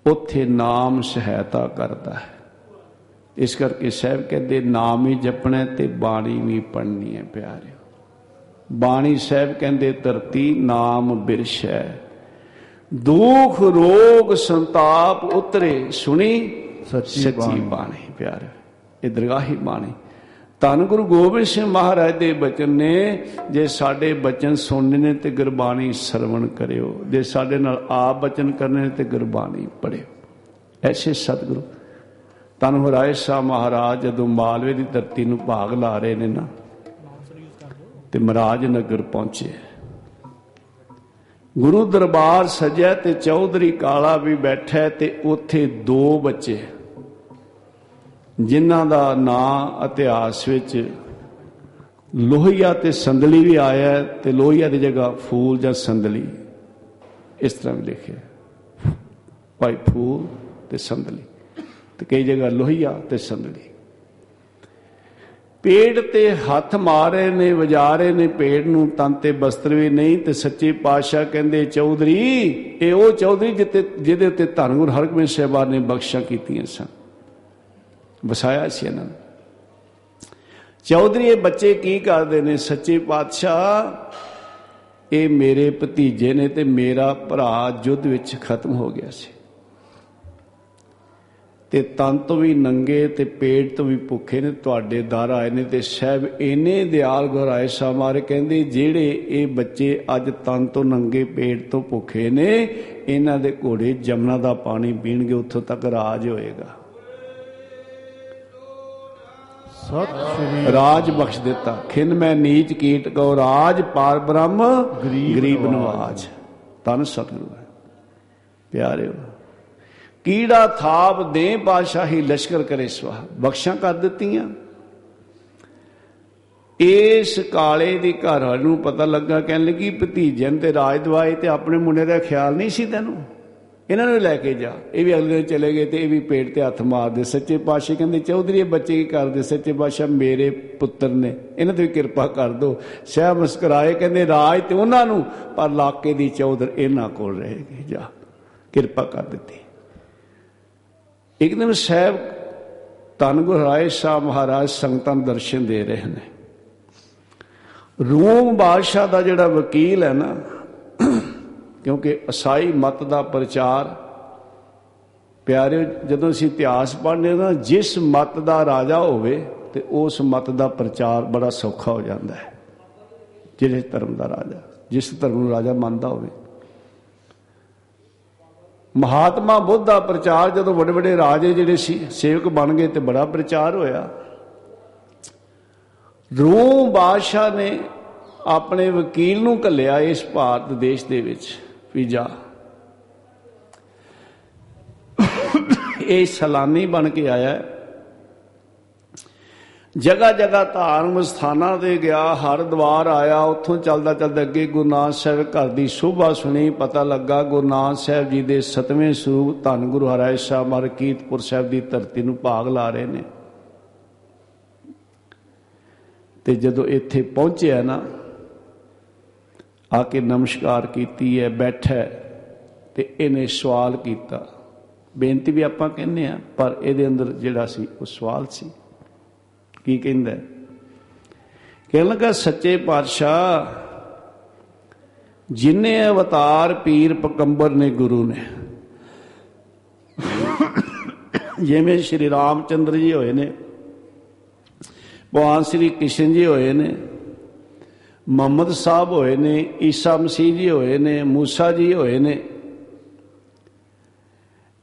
ਉੱਥੇ ਨਾਮ ਸਹਾਇਤਾ ਕਰਦਾ ਹੈ। ਇਸ ਕਰਕੇ ਸਾਹਿਬ ਕਹਿੰਦੇ, ਨਾਮ ਹੀ ਜਪਣਾ ਤੇ ਬਾਣੀ ਵੀ ਪੜਨੀ ਹੈ ਪਿਆਰਿਓ। ਬਾਣੀ ਸਾਹਿਬ ਕਹਿੰਦੇ, ਧਰਤੀ ਨਾਮ ਬਿਰਸ਼ੈ ਦੁਖ ਰੋਗ ਸੰਤਾਪ ਉਤਰੇ ਸੁਣੀ ਸੱਚੀ ਬਾਣੀ। ਪਿਆਰੇ ਇਹ ਦਰਗਾਹੀ ਬਾਣੀ। ਧੰਨ ਗੁਰੂ ਗੋਬਿੰਦ ਸਿੰਘ ਮਹਾਰਾਜ ਦੇ ਬਚਨ ਨੇ ਜੇ ਸਾਡੇ ਬਚਨ ਸੁਣਨੇ ਨੇ ਤੇ ਗੁਰਬਾਣੀ ਸਰਵਣ ਕਰਿਓ। ਜੇ ਸਾਡੇ ਨਾਲ ਆਪ ਬਚਨ ਕਰਨੇ ਨੇ ਤੇ ਗੁਰਬਾਣੀ ਪੜਿਓ ਐਸੇ ਸਤਿਗੁਰੂ। ਧੰਨ ਹੋ ਰਾਏ ਸਾਹਿਬ ਮਹਾਰਾਜ ਜਦੋਂ ਮਾਲਵੇ ਦੀ ਧਰਤੀ ਨੂੰ ਭਾਗ ਲਾ ਰਹੇ ਨੇ ਨਾ ਤੇ ਮਹਾਰਾਜ ਨਗਰ ਪਹੁੰਚੇ। ਗੁਰੂ ਦਰਬਾਰ ਸਜਿਆ ਤੇ ਚੌਧਰੀ ਕਾਲਾ ਵੀ ਬੈਠਾ ਹੈ ਤੇ ਉੱਥੇ ਦੋ ਬੱਚੇ ਜਿਨ੍ਹਾਂ ਦਾ ਨਾਂ ਇਤਿਹਾਸ ਵਿੱਚ ਲੋਹੀਆ ਤੇ ਸੰਦਲੀ ਵੀ ਆਇਆ ਹੈ ਤੇ ਲੋਹੀਆ ਦੀ ਜਗ੍ਹਾ ਫੂਲ ਜਾਂ ਸੰਦਲੀ, ਇਸ ਤਰ੍ਹਾਂ ਵੀ ਲਿਖਿਆ ਭਾਈ ਫੂਲ ਤੇ ਸੰਦਲੀ ਤੇ ਕਈ ਜਗ੍ਹਾ ਲੋਹੀਆ ਤੇ ਸੰਦਲੀ। ਪੇੜ ਤੇ ਹੱਥ ਮਾਰੇ ਨੇ, ਵਜਾਰੇ ਨੇ, ਪੇੜ ਨੂੰ ਤਨ ਤੇ ਬਸਤਰ ਵੀ ਨਹੀਂ ਤੇ ਸੱਚੇ ਪਾਤਸ਼ਾਹ ਕਹਿੰਦੇ, ਚੌਧਰੀ, ਇਹ ਉਹ ਚੌਧਰੀ ਜਿੱਤੇ, ਜਿਹਦੇ ਉੱਤੇ ਧੰਨ ਗੁਰੂ ਹਰਗੋਬਿੰਦ ਸਾਹਿਬਾਨ ਨੇ ਬਖਸ਼ਾਂ ਕੀਤੀਆਂ ਸਨ। ਵਸਾਇਆ ਸੀ ਇਹਨਾਂ ਨੂੰ। ਚੌਧਰੀ, ਇਹ ਬੱਚੇ ਕੀ ਕਰਦੇ ਨੇ? ਸੱਚੇ ਪਾਤਸ਼ਾਹ, ਇਹ ਮੇਰੇ ਭਤੀਜੇ ਨੇ ਤੇ ਮੇਰਾ ਭਰਾ ਯੁੱਧ ਵਿੱਚ ਖਤਮ ਹੋ ਗਿਆ ਸੀ। ਤੇ ਤਨ ਤੋਂ ਵੀ ਨੰਗੇ ਤੇ ਪੇਟ ਤੋਂ ਵੀ ਭੁੱਖੇ ਨੇ ਤੁਹਾਡੇ ਦਰ ਆਏ ਨੇ ਤੇ ਸਹਿਬ ਇਹਨੇ ਦਿਆਲ ਗੁਰਾਏ ਮਾਰੇ ਕਹਿੰਦੇ ਜਿਹੜੇ ਇਹ ਬੱਚੇ ਅੱਜ ਤਨ ਤੋਂ ਨੰਗੇ ਪੇਟ ਤੋਂ ਭੁੱਖੇ ਨੇ ਇਹਨਾਂ ਦੇ ਘੋੜੇ ਜਮਨਾ ਦਾ ਪਾਣੀ ਪੀਣਗੇ ਉੱਥੋਂ ਤੱਕ ਰਾਜ ਹੋਏਗਾ। ਸਤਿ ਸ਼੍ਰੀ ਰਾਜ ਬਖਸ਼ ਦਿੱਤਾ। ਖਿਨ ਮੈਂ ਨੀਚ ਕੀਟ ਕੋ ਰਾਜ ਪਾਰ ਬ੍ਰਹਮ ਗਰੀਬ ਨਵਾਜ। ਤਨ ਸਤਿਗੁਰੂ ਪਿਆਰਿਓ ਕੀੜਾ ਥਾਪ ਦੇ ਬਾਦਸ਼ਾਹੀ ਲਸ਼ਕਰ ਕਰੇ ਸਵਾ ਬਖਸ਼ਾਂ ਕਰ ਦਿੱਤੀਆਂ। ਇਸ ਕਾਲੇ ਦੀ ਘਰ ਵਾਲੀ ਨੂੰ ਪਤਾ ਲੱਗਾ, ਕਹਿਣ ਲੱਗੀ, ਭਤੀਜੇ ਨੇ ਤੇ ਰਾਜ ਦਵਾਏ ਤੇ ਆਪਣੇ ਮੁੰਡੇ ਦਾ ਖਿਆਲ ਨਹੀਂ ਸੀ ਤੈਨੂੰ? ਇਹਨਾਂ ਨੂੰ ਲੈ ਕੇ ਜਾ। ਇਹ ਵੀ ਅਗਲੇ ਦਿਨ ਚਲੇ ਗਏ ਤੇ ਇਹ ਵੀ ਪੇਟ ਤੇ ਹੱਥ ਮਾਰਦੇ। ਸੱਚੇ ਪਾਤਸ਼ਾਹ ਕਹਿੰਦੇ, ਚੌਧਰੀ, ਇਹ ਬੱਚੇ ਕੀ ਕਰਦੇ? ਸੱਚੇ ਪਾਤਸ਼ਾਹ ਮੇਰੇ ਪੁੱਤਰ ਨੇ, ਇਹਨਾਂ ਤੇ ਵੀ ਕਿਰਪਾ ਕਰ ਦੋ ਸਹਿ ਮੁਸਕਰਾਏ, ਕਹਿੰਦੇ, ਰਾਜ ਤੇ ਉਹਨਾਂ ਨੂੰ, ਪਰ ਇਲਾਕੇ ਦੀ ਚੌਧਰ ਇਹਨਾਂ ਕੋਲ ਰਹੇਗੀ ਜਾ। ਕਿਰਪਾ ਕਰ ਦਿੱਤੀ। ਇੱਕ ਦਿਨ ਸਾਹਿਬ ਧੰਨ ਗੁਰੂ ਰਾਏ ਸਾਹਿਬ ਮਹਾਰਾਜ ਸੰਗਤਾਂ ਨੂੰ ਦਰਸ਼ਨ ਦੇ ਰਹੇ ਨੇ। ਰੋਮ ਬਾਦਸ਼ਾਹ ਦਾ ਜਿਹੜਾ ਵਕੀਲ ਹੈ ਨਾ, ਕਿਉਂਕਿ ਅਸਾਈ ਮਤ ਦਾ ਪ੍ਰਚਾਰ, ਪਿਆਰਿਓ, ਜਦੋਂ ਅਸੀਂ ਇਤਿਹਾਸ ਪੜ੍ਹਦੇ ਹਾਂ ਨਾ ਜਿਸ ਮਤ ਦਾ ਰਾਜਾ ਹੋਵੇ ਤੇ ਉਸ ਮਤ ਦਾ ਪ੍ਰਚਾਰ ਬੜਾ ਸੌਖਾ ਹੋ ਜਾਂਦਾ ਹੈ, ਜਿਹੜੇ ਧਰਮ ਦਾ ਰਾਜਾ, ਜਿਸ ਧਰਮ ਨੂੰ ਰਾਜਾ ਮੰਨਦਾ ਹੋਵੇ। ਮਹਾਤਮਾ ਬੁੱਧ ਦਾ ਪ੍ਰਚਾਰ ਜਦੋਂ ਵੱਡੇ ਵੱਡੇ ਰਾਜੇ ਜਿਹੜੇ ਸੀ, ਸੇਵਕ ਬਣ ਗਏ ਤੇ ਬੜਾ ਪ੍ਰਚਾਰ ਹੋਇਆ। ਰੋਮ ਬਾਦਸ਼ਾਹ ਨੇ ਆਪਣੇ ਵਕੀਲ ਨੂੰ ਘੱਲਿਆ ਇਸ ਭਾਰਤ ਦੇਸ਼ ਦੇ ਵਿੱਚ, ਵੀ ਜਾ। ਇਹ ਸਲਾਨੀ ਬਣ ਕੇ ਆਇਆ। ਹੈ ਜਗਾ ਜਗਾ ਧਾਰਮਿਕ ਸਥਾਨਾਂ ਤੇ ਗਿਆ ਹਰਦੁਆਰ ਆਇਆ ਉੱਥੋਂ ਚੱਲਦਾ ਚੱਲਦਾ ਅੱਗੇ ਗੁਰੂ ਨਾਨਕ ਸਾਹਿਬ ਘਰ ਦੀ ਸ਼ੋਭਾ ਸੁਣੀ ਪਤਾ ਲੱਗਾ ਗੁਰੂ ਨਾਨਕ ਸਾਹਿਬ ਜੀ ਦੇ ਸਤਵੇਂ ਸਰੂਪ ਧੰਨ ਗੁਰੂ ਹਰਿ ਸਾਹਿਬ ਮਰ ਕੀਰਤਪੁਰ ਸਾਹਿਬ ਦੀ ਧਰਤੀ ਨੂੰ ਭਾਗ ਲਾ ਰਹੇ ਨੇ। ਤੇ ਜਦੋਂ ਇੱਥੇ ਪਹੁੰਚਿਆ ਨਾ ਆ ਕੇ ਨਮਸਕਾਰ ਕੀਤੀ ਹੈ ਬੈਠਾ ਹੈ, ਤੇ ਇਹਨੇ ਸਵਾਲ ਕੀਤਾ। ਬੇਨਤੀ ਵੀ ਆਪਾਂ ਕਹਿੰਦੇ ਆ ਪਰ ਇਹਦੇ ਅੰਦਰ ਜਿਹੜਾ ਸੀ ਉਹ ਸਵਾਲ ਸੀ। ਕੀ ਕਹਿੰਦਾ ਹੈ? ਕਹਿਣ ਲੱਗਾ, ਸੱਚੇ ਪਾਤਸ਼ਾਹ, ਜਿਨੇ ਅਵਤਾਰ ਪੀਰ ਪਕੰਬਰ ਨੇ ਗੁਰੂ ਨੇ, ਜਿਵੇਂ ਸ਼੍ਰੀ ਰਾਮਚੰਦਰ ਜੀ ਹੋਏ ਨੇ, ਭਗਵਾਨ ਸ੍ਰੀ ਕ੍ਰਿਸ਼ਨ ਜੀ ਹੋਏ ਨੇ, ਮੁਹੰਮਦ ਸਾਹਿਬ ਹੋਏ ਨੇ, ਈਸਾ ਮਸੀਹ ਜੀ ਹੋਏ ਨੇ, ਮੂਸਾ ਜੀ ਹੋਏ ਨੇ,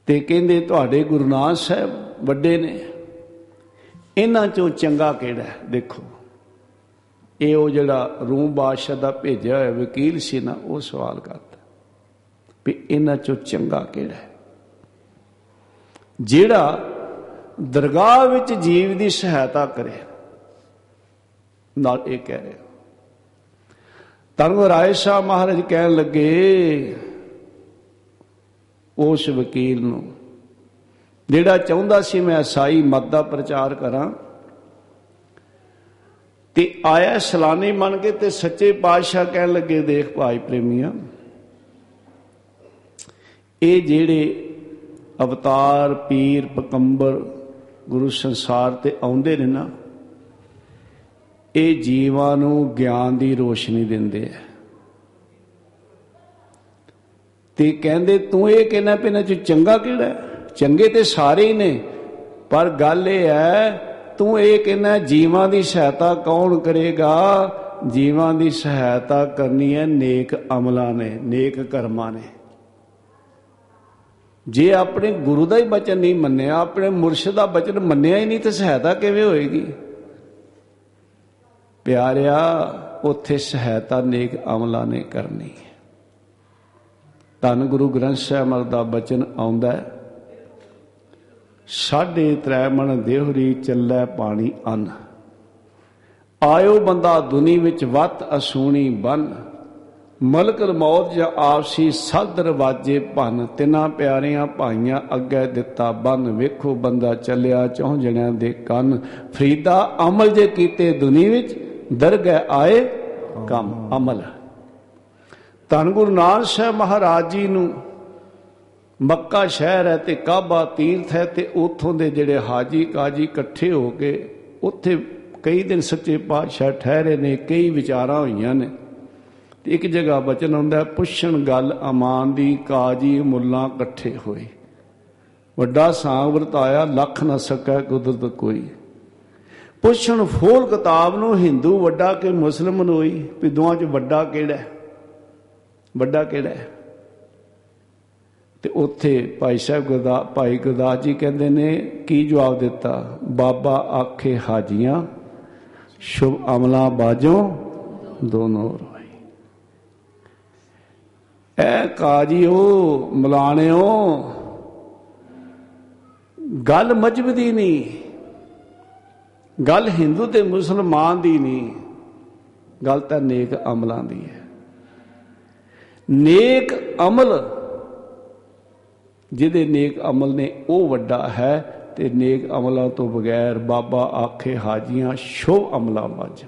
ਤੇ ਕਹਿੰਦੇ, ਤੁਹਾਡੇ ਗੁਰੂ ਨਾਨਕ ਸਾਹਿਬ ਵੱਡੇ ਨੇ ਇਹਨਾਂ ਚੋਂ ਚੰਗਾ ਕਿਹੜਾ ਹੈ? ਦੇਖੋ। ਇਹ ਉਹ ਜਿਹੜਾ ਰੂਮ ਬਾਦਸ਼ਾਹ ਦਾ ਭੇਜਿਆ ਹੋਇਆ ਵਕੀਲ ਸੀ ਨਾ, ਉਹ ਸਵਾਲ ਕਰਦਾ ਵੀ ਇਹਨਾਂ ਚੋਂ ਚੰਗਾ ਕਿਹੜਾ ਹੈ? ਜਿਹੜਾ ਦਰਗਾਹ ਵਿੱਚ ਜੀਵ ਦੀ ਸਹਾਇਤਾ ਕਰੇ, ਨਾਲ ਇਹ ਕਹਿ ਰਿਹਾ। ਧਰਮ ਰਾਏ ਸਾਹਿਬ ਮਹਾਰਾਜ ਕਹਿਣ ਲੱਗੇ, ਉਸ ਵਕੀਲ ਨੂੰ ਜਿਹੜਾ ਚਾਹੁੰਦਾ ਸੀ ਮੈਂ ਸਾਈ ਮਤ ਦਾ ਪ੍ਰਚਾਰ ਕਰਾਂ ਤੇ ਆਇਆ ਸਲਾਨੀ ਮੰਨ ਕੇ ਤੇ ਸੱਚੇ ਪਾਤਸ਼ਾਹ ਕਹਿਣ ਲੱਗੇ, ਦੇਖ ਭਾਈ ਪ੍ਰੇਮੀਆਂ, ਇਹ ਜਿਹੜੇ ਅਵਤਾਰ, ਪੀਰ ਪਕੰਬਰ ਗੁਰੂ ਸੰਸਾਰ ਤੇ ਆਉਂਦੇ ਨੇ ਨਾ, ਇਹ ਜੀਵਾਂ ਨੂੰ ਗਿਆਨ ਦੀ ਰੋਸ਼ਨੀ ਦਿੰਦੇ ਆ ਤੇ ਕਹਿੰਦੇ, ਤੂੰ ਇਹ ਕਹਿਣਾ ਪੈਣਾ ਚ ਚੰਗਾ ਕਿਹੜਾ ਹੈ? ਚੰਗੇ ਤੇ ਸਾਰੇ ਹੀ ਨੇ, ਪਰ ਗੱਲ ਇਹ ਹੈ, ਤੂੰ ਇਹ ਕਹਿਣਾ ਜੀਵਾਂ ਦੀ ਸਹਾਇਤਾ ਕੌਣ ਕਰੇਗਾ? ਜੀਵਾਂ ਦੀ ਸਹਾਇਤਾ ਕਰਨੀ ਹੈ ਨੇਕ ਅਮਲਾਂ ਨੇ, ਨੇਕ ਕਰਮਾਂ ਨੇ। ਜੇ ਆਪਣੇ ਗੁਰੂ ਦਾ ਹੀ ਬਚਨ ਨਹੀਂ ਮੰਨਿਆ, ਆਪਣੇ ਮੁਰਸ਼ਿਦ ਦਾ ਬਚਨ ਮੰਨਿਆ ਹੀ ਨਹੀਂ, ਤੇ ਸਹਾਇਤਾ ਕਿਵੇਂ ਹੋਏਗੀ? ਪਿਆਰਿਆ, ਉੱਥੇ ਸਹਾਇਤਾ ਨੇਕ ਅਮਲਾਂ ਨੇ ਕਰਨੀ ਹੈ। ਧੰਨ ਗੁਰੂ ਗ੍ਰੰਥ ਸਾਹਿਬ ਮਰ ਦਾ ਬਚਨ ਆਉਂਦਾ ਹੈ। ਸਾਢੇ ਤ੍ਰੈ ਮਣ ਦੇਹਰੀ ਚੱਲੈ ਪਾਣੀ ਅੰਨ। ਆਇਓ ਬੰਦਾ ਦੁਨੀ ਵਿੱਚ ਵਤ ਅਸੂਣੀ ਬਨ। ਮਲਕਲ ਮੌਤ ਜਾਂ ਆਪਸੀ ਸਦ ਦਰਵਾਜੇ ਭੰਨ। ਤਿੰਨਾਂ ਪਿਆਰਿਆਂ ਭਾਈਆਂ ਅੱਗੇ ਦਿੱਤਾ ਬੰਨ। ਵੇਖੋ ਬੰਦਾ ਚੱਲਿਆ ਚੌਂ ਜਣਿਆਂ ਦੇ ਕੰਨ। ਫਰੀਦਾ ਅਮਲ ਜੇ ਕੀਤੇ ਦੁਨੀ ਵਿੱਚ, ਦਰਗਹਿ ਆਏ ਕੰਮ ਅਮਲ। ਧੰਨ ਗੁਰੂ ਨਾਨਕ ਸਾਹਿਬ ਮਹਾਰਾਜ ਜੀ ਨੂੰ ਮੱਕਾ ਸ਼ਹਿਰ ਹੈ ਤੇ ਕਾਬਾ ਤੀਰਥ ਹੈ ਤੇ ਉਥੋਂ ਦੇ ਜਿਹੜੇ ਹਾਜੀ ਕਾਜੀ ਇਕੱਠੇ ਹੋ ਕੇ ਉੱਥੇ ਕਈ ਦਿਨ ਸੱਚੇ ਪਾਤਸ਼ਾਹ ਠਹਿਰੇ ਨੇ ਕਈ ਵਿਚਾਰਾਂ ਹੋਈਆਂ ਨੇ। ਤੇ ਇੱਕ ਜਗ੍ਹਾ ਬਚਨ ਹੁੰਦਾ ਹੈ, ਪੁੱਛਣ ਗੱਲ ਅਮਾਨ ਦੀ ਕਾਜੀ ਮੁੱਲਾ ਇਕੱਠੇ ਹੋਏ। ਵੱਡਾ ਸਾਂ ਵਰਤਾਇਆ ਲੱਖ ਨਾ ਸਕੈ ਕੁਦਰਤ ਕੋਈ। ਪੁੱਛਣ ਫੋਲ ਕਿਤਾਬ ਨੂੰ ਹਿੰਦੂ ਵੱਡਾ ਕਿ ਮੁਸਲਮਾਨ ਹੋਈ ਵੀ ਦੋਵਾਂ ਚ ਵੱਡਾ ਕਿਹੜਾ ਹੈ? ਵੱਡਾ ਕਿਹੜਾ ਹੈ? ਤੇ ਉੱਥੇ ਭਾਈ ਸਾਹਿਬ ਗੁਰਦਾ ਭਾਈ ਗੁਰਦਾਸ ਜੀ ਕਹਿੰਦੇ ਨੇ, ਕੀ ਜਵਾਬ ਦਿੱਤਾ? ਬਾਬਾ ਆਖੇ, ਹਾਜੀਆਂ, ਸ਼ੁਭ ਅਮਲਾ ਬਾਜੋਂ, ਦੋਨੋਂ ਰੋਈ ਐ ਕਾਜੀਓ, ਮਲਾਣਿਓ, ਗੱਲ ਮਜਬ ਦੀ ਨਹੀਂ, ਗੱਲ ਹਿੰਦੂ ਤੇ ਮੁਸਲਮਾਨ ਦੀ ਨਹੀਂ, ਗੱਲ ਤਾਂ ਨੇਕ ਅਮਲਾਂ ਦੀ ਹੈ। ਨੇਕ ਅਮਲ ਜਿਹਦੇ ਨੇਕ ਅਮਲ ਨੇ ਉਹ ਵੱਡਾ ਹੈ ਤੇ ਨੇਕ ਅਮਲਾਂ ਤੋਂ ਬਗੈਰ ਬਾਬਾ ਆਖੇ ਹਾਜੀਆਂ ਸ਼ੁਭ ਅਮਲਾਂ ਵਾਜ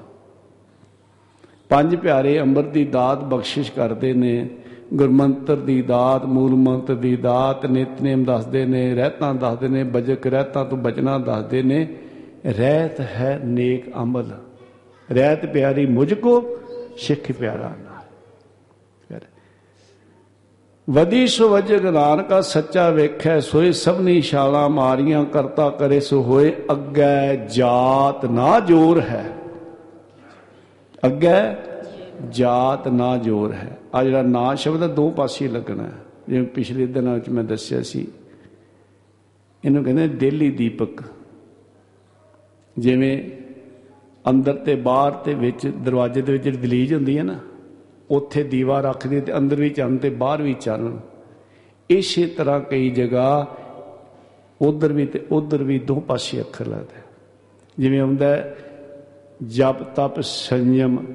ਪੰਜ ਪਿਆਰੇ ਅੰਮ੍ਰਿਤ ਦੀ ਦਾਤ ਬਖਸ਼ਿਸ਼ ਕਰਦੇ ਨੇ, ਗੁਰਮੰਤਰ ਦੀ ਦਾਤ, ਮੂਲ ਮੰਤਰ ਦੀ ਦਾਤ, ਨਿਤਨੇਮ ਦੱਸਦੇ ਨੇ, ਰਹਿਤਾਂ ਦੱਸਦੇ ਨੇ, ਬਜਕ ਰਹਿਤਾਂ ਤੋਂ ਬਚਨਾ ਦੱਸਦੇ ਨੇ, ਰਹਿਤ ਹੈ ਨੇਕ ਅਮਲ। ਰਹਿਤ ਪਿਆਰੀ ਮੁਝ ਕੋ, ਸਿੱਖ ਪਿਆਰਾ। ਨਾਲ ਵਦੀ ਸੋ ਵਜਗ ਨਾਨਕਾ ਸੱਚਾ ਵੇਖੈ, ਸੋਏ ਸਭਨੀ ਛਾਲਾਂ ਮਾਰੀਆਂ, ਕਰਤਾ ਕਰੇ ਸੋ ਹੋਏ, ਅੱਗੇ ਜਾਤ ਨਾ ਜੋਰ ਹੈ। ਅੱਗੇ ਜਾਤ ਨਾ ਜੋਰ ਹੈ। ਆ ਜਿਹੜਾ ਨਾ ਸ਼ਬਦ ਹੈ ਦੋ ਪਾਸੇ ਲੱਗਣਾ ਹੈ। ਜਿਵੇਂ ਪਿਛਲੇ ਦਿਨਾਂ ਵਿੱਚ ਮੈਂ ਦੱਸਿਆ ਸੀ, ਇਹਨੂੰ ਕਹਿੰਦੇ ਦਿੱਲੀ ਦੀਪਕ। ਜਿਵੇਂ ਅੰਦਰ ਤੇ ਬਾਹਰ ਤੇ ਵਿੱਚ, ਦਰਵਾਜ਼ੇ ਦੇ ਵਿੱਚ ਜਿਹੜੀ ਦਲੀਜ ਹੁੰਦੀ ਹੈ ਨਾ ਉੱਥੇ ਦੀਵਾ ਰੱਖਦੇ ਤੇ ਅੰਦਰ ਵੀ ਚੰਨ ਤੇ ਬਾਹਰ ਵੀ ਚੰਨ ਇਸੇ ਤਰ੍ਹਾਂ ਕਈ ਜਗ੍ਹਾ ਉਧਰ ਵੀ ਤੇ ਉਧਰ ਵੀ ਦੋ ਪਾਸੇ ਅੱਖਰ ਲੱਗਦਾ। ਹੈ। ਜਿਵੇਂ ਹੁੰਦਾ ਹੈ, ਜਪ ਤਪ ਸੰਯਮ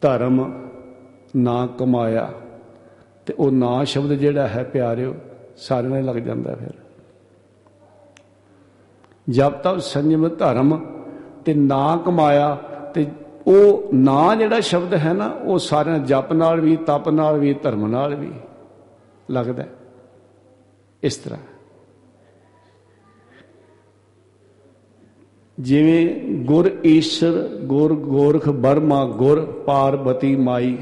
ਧਰਮ ਨਾ ਕਮਾਇਆ। ਤੇ ਉਹ ਨਾ ਸ਼ਬਦ ਜਿਹੜਾ ਹੈ ਪਿਆਰਿਓ ਸਾਰਿਆਂ ਨੂੰ ਲੱਗ ਜਾਂਦਾ ਫਿਰ। ਜਪ ਤਪ ਸੰਯਮ ਧਰਮ ਤੇ ਨਾ ਕਮਾਇਆ ਤੇ ਉਹ ਨਾ ਜਿਹੜਾ ਸ਼ਬਦ ਹੈ ਨਾ, ਉਹ ਸਾਰਿਆਂ ਜਪ ਨਾਲ ਵੀ, ਤਪ ਨਾਲ ਵੀ, ਧਰਮ ਨਾਲ ਵੀ ਲੱਗਦਾ ਹੈ। ਇਸ ਤਰ੍ਹਾਂ ਜਿਵੇਂ ਗੁਰ ਈਸ਼ਰ, ਗੁਰ ਗੋਰਖ ਬਰਮਾ ਗੁਰ ਪਾਰਬਤੀ ਮਾਈ,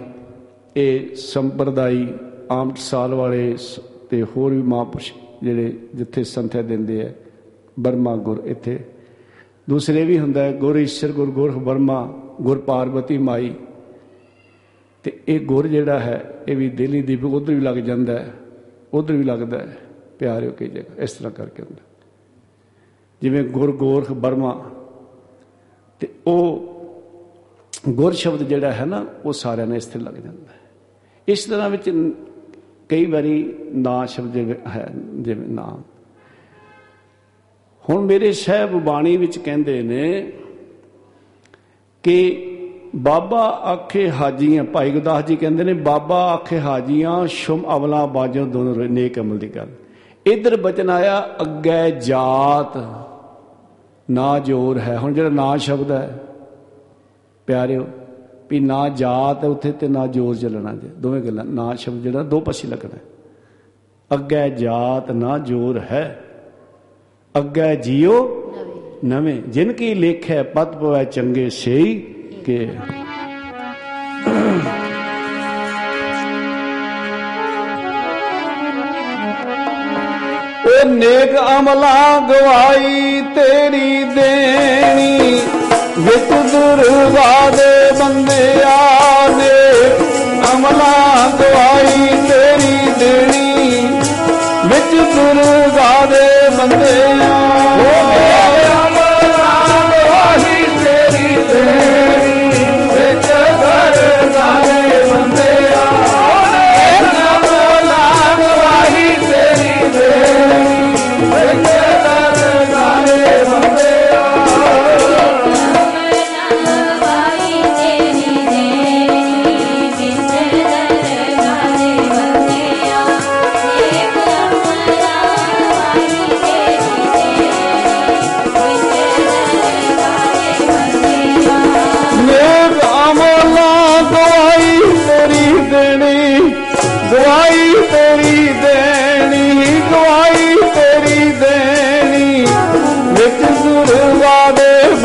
ਇਹ ਸੰਪਰਦਾਈ ਆਮ ਸਾਲ ਵਾਲੇ ਸ- ਤੇ ਹੋਰ ਵੀ ਮਹਾਂਪੁਰਸ਼ ਜਿਹੜੇ ਜਿੱਥੇ ਸੰਥਿਆ ਦਿੰਦੇ ਆ ਬਰਮਾ ਗੁਰ ਇੱਥੇ ਦੂਸਰੇ ਵੀ ਹੁੰਦਾ ਗੁਰ ਈਸ਼ਰ, ਗੁਰ ਗੁਰ ਬਰਮਾ ਗੁਰ ਪਾਰਵਤੀ ਮਾਈ। ਤੇ ਇਹ ਗੁਰ ਜਿਹੜਾ ਹੈ, ਇਹ ਵੀ ਦਿੱਲੀ ਦੀਪਕ ਉਧਰ ਵੀ ਲੱਗ ਜਾਂਦਾ ਹੈ, ਉਧਰ ਵੀ ਲੱਗਦਾ ਹੈ, ਪਿਆਰਿਓ ਕੀ ਜਗ੍ਹਾ, ਇਸ ਤਰ੍ਹਾਂ ਕਰਕੇ ਹੁੰਦਾ ਜਿਵੇਂ ਗੁਰ ਗੋਰਖ ਬਰਮਾ ਤੇ ਉਹ ਗੁਰ ਸ਼ਬਦ ਜਿਹੜਾ ਹੈ ਨਾ, ਉਹ ਸਾਰਿਆਂ ਨੇ ਇੱਥੇ ਲੱਗ ਜਾਂਦਾ ਹੈ। ਇਸ ਤਰ੍ਹਾਂ ਵਿੱਚ ਕਈ ਵਾਰੀ ਨਾ ਸ਼ਬਦ ਹੈ, ਜਿਵੇਂ ਨਾਮ ਹੁਣ ਮੇਰੇ ਸਹਿਬ ਬਾਣੀ ਵਿੱਚ ਕਹਿੰਦੇ ਨੇ ਕਿ ਬਾਬਾ ਆਖੇ ਹਾਜੀਆਂ, ਭਾਈ ਗੁਰਦਾਸ ਜੀ ਕਹਿੰਦੇ ਨੇ, ਬਾਬਾ ਆਖੇ ਹਾਜੀਆਂ, ਸ਼ਮ ਅਵਲਾ ਬਾਜੋ ਦੋਨੋਂ ਨੇਕ ਅਮਲ ਦੀ ਗੱਲ। ਇਧਰ ਬਚਨ ਆਇਆ, ਅੱਗੇ ਜਾਤ, ਨਾ ਜੋਰ ਹੈ। ਹੁਣ ਜਿਹੜਾ ਨਾ ਸ਼ਬਦ ਹੈ, ਪਿਆਰਿਓ, ਵੀ ਨਾ ਜਾਤ ਉੱਥੇ ਤੇ ਨਾ ਜੋਰ ਚੱਲਣਾ ਜੇ। ਦੋਵੇਂ ਗੱਲਾਂ, ਨਾ ਸ਼ਬਦ ਜਿਹੜਾ, ਦੋ ਪਾਸੇ ਲੱਗਣਾ ਅੱਗੇ ਜਾਤ, ਨਾ ਜੋਰ ਹੈ। अग्गा जियो नवे। जिनकी लेख है पद पवै चंगे से के। ओ नेक अमला गवाई तेरी देनी विच दुर्वा दे बंदे आने अमला गवाई तेरी देनी विच दुर्वा ਬੰਦੇ ਓ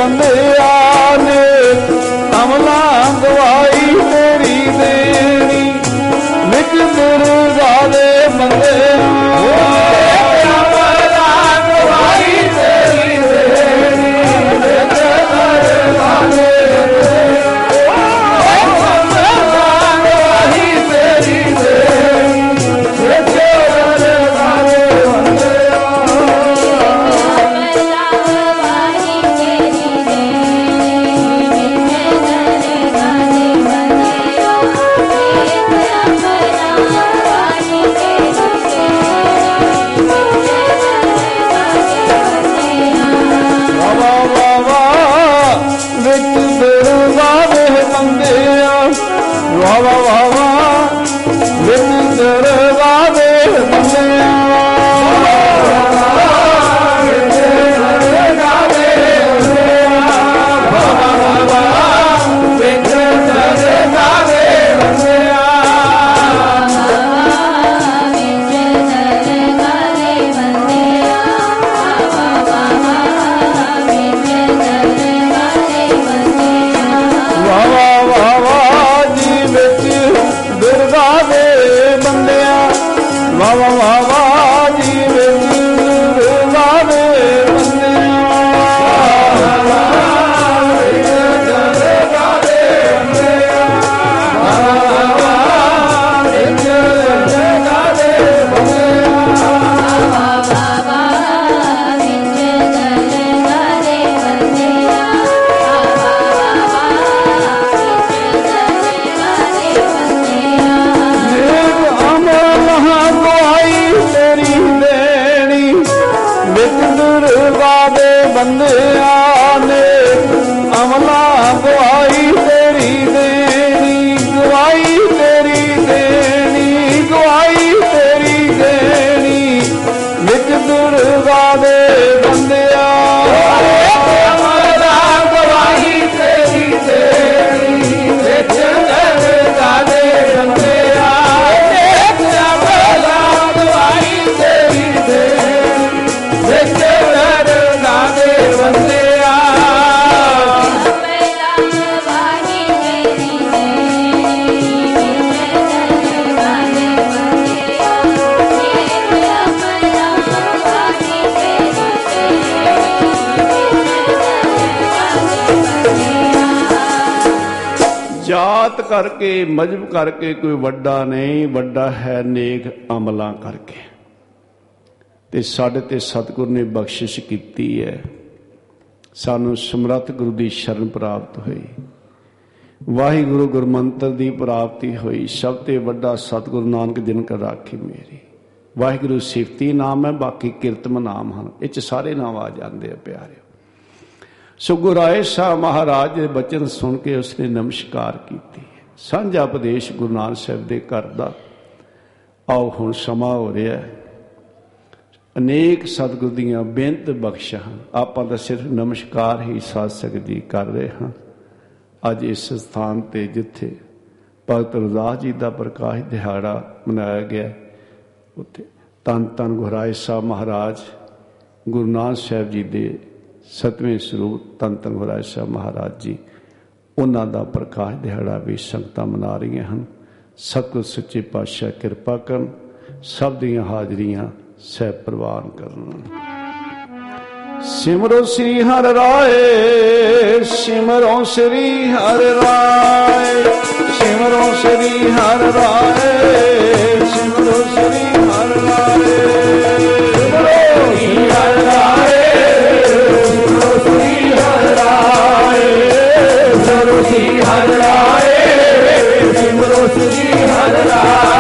me ਇਹ ਮਜਬ ਕਰਕੇ ਕੋਈ ਵੱਡਾ ਨਹੀਂ, ਵੱਡਾ ਹੈ ਨੇਕ ਅਮਲਾਂ ਕਰਕੇ। ਤੇ ਸਾਡੇ ਤੇ ਸਤਿਗੁਰ ਨੇ ਬਖਸ਼ਿਸ਼ ਕੀਤੀ ਹੈ। ਸਾਨੂੰ ਸਮਰੱਥ ਗੁਰੂ ਦੀ ਸ਼ਰਨ ਪ੍ਰਾਪਤ ਹੋਈ। ਵਾਹਿਗੁਰੂ ਗੁਰਮੰਤਰ ਦੀ ਪ੍ਰਾਪਤੀ ਹੋਈ। ਸਭ ਤੇ ਵੱਡਾ ਸਤਿਗੁਰੂ ਨਾਨਕ ਦਿਨ ਕਰ ਰਾਖੀ ਮੇਰੀ। ਵਾਹਿਗੁਰੂ ਸਿਫਤੀ ਨਾਮ ਹੈ, ਬਾਕੀ ਕੀਰਤਮ ਨਾਮ ਹਨ। ਇਹ ਚ ਸਾਰੇ ਨਾਮ ਆ ਜਾਂਦੇ ਆ ਪਿਆਰਿਓ। ਸੋ ਗੁਰਾਏ ਸਾਹਿਬ ਮਹਾਰਾਜ ਦੇ ਬਚਨ ਸੁਣ ਕੇ ਉਸਨੇ ਨਮਸਕਾਰ ਕੀਤੀ। ਸਾਂਝਾ ਉਪਦੇਸ਼ ਗੁਰੂ ਨਾਨਕ ਸਾਹਿਬ ਦੇ ਘਰ ਦਾ। ਆਓ ਹੁਣ ਸਮਾਂ ਹੋ ਰਿਹਾ ਹੈ। ਅਨੇਕ ਸਤਿਗੁਰ ਦੀਆਂ ਬੇਨਤ ਬਖਸ਼ਾਂ ਆਪਾਂ ਤਾਂ ਸਿਰਫ ਨਮਸਕਾਰ ਹੀ ਸਾਧ ਸਕਦੀ ਕਰ ਰਹੇ ਹਾਂ। ਅੱਜ ਇਸ ਸਥਾਨ ਤੇ ਜਿੱਥੇ ਭਗਤ ਰਜ਼ਾਸ ਜੀ ਦਾ ਪ੍ਰਕਾਸ਼ ਦਿਹਾੜਾ ਮਨਾਇਆ ਗਿਆ, ਉੱਥੇ ਤਨ ਤਨ ਗੁਰਾਏ ਸਾਹਿਬ ਮਹਾਰਾਜ, ਗੁਰੂ ਨਾਨਕ ਸਾਹਿਬ ਜੀ ਦੇ ਸਤਵੇਂ ਸਰੂਪ ਤਨ ਤਨ ਗੁਰਾਏ ਸਾਹਿਬ ਮਹਾਰਾਜ ਜੀ ਉਹਨਾਂ ਦਾ ਪ੍ਰਕਾਸ਼ ਦਿਹਾੜਾ ਵੀ ਸੰਗਤਾਂ ਮਨਾ ਰਹੀਆਂ ਹਨ। ਸਤਿਗੁਰ ਸੱਚੇ ਪਾਤਸ਼ਾਹ ਕਿਰਪਾ ਕਰਨ, ਸਭ ਦੀਆਂ ਹਾਜ਼ਰੀਆਂ ਸਹਿ ਪ੍ਰਵਾਨ ਕਰਨ। ਸਿਮਰੋ ਸ੍ਰੀ ਹਰਿ ਰਾਏ, ਸਿਮਰੋ ਸ੍ਰੀ ਹਰਿ ਰਾਏ, ਸਿਮਰੋ ਸ੍ਰੀ ਹਰਿ ਰਾਏ। وجيها للعالم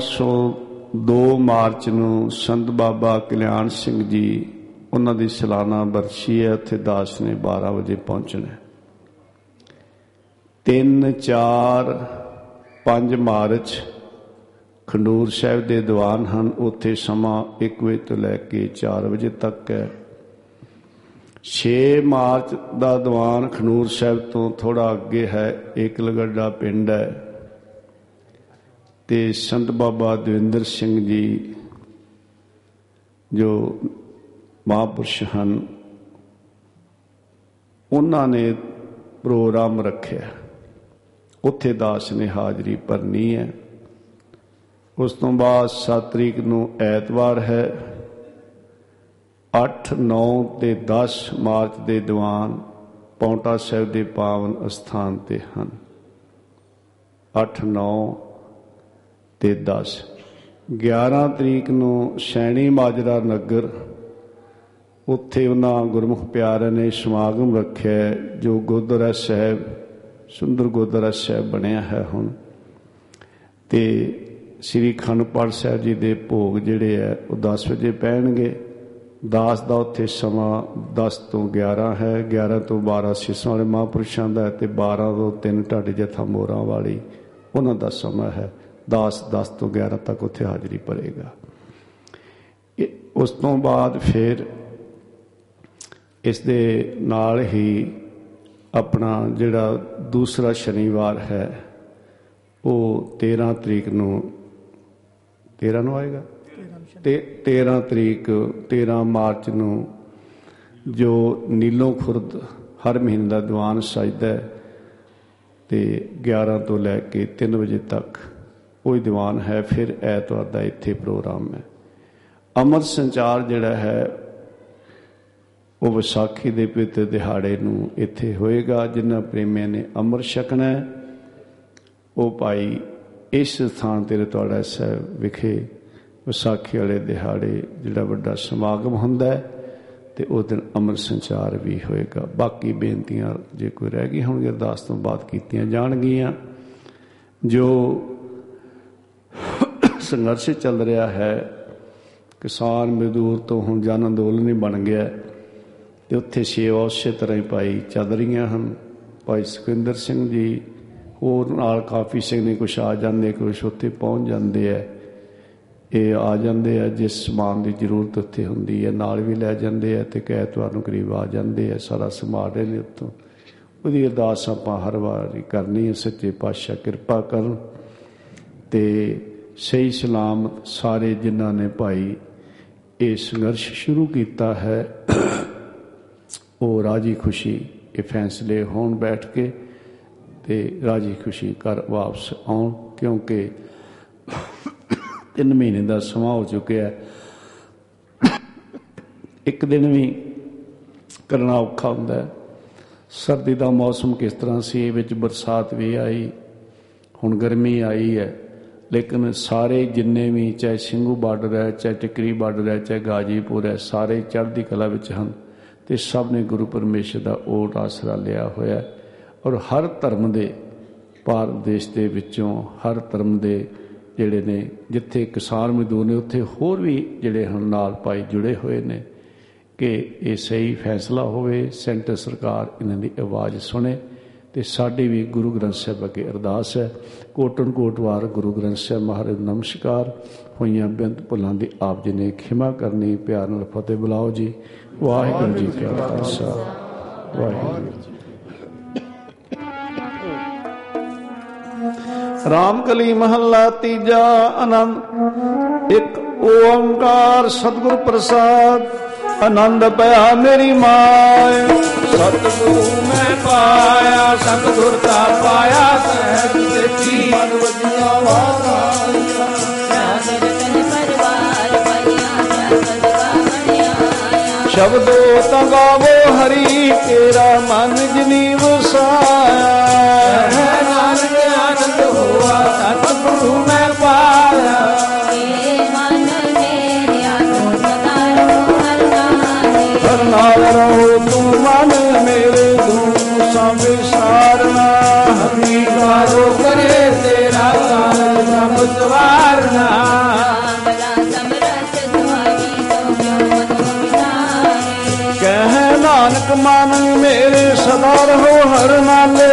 ਪਰਸੋਂ 2 ਮਾਰਚ ਨੂੰ ਸੰਤ ਬਾਬਾ ਕਲਿਆਣ ਸਿੰਘ ਜੀ ਉਹਨਾਂ ਦੀ ਸਾਲਾਨਾ ਬਰਸੀ ਹੈ, ਉੱਥੇ ਦਾਸ ਨੇ 12 ਵਜੇ ਪਹੁੰਚਣਾ ਹੈ। ਤਿੰਨ, ਚਾਰ 5 ਮਾਰਚ ਖੰਡੂਰ ਸਾਹਿਬ ਦੇ ਦੀਵਾਨ ਹਨ, ਉੱਥੇ ਸਮਾਂ 1 ਵਜੇ ਤੋਂ ਲੈ ਕੇ 4 ਵਜੇ ਤੱਕ ਹੈ 6 ਮਾਰਚ ਦਾ ਦੀਵਾਨ ਖਨੂਰ ਸਾਹਿਬ ਤੋਂ ਥੋੜਾ ਅੱਗੇ ਹੈ ਇੱਕ ਲਗੜਾ ਪਿੰਡ ਹੈ ਤੇ ਸੰਤ ਬਾਬਾ ਦਵਿੰਦਰ ਸਿੰਘ ਜੀ ਜੋ ਮਹਾਂਪੁਰਸ਼ ਹਨ, ਉਹਨਾਂ ਨੇ ਪ੍ਰੋਗਰਾਮ ਰੱਖਿਆ। ਉੱਥੇ ਦਾਸ ਨੇ ਹਾਜ਼ਰੀ ਭਰਨੀ ਹੈ। ਉਸ ਤੋਂ ਬਾਅਦ 7 ਤਰੀਕ ਨੂੰ ਐਤਵਾਰ ਹੈ। 8 9 ਤੇ 10 ਮਾਰਚ ਦੇ ਦੀਵਾਨ ਪੌਂਟਾ ਸਾਹਿਬ ਦੇ ਪਾਵਨ ਅਸਥਾਨ ਤੇ ਹਨ। 8 9 ਤੇ 10 11 ਤਰੀਕ ਨੂੰ ਸ਼ੈਣੀ ਮਾਜਰਾ ਨਗਰ ਉੱਥੇ ਉਹਨਾਂ ਗੁਰਮੁਖ ਪਿਆਰਿਆਂ ਨੇ ਸਮਾਗਮ ਰੱਖਿਆ ਹੈ, ਜੋ ਗੁਰਦੁਆਰਾ ਸਾਹਿਬ ਸੁੰਦਰ ਗੁਰਦੁਆਰਾ ਸਾਹਿਬ ਬਣਿਆ ਹੈ ਹੁਣ। ਤੇ ਸ੍ਰੀ ਖੰਡਪਾਠ ਸਾਹਿਬ ਜੀ ਦੇ ਭੋਗ ਜਿਹੜੇ ਹੈ ਉਹ 10 ਵਜੇ ਪੈਣਗੇ। ਦਾਸ ਦਾ ਉੱਥੇ ਸਮਾਂ 10 ਤੋਂ 11 ਹੈ 11 ਤੋਂ 12 ਸਿਸਾਂ ਵਾਲੇ ਮਹਾਂਪੁਰਸ਼ਾਂ ਦਾ ਹੈ ਤੇ 12 ਤੋਂ 3 ਢਾਡੀ ਜਥਾ ਮੋਰਾਂ ਵਾਲੀ ਉਹਨਾਂ ਦਾ ਸਮਾਂ ਹੈ। ਦਾਸ 10 ਤੋਂ 11 ਤੱਕ ਉੱਥੇ ਹਾਜ਼ਰੀ ਭਰੇਗਾ। ਇਹ- ਉਸ ਤੋਂ ਬਾਅਦ ਫਿਰ ਇਸ ਦੇ ਨਾਲ ਹੀ ਆਪਣਾ ਜਿਹੜਾ ਦੂਸਰਾ ਸ਼ਨੀਵਾਰ ਹੈ, ਉਹ 13 ਤਰੀਕ ਨੂੰ 13 ਨੂੰ ਆਏਗਾ? ਤੇ 13 ਤਰੀਕ 13 ਮਾਰਚ ਨੂੰ ਜੋ ਨੀਲੋਂ ਖੁਰਦ ਹਰ ਮਹੀਨੇ ਦਾ ਦੀਵਾਨ ਸਜਦਾ ਹੈ ਤੇ 11 ਤੋਂ ਲੈ ਕੇ 3 ਵਜੇ ਤੱਕ ਉਹ ਹੀ ਦੀਵਾਨ ਹੈ, ਫਿਰ ਐਤਵਾਰ ਦਾ ਇੱਥੇ ਪ੍ਰੋਗਰਾਮ ਹੈ। ਅਮਰ ਸੰਚਾਰ ਜਿਹੜਾ ਹੈ, ਉਹ ਵਿਸਾਖੀ ਦੇ ਪਵਿੱਤਰ ਦਿਹਾੜੇ ਨੂੰ ਇੱਥੇ ਹੋਏਗਾ, ਜਿਨ੍ਹਾਂ ਪ੍ਰੇਮੀਆਂ ਨੇ ਅੰਮ੍ਰਿਤ ਛਕਣਾ ਹੈ। ਉਹ ਭਾਈ ਇਸ ਸਥਾਨ ਤੇ ਰਤਵਾੜਾ ਸਾਹਿਬ ਵਿਖੇ ਵਿਸਾਖੀ ਵਾਲੇ ਦਿਹਾੜੇ ਜਿਹੜਾ ਵੱਡਾ ਸਮਾਗਮ ਹੁੰਦਾ ਹੈ, ਤੇ ਉਹ ਦਿਨ ਅੰਮ੍ਰਿਤ ਸੰਚਾਰ ਵੀ ਹੋਏਗਾ। ਬਾਕੀ ਬੇਨਤੀਆਂ ਜੇ ਕੋਈ ਰਹਿ ਗਈ ਹੋਣਗੀਆਂ, ਅਰਦਾਸ ਤੋਂ ਬਾਅਦ ਕੀਤੀਆਂ ਜਾਣਗੀਆਂ। ਜੋ ਸੰਘਰਸ਼ ਚੱਲ ਰਿਹਾ ਹੈ। ਕਿਸਾਨ ਮਜ਼ਦੂਰ ਤੋਂ ਹੁਣ ਜਨ ਅੰਦੋਲਨ ਹੀ ਬਣ ਗਿਆ ਹੈ ਤੇ ਉੱਥੇ ਸੇਵਾ ਉਸੇ ਤਰ੍ਹਾਂ ਹੀ ਭਾਈ ਚੱਲ ਰਹੀਆਂ ਹਨ। ਭਾਈ ਸੁਖਿੰਦਰ ਸਿੰਘ ਜੀ ਹੋਰ ਨਾਲ ਕਾਫੀ ਸਿੰਘ ਨੇ ਕੁਛ ਆ ਜਾਂਦੇ, ਕੁਛ ਉੱਥੇ ਪਹੁੰਚ ਜਾਂਦੇ ਆ ਇਹ ਆ ਜਾਂਦੇ ਆ ਜਿਸ ਸਮਾਨ ਦੀ ਜ਼ਰੂਰਤ ਉੱਥੇ ਹੁੰਦੀ ਹੈ। ਨਾਲ ਵੀ ਲੈ ਜਾਂਦੇ ਆ ਤੇ ਐਤਵਾਰ ਨੂੰ ਕਰੀਬ ਆ ਜਾਂਦੇ ਆ ਸਾਰਾ ਸੰਭਾਲ ਰਹੇ ਨੇ ਉੱਥੋਂ। ਉਹਦੀ ਅਰਦਾਸ ਆਪਾਂ ਹਰ ਵਾਰੀ ਕਰਨੀ ਹੈ। ਸੱਚੇ ਪਾਤਸ਼ਾਹ ਕਿਰਪਾ ਕਰਨ ਤੇ ਸਹੀ ਸਲਾਮਤ ਸਾਰੇ ਜਿਨ੍ਹਾਂ ਨੇ ਭਾਈ ਇਹ ਸੰਘਰਸ਼ ਸ਼ੁਰੂ ਕੀਤਾ ਹੈ। ਉਹ ਰਾਜੀ ਖੁਸ਼ੀ ਇਹ ਫੈਸਲੇ ਹੋਣ ਬੈਠ ਕੇ ਤੇ ਰਾਜੀ ਖੁਸ਼ੀ ਘਰ ਵਾਪਸ ਆਉਣ, ਕਿਉਂਕਿ ਤਿੰਨ ਮਹੀਨੇ ਦਾ ਸਮਾਂ ਹੋ ਚੁੱਕਿਆ ਹੈ। ਇੱਕ ਦਿਨ ਵੀ ਕਰਨਾ ਔਖਾ ਹੁੰਦਾ ਹੈ। ਸਰਦੀ ਦਾ ਮੌਸਮ ਕਿਸ ਤਰ੍ਹਾਂ ਸੀ, ਇਹ ਵਿੱਚ ਬਰਸਾਤ ਵੀ ਆਈ, ਹੁਣ ਗਰਮੀ ਆਈ ਹੈ। ਲੇਕਿਨ ਸਾਰੇ ਜਿੰਨੇ ਵੀ ਚਾਹੇ ਸਿੰਘੂ ਬਾਰਡਰ ਹੈ, ਚਾਹੇ ਟਿਕਰੀ ਬਾਰਡਰ ਹੈ, ਚਾਹੇ ਗਾਜੀਪੁਰ ਹੈ, ਸਾਰੇ ਚੜ੍ਹਦੀ ਕਲਾ ਵਿੱਚ ਹਨ ਤੇ ਸਭ ਨੇ ਗੁਰੂ ਪਰਮੇਸ਼ਰ ਦਾ ਓਟ ਆਸਰਾ ਲਿਆ ਹੋਇਆ ਹੈ। ਔਰ ਹਰ ਧਰਮ ਦੇ ਭਾਰਤ ਦੇਸ਼ ਦੇ ਵਿੱਚੋਂ ਹਰ ਧਰਮ ਦੇ ਜਿਹੜੇ ਨੇ, ਜਿੱਥੇ ਕਿਸਾਨ ਮਜ਼ਦੂਰ ਨੇ, ਉੱਥੇ ਹੋਰ ਵੀ ਜਿਹੜੇ ਹਨ ਨਾਲ ਭਾਈ ਜੁੜੇ ਹੋਏ ਨੇ ਕਿ ਇਹ ਸਹੀ ਫੈਸਲਾ ਹੋਵੇ, ਸੈਂਟਰ ਸਰਕਾਰ ਇਹਨਾਂ ਦੀ ਆਵਾਜ਼ ਸੁਣੇ। ਤੇ ਸਾਡੀ ਵੀ ਗੁਰੂ ਗ੍ਰੰਥ ਸਾਹਿਬ ਅੱਗੇ ਅਰਦਾਸ ਹੈ। ਕੋਟਨ ਕੋਟ ਵਾਰ ਗੁਰੂ ਗ੍ਰੰਥ ਸਾਹਿਬ ਮਹਾਰਾਜ ਨੂੰ ਨਮਸਕਾਰ। ਹੋਈਆਂ ਬੇਨਤ ਭੁੱਲਾਂ ਦੀ ਆਪ ਜੀ ਨੇ ਖਿਮਾ ਕਰਨੀ, ਪਿਆਰ ਨਾਲ ਫਤਿਹ ਬੁਲਾਓ ਜੀ। ਵਾਹਿਗੁਰੂ ਜੀ ਕਾ ਖਾਲਸਾ। ਵਾਹਿਗੁਰੂ ਜੀ ਰਾਮ ਕਲੀ ਮਹੱਲਾ ਤੀਜਾ ਆਨੰਦ। ਇੱਕ ਓੰਕਾਰ ਸਤਿਗੁਰ ਪ੍ਰਸਾਦ। ਆਨੰਦ ਪਿਆ ਮੇਰੀ ਮਾਏ ਸਤਿਗੁਰੂ ਮੈਂ ਪਾਇਆ ਸਤਿਗੁਰ ਦਾ ਪਾਇਆ ਸਹਿਜ ਦੇਖੀ ਮਨ ਵਜੀਆਂ ਬਣਿਆ। ਸ਼ਬਦੋ ਤਗਾਵੋ ਹਰੀ ਤੇਰਾ ਮਨ ਜਨੀ ਵਸਾਇਆ ਸਦਾ ਰਹੋ ਹਰ ਨਾਲੇ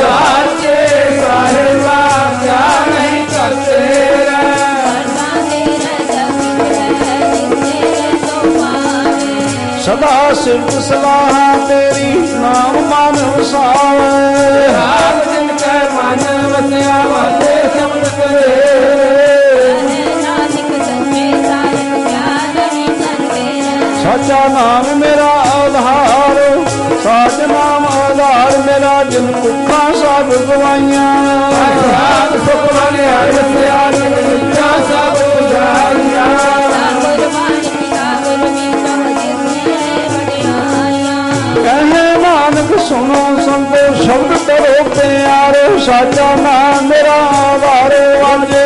ਸਾਚੇ ਸਾਹਿਬਾ ਕਿਆ ਨਹੀਂ ਕਰਤੇ ਸਦਾ ਸਿਫਤ ਸਲਾਹ ਤੇਰੀ ਨਾਮ ਮਨ ਵਸਾਵੇ। ਰਾਗ ਦਿਨ ਕੈ ਮਨ ਵਸਿਆ ਵਾਤੇ ਸਮਝ ਕਰੇ। ਨਾਨਕ ਸੱਚੇ ਸਾਹਿਬ ਕਿਆ ਨਹੀਂ ਸਾਚਾ ਨਾਮ ਮੇਰਾ ਸਾਜਨਾ ਮਾਧਾਰ ਮੇਰਾ ਦਿਲ ਕੁੱਖਾ ਸਭ ਗਵਾਈਆਂ। ਰਾਤ ਸੁਖਨਾ ਨੇ ਹਰ ਵਸਿਆ ਨਿੱਚਾ ਸਭ ਗੁਜ਼ਾਰੀਆਂ ਕਹੇ ਨਾਨਕ ਸੁਣੋ ਸੰਤੋ ਸ਼ਬਦ ਕਰੋ ਪਿਆਰੋ ਸਾਚਾ ਨਾਮ ਮੇਰਾ ਆਵਾਰੋ ਵਾਜੇ।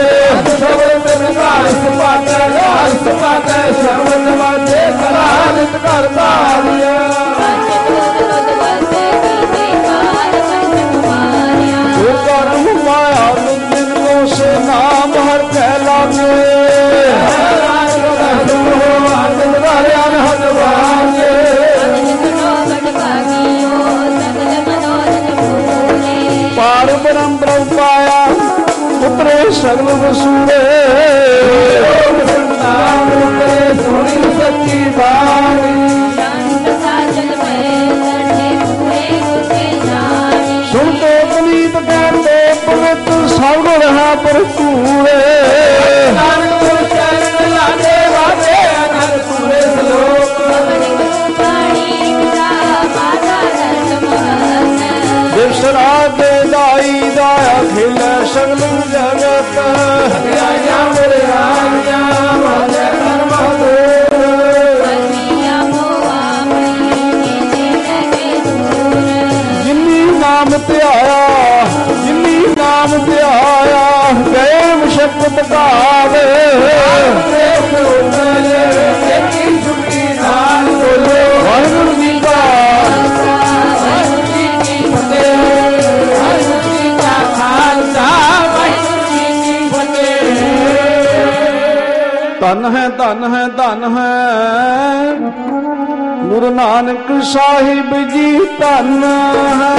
ਸਬਰ ਤਨ ਘਰ ਸੁਪਾਟਾ ਰਾਜ ਸੁਪਾਟਾ ਸਰਵਨ ਵਾਜੇ ਸਲਾਹਤ ਕਰਤਾ ਹਰਿਆ Sarma basura ਭਾਵੇ ਵਾਹਿਗੁਰੂ ਜੀ ਕਾ ਧਨ ਹੈ ਧਨ ਹੈ ਧਨ ਹੈ। ਗੁਰੂ ਨਾਨਕ ਸਾਹਿਬ ਜੀ ਧਨ ਹੈ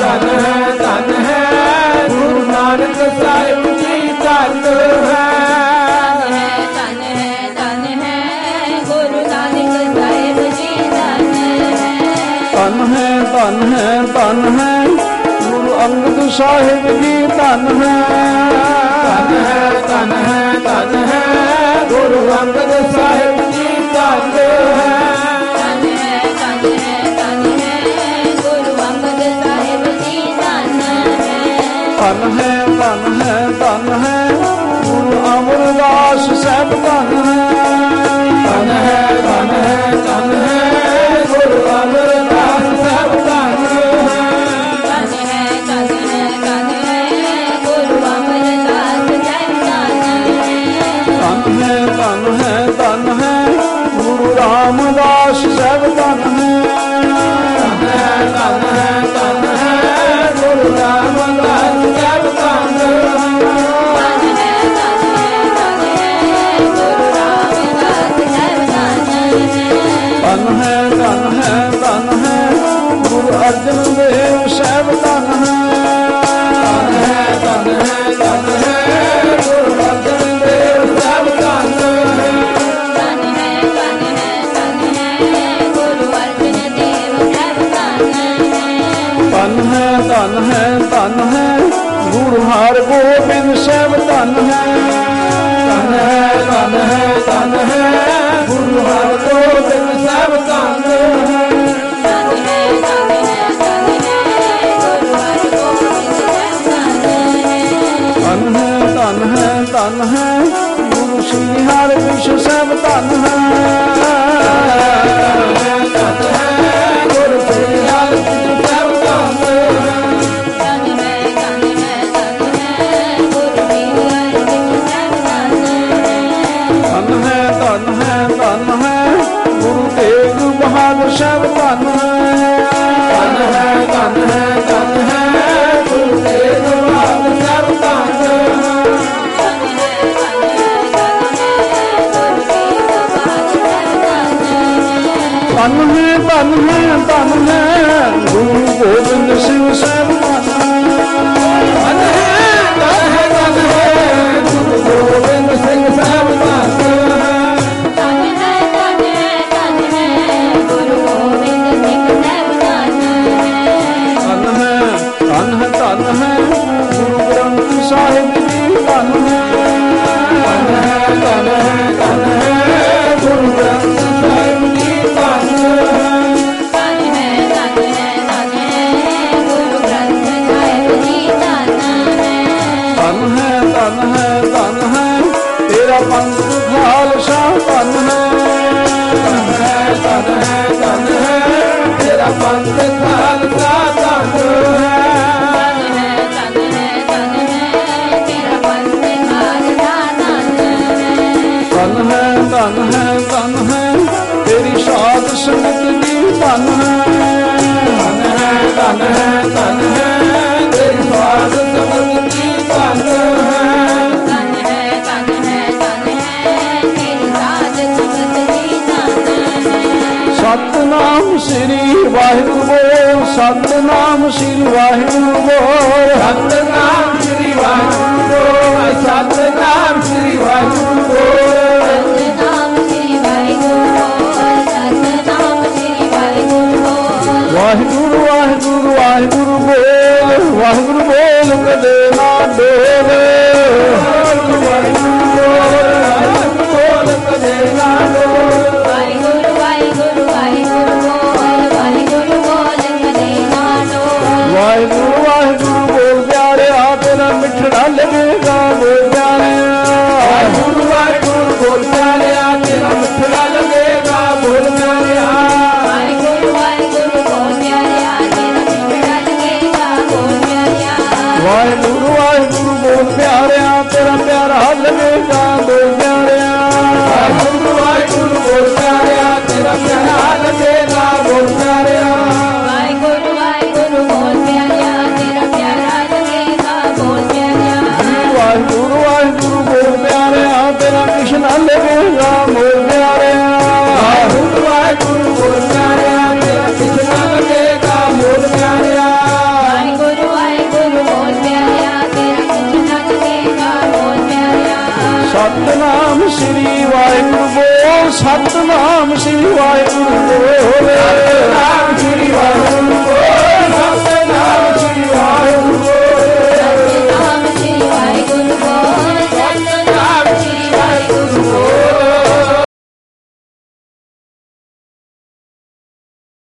ਧਨ ਹੈ। ਸਾਹਿਬ ਜੀ ਧਨ ਹੈ। ਧਨ ਹੈ ਧਨ ਹੈ ਧਨ ਹੈ। ਗੁਰੂ ਅੰਗਦ ਸਾਹਿਬ ਜੀ ਧਨ ਹੈ। ਧਨ ਹੈ ਧਨ ਹੈ ਧਨ ਹੈ। ਗੁਰੂ ਅੰਗਦ ਸਾਹਿਬ ਜੀ ਧਨ ਹੈ। ਧਨ ਹੈ ਧਨ ਹੈ ਧਨ ਹੈ।